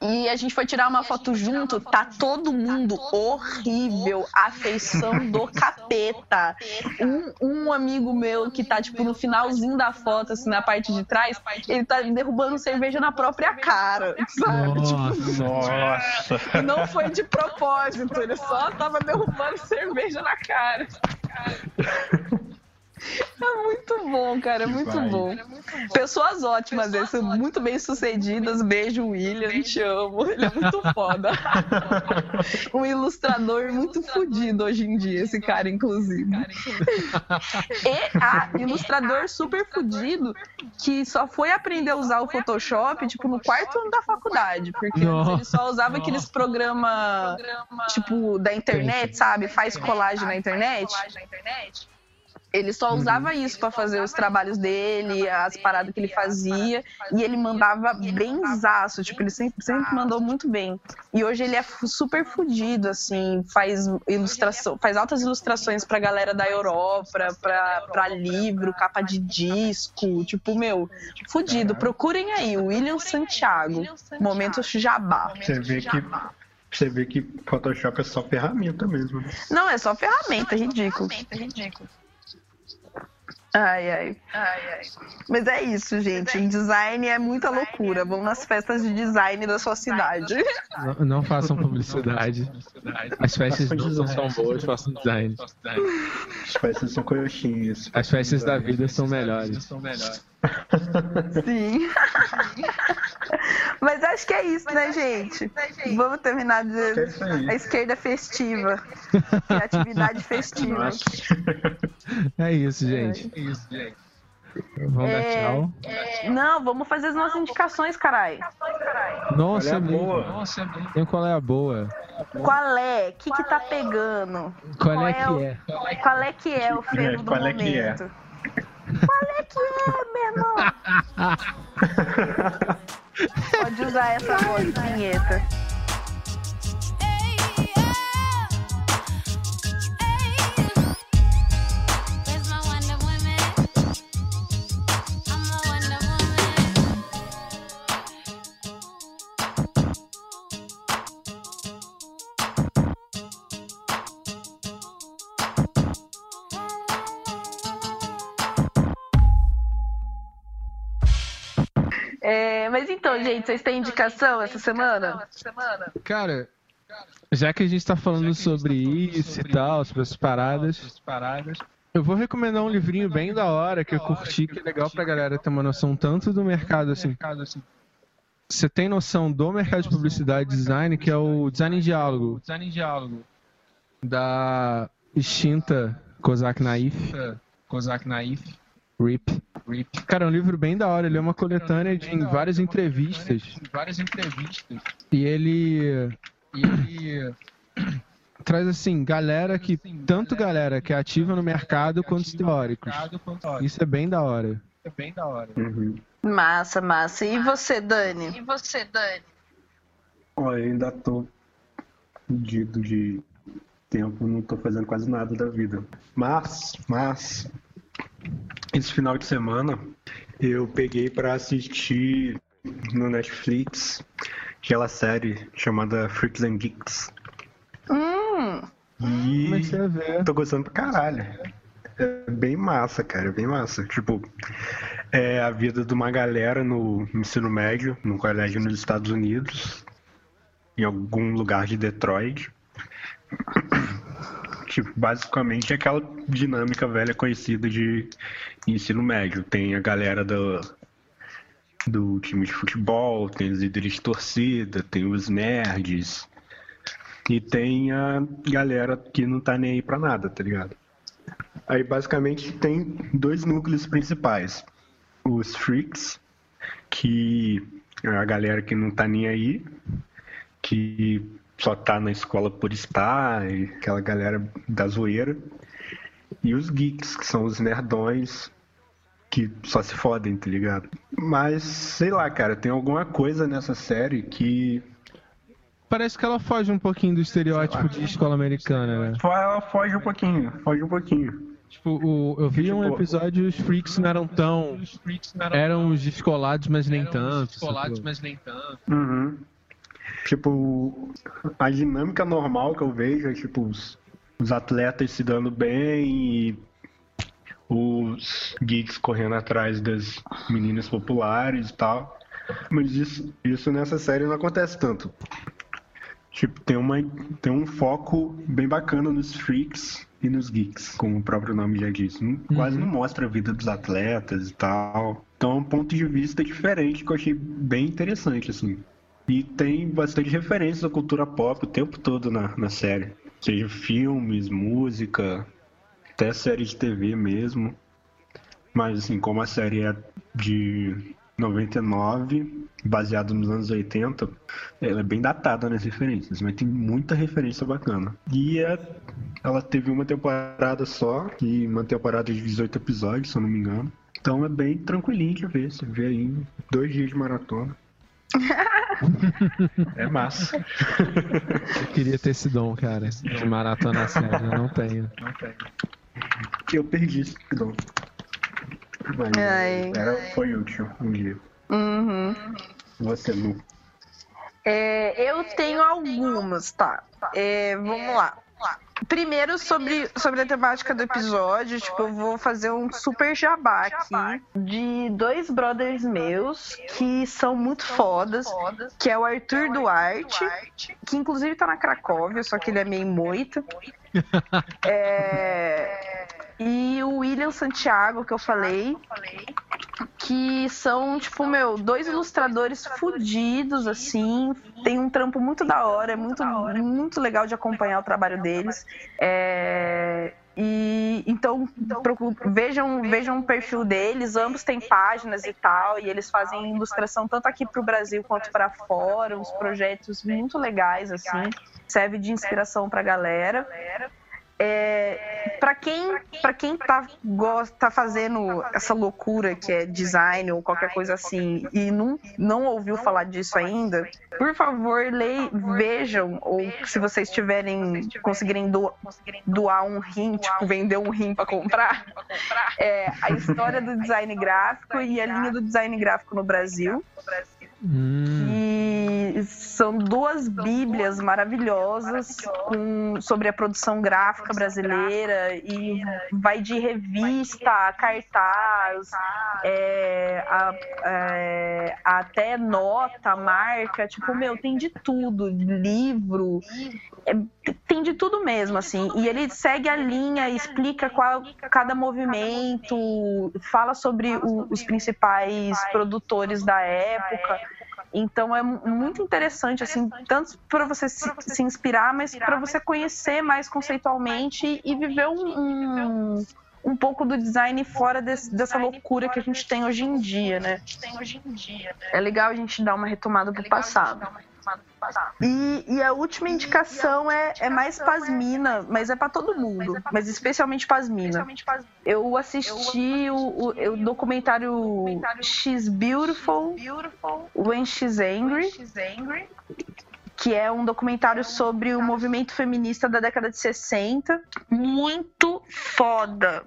E a gente foi tirar uma foto junto, tá todo mundo horrível, afeição do capeta. Um, um amigo meu que tá, tipo, no finalzinho da foto, assim, na parte de trás, ele tá derrubando cerveja na própria cara, sabe? Tipo, Nossa. e não foi de propósito, ele só tava derrubando cerveja na cara. É muito bom, cara, é Que muito vibe. bom. Pessoas ótimas, esse, muito bem sucedidas. Beijo, William, te amo. Ele é muito [LAUGHS] foda. um ilustrador muito fodido hoje em dia, esse cara, inclusive. E a [LAUGHS] ilustrador super fudido que só foi aprender a usar o Photoshop, tipo, no quarto ano da faculdade. Porque Nossa. ele só usava aqueles programas, tipo, da internet, sabe? Faz colagem na internet. Ele só usava isso pra fazer os trabalhos dele, as paradas que ele fazia, e ele mandava benzaço, tipo, ele sempre, sempre mandou muito bem. E hoje ele é super fudido, assim, faz ilustração, faz altas ilustrações pra galera da Europa, pra, pra livro, capa de disco, tipo, meu, fudido. Procurem aí, William Santiago, momento jabá. Você vê que. Você vê que Photoshop é só ferramenta mesmo. Não, é só ferramenta, ridículo. Ai, ai. Mas é isso, gente. Design é muita loucura. Vão nas festas de design da sua cidade. Não, não façam publicidade. As festas não são boas, façam design. As festas são coxinhas. As festas da vida são melhores. [LAUGHS] Sim. [LAUGHS] Mas acho que é isso, né, gente? Vamos terminar de É isso a esquerda festiva. [LAUGHS] Criatividade festiva. Nossa. É isso, gente. Vamos dar É. tchau. Não, vamos fazer as nossas indicações, caralho. Nossa, Qual é a é boa? Tem qual é a boa? Qual é? O que, que tá pegando? Qual é o- que é? Qual é que é o fervo do qual é que é? momento? Qual é que é, meu irmão? Pode usar essa voz vinheta. Mas então, gente, vocês têm indicação essa semana? Cara, já que a gente tá falando sobre isso e tal, sobre as paradas, eu vou recomendar um livrinho bem da hora que eu curti, que é legal pra galera ter uma noção tanto do mercado assim. Você tem noção do mercado de publicidade e design, que é o Design em Diálogo, Design em diálogo. da extinta Kozak Naif, Kozak Naif. RIP. Cara, é um livro bem da hora, ele é uma coletânea de em várias entrevistas. Várias entrevistas. E ele E ele. traz assim, galera que. Tanto galera que é ativa no mercado quanto teóricos. Isso é bem da hora. É bem da hora. Uhum. Massa, massa. E você, Dani? E você, Dani? Ó, eu ainda tô fudido de tempo, não tô fazendo quase nada da vida. Mas, mas, esse final de semana eu peguei pra assistir no Netflix aquela série chamada Freaks and Geeks. Hum, E Comecei a ver. tô gostando pra caralho. É bem massa, cara, é bem massa. Tipo, é a vida de uma galera no ensino médio, num colégio nos Estados Unidos, em algum lugar de Detroit. Tipo, basicamente é aquela dinâmica velha conhecida de ensino médio. Tem a galera do, do time de futebol, tem os líderes de torcida, tem os nerds. E tem a galera que não tá nem aí pra nada, tá ligado? Aí basicamente tem dois núcleos principais. Os freaks, que é a galera que não tá nem aí, que só tá na escola por estar, e aquela galera da zoeira. E os geeks, que são os nerdões que só se fodem, tá ligado? Mas, sei lá, cara, tem alguma coisa nessa série que Parece que ela foge um pouquinho do estereótipo de escola americana, né? ela foge um pouquinho, foge um pouquinho. Tipo, o- eu vi um Tipo- episódio e os freaks não eram tão. Os freaks não eram Eram os descolados, mas nem eram tanto. descolados, sacou? mas nem tanto. Uhum. Tipo, a dinâmica normal que eu vejo é tipo os, os atletas se dando bem e os geeks correndo atrás das meninas populares e tal. Mas isso, isso nessa série não acontece tanto. Tipo, tem, uma, tem um foco bem bacana nos freaks e nos geeks, como o próprio nome já diz. Não- Quase não mostra a vida dos atletas e tal. Então é um ponto de vista diferente que eu achei bem interessante, assim. E tem bastante referências à cultura pop o tempo todo na, na série. Seja filmes, música, até série de TV mesmo. Mas assim, como a série é de 99, baseado nos anos 80, ela é bem datada nas referências, mas tem muita referência bacana. E é- ela teve uma temporada só, e uma temporada de 18 episódios, se eu não me engano. Então é bem tranquilinho de ver, você vê aí dois dias de maratona. É massa. Eu queria ter esse dom, cara, de maratona série, eu não tenho. Eu perdi esse dom. Mas Ai. era, foi útil um dia. Uhum. Você não. É, eu tenho algumas, tá? É, vamos lá. Primeiro, sobre, sobre a temática do episódio, tipo, eu vou fazer um super jabá aqui de dois brothers meus que são muito fodas, que é o Arthur Duarte, que inclusive tá na Cracóvia, só que ele é meio moito. [LAUGHS] É, e o William Santiago, que eu falei, que são, tipo, meu, dois ilustradores fudidos, assim. Tem um trampo muito da hora, é muito, muito legal de acompanhar o trabalho deles. É, E então procu- vejam, vejam o perfil deles, ambos têm páginas e tal, e eles fazem ilustração tanto aqui pro Brasil quanto para fora, uns projetos muito legais, assim, serve de inspiração pra galera. É, para quem para quem tá, gosta, tá fazendo essa loucura que é design ou qualquer coisa assim e não, não ouviu falar disso ainda, por favor, lei, vejam, ou se vocês tiverem conseguirem do- doar um rim, tipo, vender um rim para comprar, é, a história do design gráfico e a linha do design gráfico no Brasil. E são duas bíblias maravilhosas com- sobre a produção gráfica brasileira e vai de revista, cartaz, é, a- é, até nota, marca, tipo, meu, tem de tudo, livro, é, tem de tudo mesmo, assim. E ele segue a linha, explica qual cada movimento, fala sobre o- os principais produtores da época. Então é mu- muito interessante, assim, tanto para você se, se inspirar, mas para você conhecer mais conceitualmente e viver um, um, um pouco do design fora desse- dessa loucura que a gente tem hoje em dia, né? É legal a gente dar uma retomada pro passado. E, e a última indicação é, é mais pasmina, mas é pra todo mundo, mas especialmente pasmina. Eu assisti o, o, o documentário She's Beautiful When She's Angry, que é um documentário sobre o movimento feminista da década de 60. Muito foda.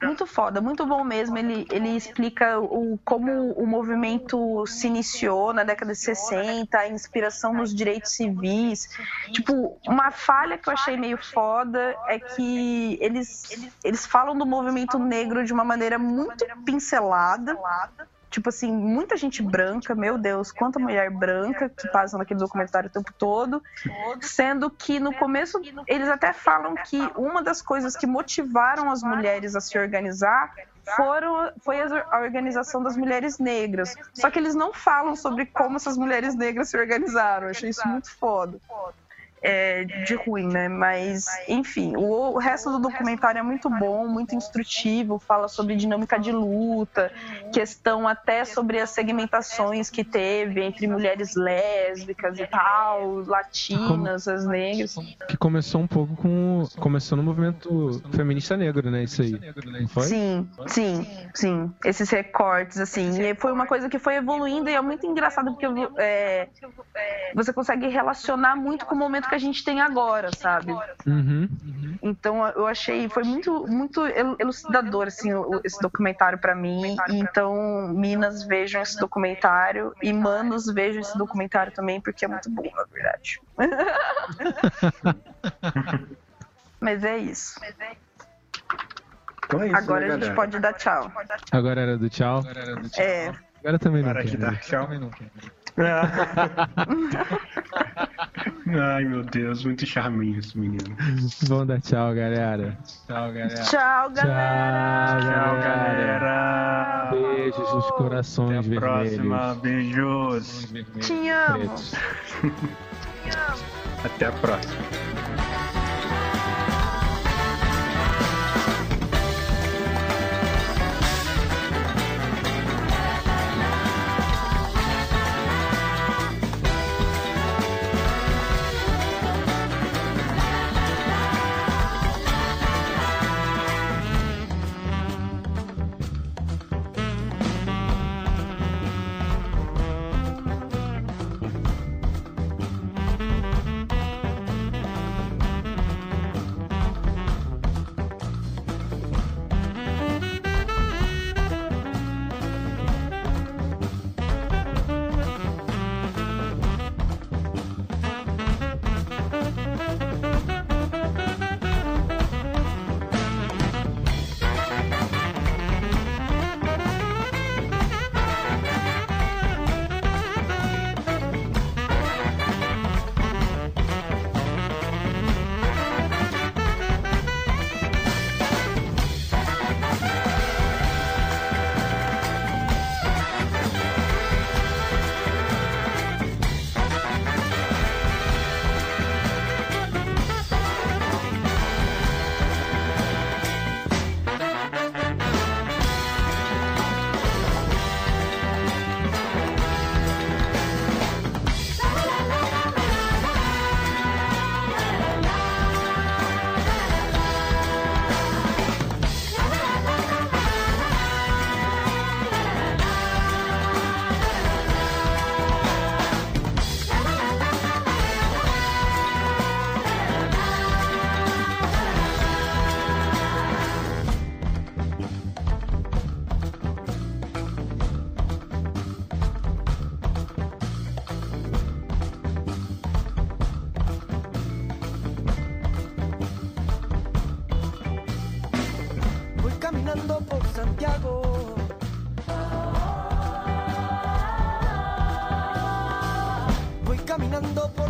Muito foda, muito bom mesmo. Ele, ele explica o, como o movimento se iniciou na década de 60, a inspiração nos direitos civis. Tipo, uma falha que eu achei meio foda é que eles, eles falam do movimento negro de uma maneira muito pincelada. Tipo assim, muita gente branca, meu Deus, quanta mulher branca que passa naquele documentário o tempo todo. Sendo que no começo eles até falam que uma das coisas que motivaram as mulheres a se organizar foram, foi a organização das mulheres negras. Só que eles não falam sobre como essas mulheres negras se organizaram. Eu achei isso muito foda. É, de ruim, né? Mas, enfim, o, o resto do documentário é muito bom, muito instrutivo, fala sobre dinâmica de luta, questão até sobre as segmentações que teve entre mulheres lésbicas e tal, latinas, as negras. Que começou um pouco com. Começou no movimento feminista negro, né? Isso aí. Não foi? Sim, sim, sim. Esses recortes, assim. E foi uma coisa que foi evoluindo e é muito engraçado porque é, você consegue relacionar muito com o momento que a gente tem agora, sabe? Uhum. Então eu achei, foi muito, muito elu- elucidador assim, esse documentário pra mim. Então, Minas, vejam esse documentário e Manos, vejam esse documentário também, porque é muito bom, na verdade. [LAUGHS] Mas é isso. Então é isso, Agora né, a gente pode dar tchau. Agora era do tchau. É. Agora também não é. Ai, meu Deus, muito charminho esse menino. Vamos dar tchau, galera. Tchau, galera. Tchau, galera. Tchau. Tchau, galera. Beijos nos corações Até a vermelhos. próxima, beijos. Te amo. Te amo. Até a próxima. mundo por